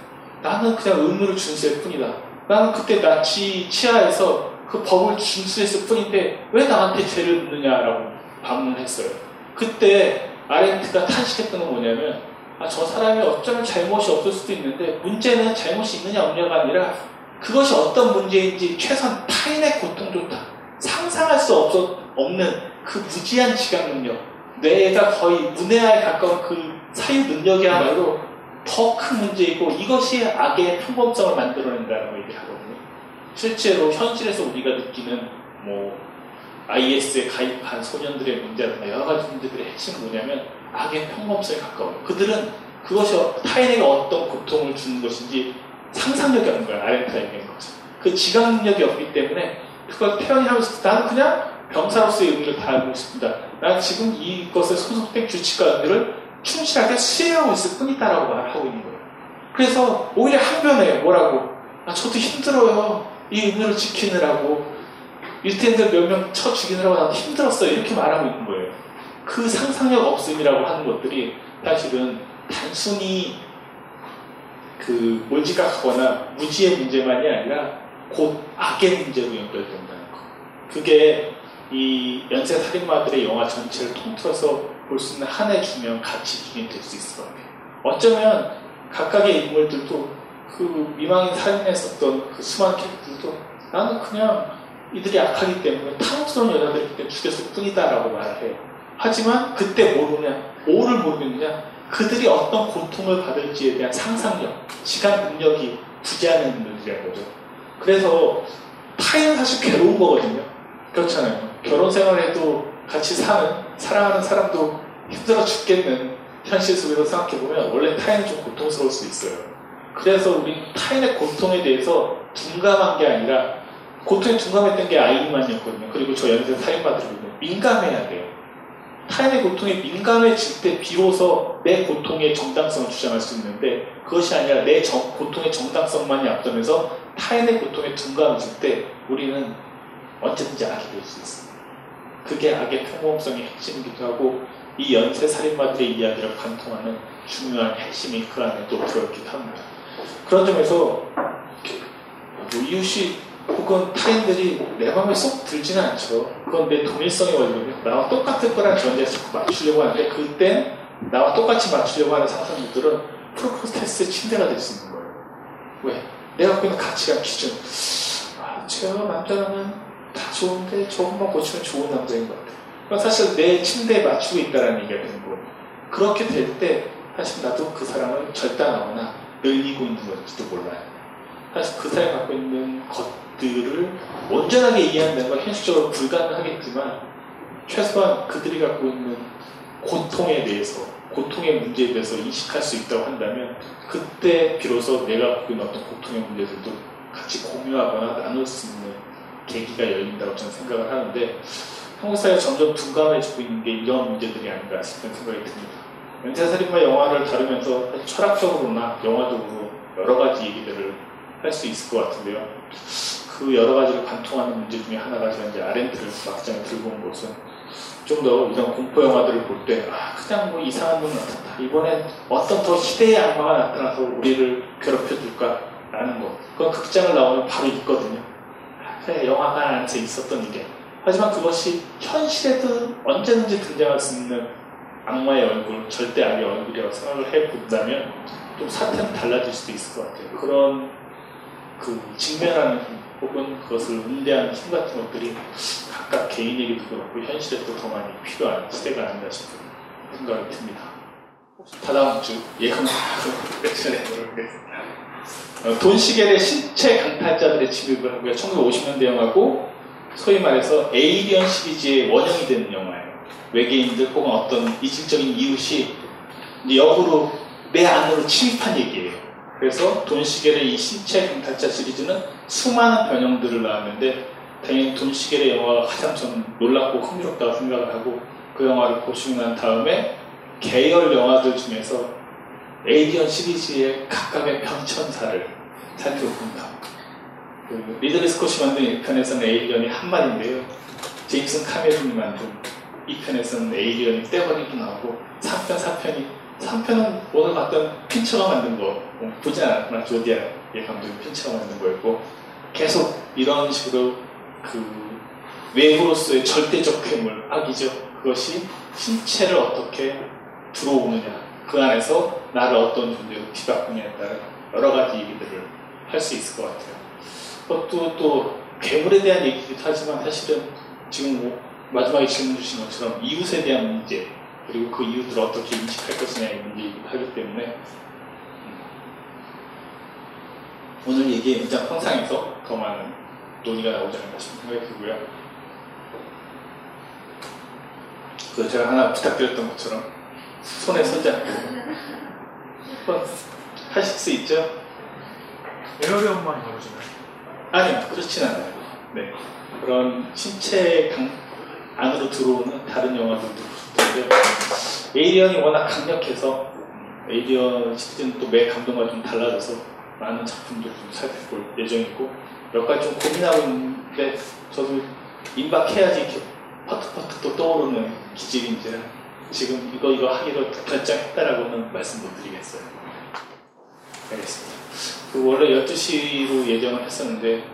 [SPEAKER 4] 나는 그냥 의무를 준수할 뿐이다. 나는 그때 나치 치하에서 그 법을 준수했을 뿐인데 왜 나한테 죄를 묻느냐라고 반문했어요. 그때 아렌트가 탄식했던 건 뭐냐면 아, 저 사람이 어쩌면 잘못이 없을 수도 있는데 문제는 잘못이 있느냐 없느냐가 아니라 그것이 어떤 문제인지 최소한 타인의 고통조차 상상할 수 없어, 없는 그 무지한 지각 능력 뇌가 거의 문해화에 가까운 그 사유 능력이야말로 더 큰 문제이고 이것이 악의 평범성을 만들어낸다는 얘기를 하거든요. 실제로 현실에서 우리가 느끼는 뭐 IS에 가입한 소년들의 문제나 여러 가지 문제들의 핵심은 뭐냐면 악의 평범성에 가까워요. 그들은 그것이 타인에게 어떤 고통을 주는 것인지 상상력이 없는 거예요. 얘기한 것처럼. 그 지각 능력이 없기 때문에 그걸 표현하고 있을 때 나는 그냥 병사로서의 의무를 다하고 있습니다. 나는 지금 이것에 소속된 규칙과들을 충실하게 수행하고 있을 뿐이다라고 말을 하고 있는 거예요. 그래서 오히려 항변해요. 뭐라고? 아, 저도 힘들어요. 이 의무를 지키느라고. 유태인들 몇 명 쳐 죽이느라고 나도 힘들었어요. 이렇게 말하고 있는 거예요. 그 상상력 없음이라고 하는 것들이 사실은 단순히 그 몰지각하거나 무지의 문제만이 아니라 곧 악의 문제로 연결된다는 거. 그게 이 연쇄 살인마들의 영화 전체를 통틀어서 볼 수 있는 하나의 중요한 가치 중에 될수 있을 것 같아요. 어쩌면 각각의 인물들도 그 미망인 살인했었던 그 수많은 캐릭터들도 나는 그냥 이들이 악하기 때문에 탐스러운 여자들이기 때문에 죽였을 뿐이다라고 말을 해요. 하지만 그때 모르냐, 오를 모르겠느냐, 그들이 어떤 고통을 받을지에 대한 상상력, 시간 능력이 부재하는 인물들이라는 거죠. 그래서 타인은 사실 괴로운 거거든요. 그렇잖아요. 결혼 생활에도 같이 사는, 사랑하는 사람도 힘들어 죽겠는 현실 속에서 생각해보면 원래 타인은 좀 고통스러울 수 있어요. 그래서 우리 타인의 고통에 대해서 둔감한 게 아니라 고통에 둔감했던 게 아이만이었거든요. 그리고 저 연쇄 살인마들이거든요. 민감해야 돼요. 타인의 고통에 민감해질 때 비로소 내 고통의 정당성을 주장할 수 있는데 그것이 아니라 내 정, 고통의 정당성만이 앞서면서 타인의 고통에 둔감해질 때 우리는 언제든지 악이 될 수 있습니다. 그게 악의 평범성의 핵심이기도 하고 이 연쇄 살인마들의 이야기를 관통하는 중요한 핵심이 그 안에 또 들어있기도 합니다. 그런 점에서 뭐 이웃이 혹은 타인들이 내 마음에 쏙 들지는 않죠. 그건 내 동일성의 원리거든요. 나와 똑같을 거란 전제에 자꾸 맞추려고 하는데 그때 나와 똑같이 맞추려고 하는 상상들은 프로포테스의 침대가 될 수 있는 거예요. 왜? 내가 갖고 있는 가치관 기준. 아, 제가 남자라면 다 좋은데 조금만 고치면 좋은 남자인 것 같아요. 사실 내 침대에 맞추고 있다는 얘기가 되는 거예요. 그렇게 될 때 사실 나도 그 사람을 절단하거나 늘리고 있는 건지도 몰라요. 사실 그 사람이 갖고 있는 것들을 온전하게 이해한다는 건 현실적으로 불가능하겠지만 최소한 그들이 갖고 있는 고통에 대해서 고통의 문제에 대해서 인식할 수 있다고 한다면 그때 비로소 내가 갖고 있는 어떤 고통의 문제들도 같이 공유하거나 나눌 수 있는 계기가 열린다고 저는 생각을 하는데 한국 사회가 점점 둔감해지고 있는 게 이런 문제들이 아닌가 싶은 생각이 듭니다. 연쇄살인마 영화를 다루면서 철학적으로나 영화적으로 여러 가지 얘기들을 할 수 있을 것 같은데요. 그 여러 가지를 관통하는 문제 중에 하나가 제가 이제 아렌트를 막장에 들고 온 것은 좀 더 이런 공포 영화들을 볼 때, 아, 그냥 뭐 이상한 놈 나타났다. 이번엔 어떤 더 시대의 악마가 나타나서 우리를 괴롭혀 줄까라는 거. 그건 극장을 나오면 바로 있거든요. 그래, 영화관 안에서 있었던 일이야. 하지만 그것이 현실에도 언제든지 등장할 수 있는 악마의 얼굴, 절대 악의 얼굴이라고 생각을 해본다면 좀 사태는 달라질 수도 있을 것 같아요. 그런 그 직면하는 힘, 혹은 그것을 응대하는 힘 같은 것들이 각각 개인에게도 그렇고 현실에도 더 많이 필요한 시대가 아닌가 싶은 생각이 듭니다. 다다음 주 예금 렉션에 모르겠습니다. 어, 돈 시겔의 신체 강탈자들의 침입을 하고요. 1950년대 영화고 소위 말해서 에이리언 시리즈의 원형이 되는 영화예요. 외계인들 혹은 어떤 이질적인 이웃이 역으로 내 안으로 침입한 얘기예요. 그래서 돈 시겔의 이 신체 강탈자 시리즈는 수많은 변형들을 낳았는데 당연히 돈 시겔의 영화가 가장 저는 놀랍고 흥미롭다고 생각을 하고 그 영화를 보시고 난 다음에 계열 영화들 중에서 에이리언 시리즈의 각각의 변천사를 살펴본다. 그 리들리 스콧이 만든 1편에서는 에이리언이 한 마리인데요. 제임스 카메론이 만든 2편에서는 에이리언이 떼거리로 나오고 3편, 4편이 3편은 오늘 봤던 핀처가 만든 거 뭐, 보지 않았구나 조디악의 감독인 핀처가 만든 거였고 계속 이런 식으로 그 외부로서의 절대적 괴물 악이죠 그것이 신체를 어떻게 들어오느냐 그 안에서 나를 어떤 존재로 뒤바꾸냐에 따른 여러 가지 얘기들을 할 수 있을 것 같아요 그것도 또 괴물에 대한 얘기기도 하지만 사실은 지금 뭐 마지막에 질문 주신 것처럼 이웃에 대한 문제 그리고 그 이웃들을 어떻게 인식할 것이냐의 문제이기도 하기 때문에 음, 오늘 얘기의 문장 형상에서 더 많은 논의가 나오지 않을까 싶은 생각이 들고요. 그 제가 하나 부탁드렸던 것처럼 손에 손잡고 한번 하실 수 있죠?
[SPEAKER 7] 에어리언만 나오시나요?
[SPEAKER 4] 아니요, 그렇진 않아요. 네. 그런 신체 강, 안으로 들어오는 다른 영화들도 있는데 에이리언이 워낙 강력해서 에이리언 시즌 또 매 감독과 좀 달라져서 많은 작품들을 좀 살펴볼 예정이고 몇 가지 좀 고민하고 있는데 저도 임박해야지 이렇게 퍼뜩퍼뜩 또 떠오르는 기질인지 지금 이거 이거 하기로 결정했다라고는 말씀 못 드리겠어요. 알겠습니다. 그 원래 12시로 예정을 했었는데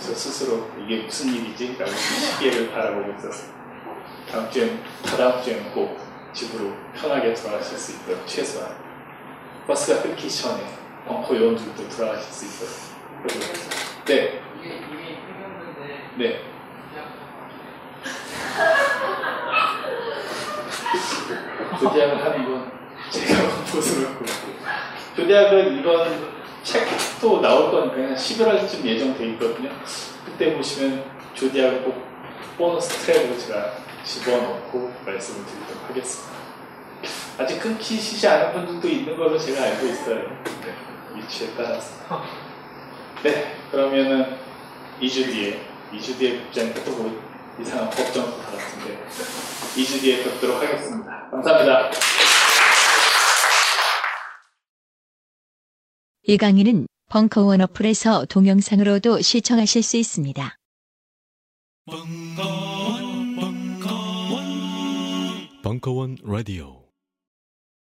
[SPEAKER 4] 저 스스로 이게 무슨 일이지? 라고 시계를 바라보고 있어서 다음 주엔, 다다음 주에는 꼭 집으로 편하게 돌아가실 수 있도록 최소한 버스가 끊기 전에 벙커 요원들도 돌아가실 수 있도록 네. 네. 조대학을 하는 건 제가 공포스럽고 조대학은 이번 책도 나올 거니까 11월쯤 예정돼 있거든요. 그때 보시면 조디하고 꼭 보너스 트랙으로 제가 집어넣고 말씀을 드리도록 하겠습니다. 아직 끊기시지 않은 분들도 있는 걸로 제가 알고 있어요. 네, 위치에 따라서. 네, 그러면은 2주 뒤에, 2주 뒤에 뵙자니까 또뭐 이상한 다 같은데, 2주 뒤에 뵙도록 하겠습니다. 감사합니다.
[SPEAKER 2] 이 강의는 벙커원 어플에서 동영상으로도 시청하실 수 있습니다.
[SPEAKER 8] 벙커원, 벙커원, 벙커원 라디오.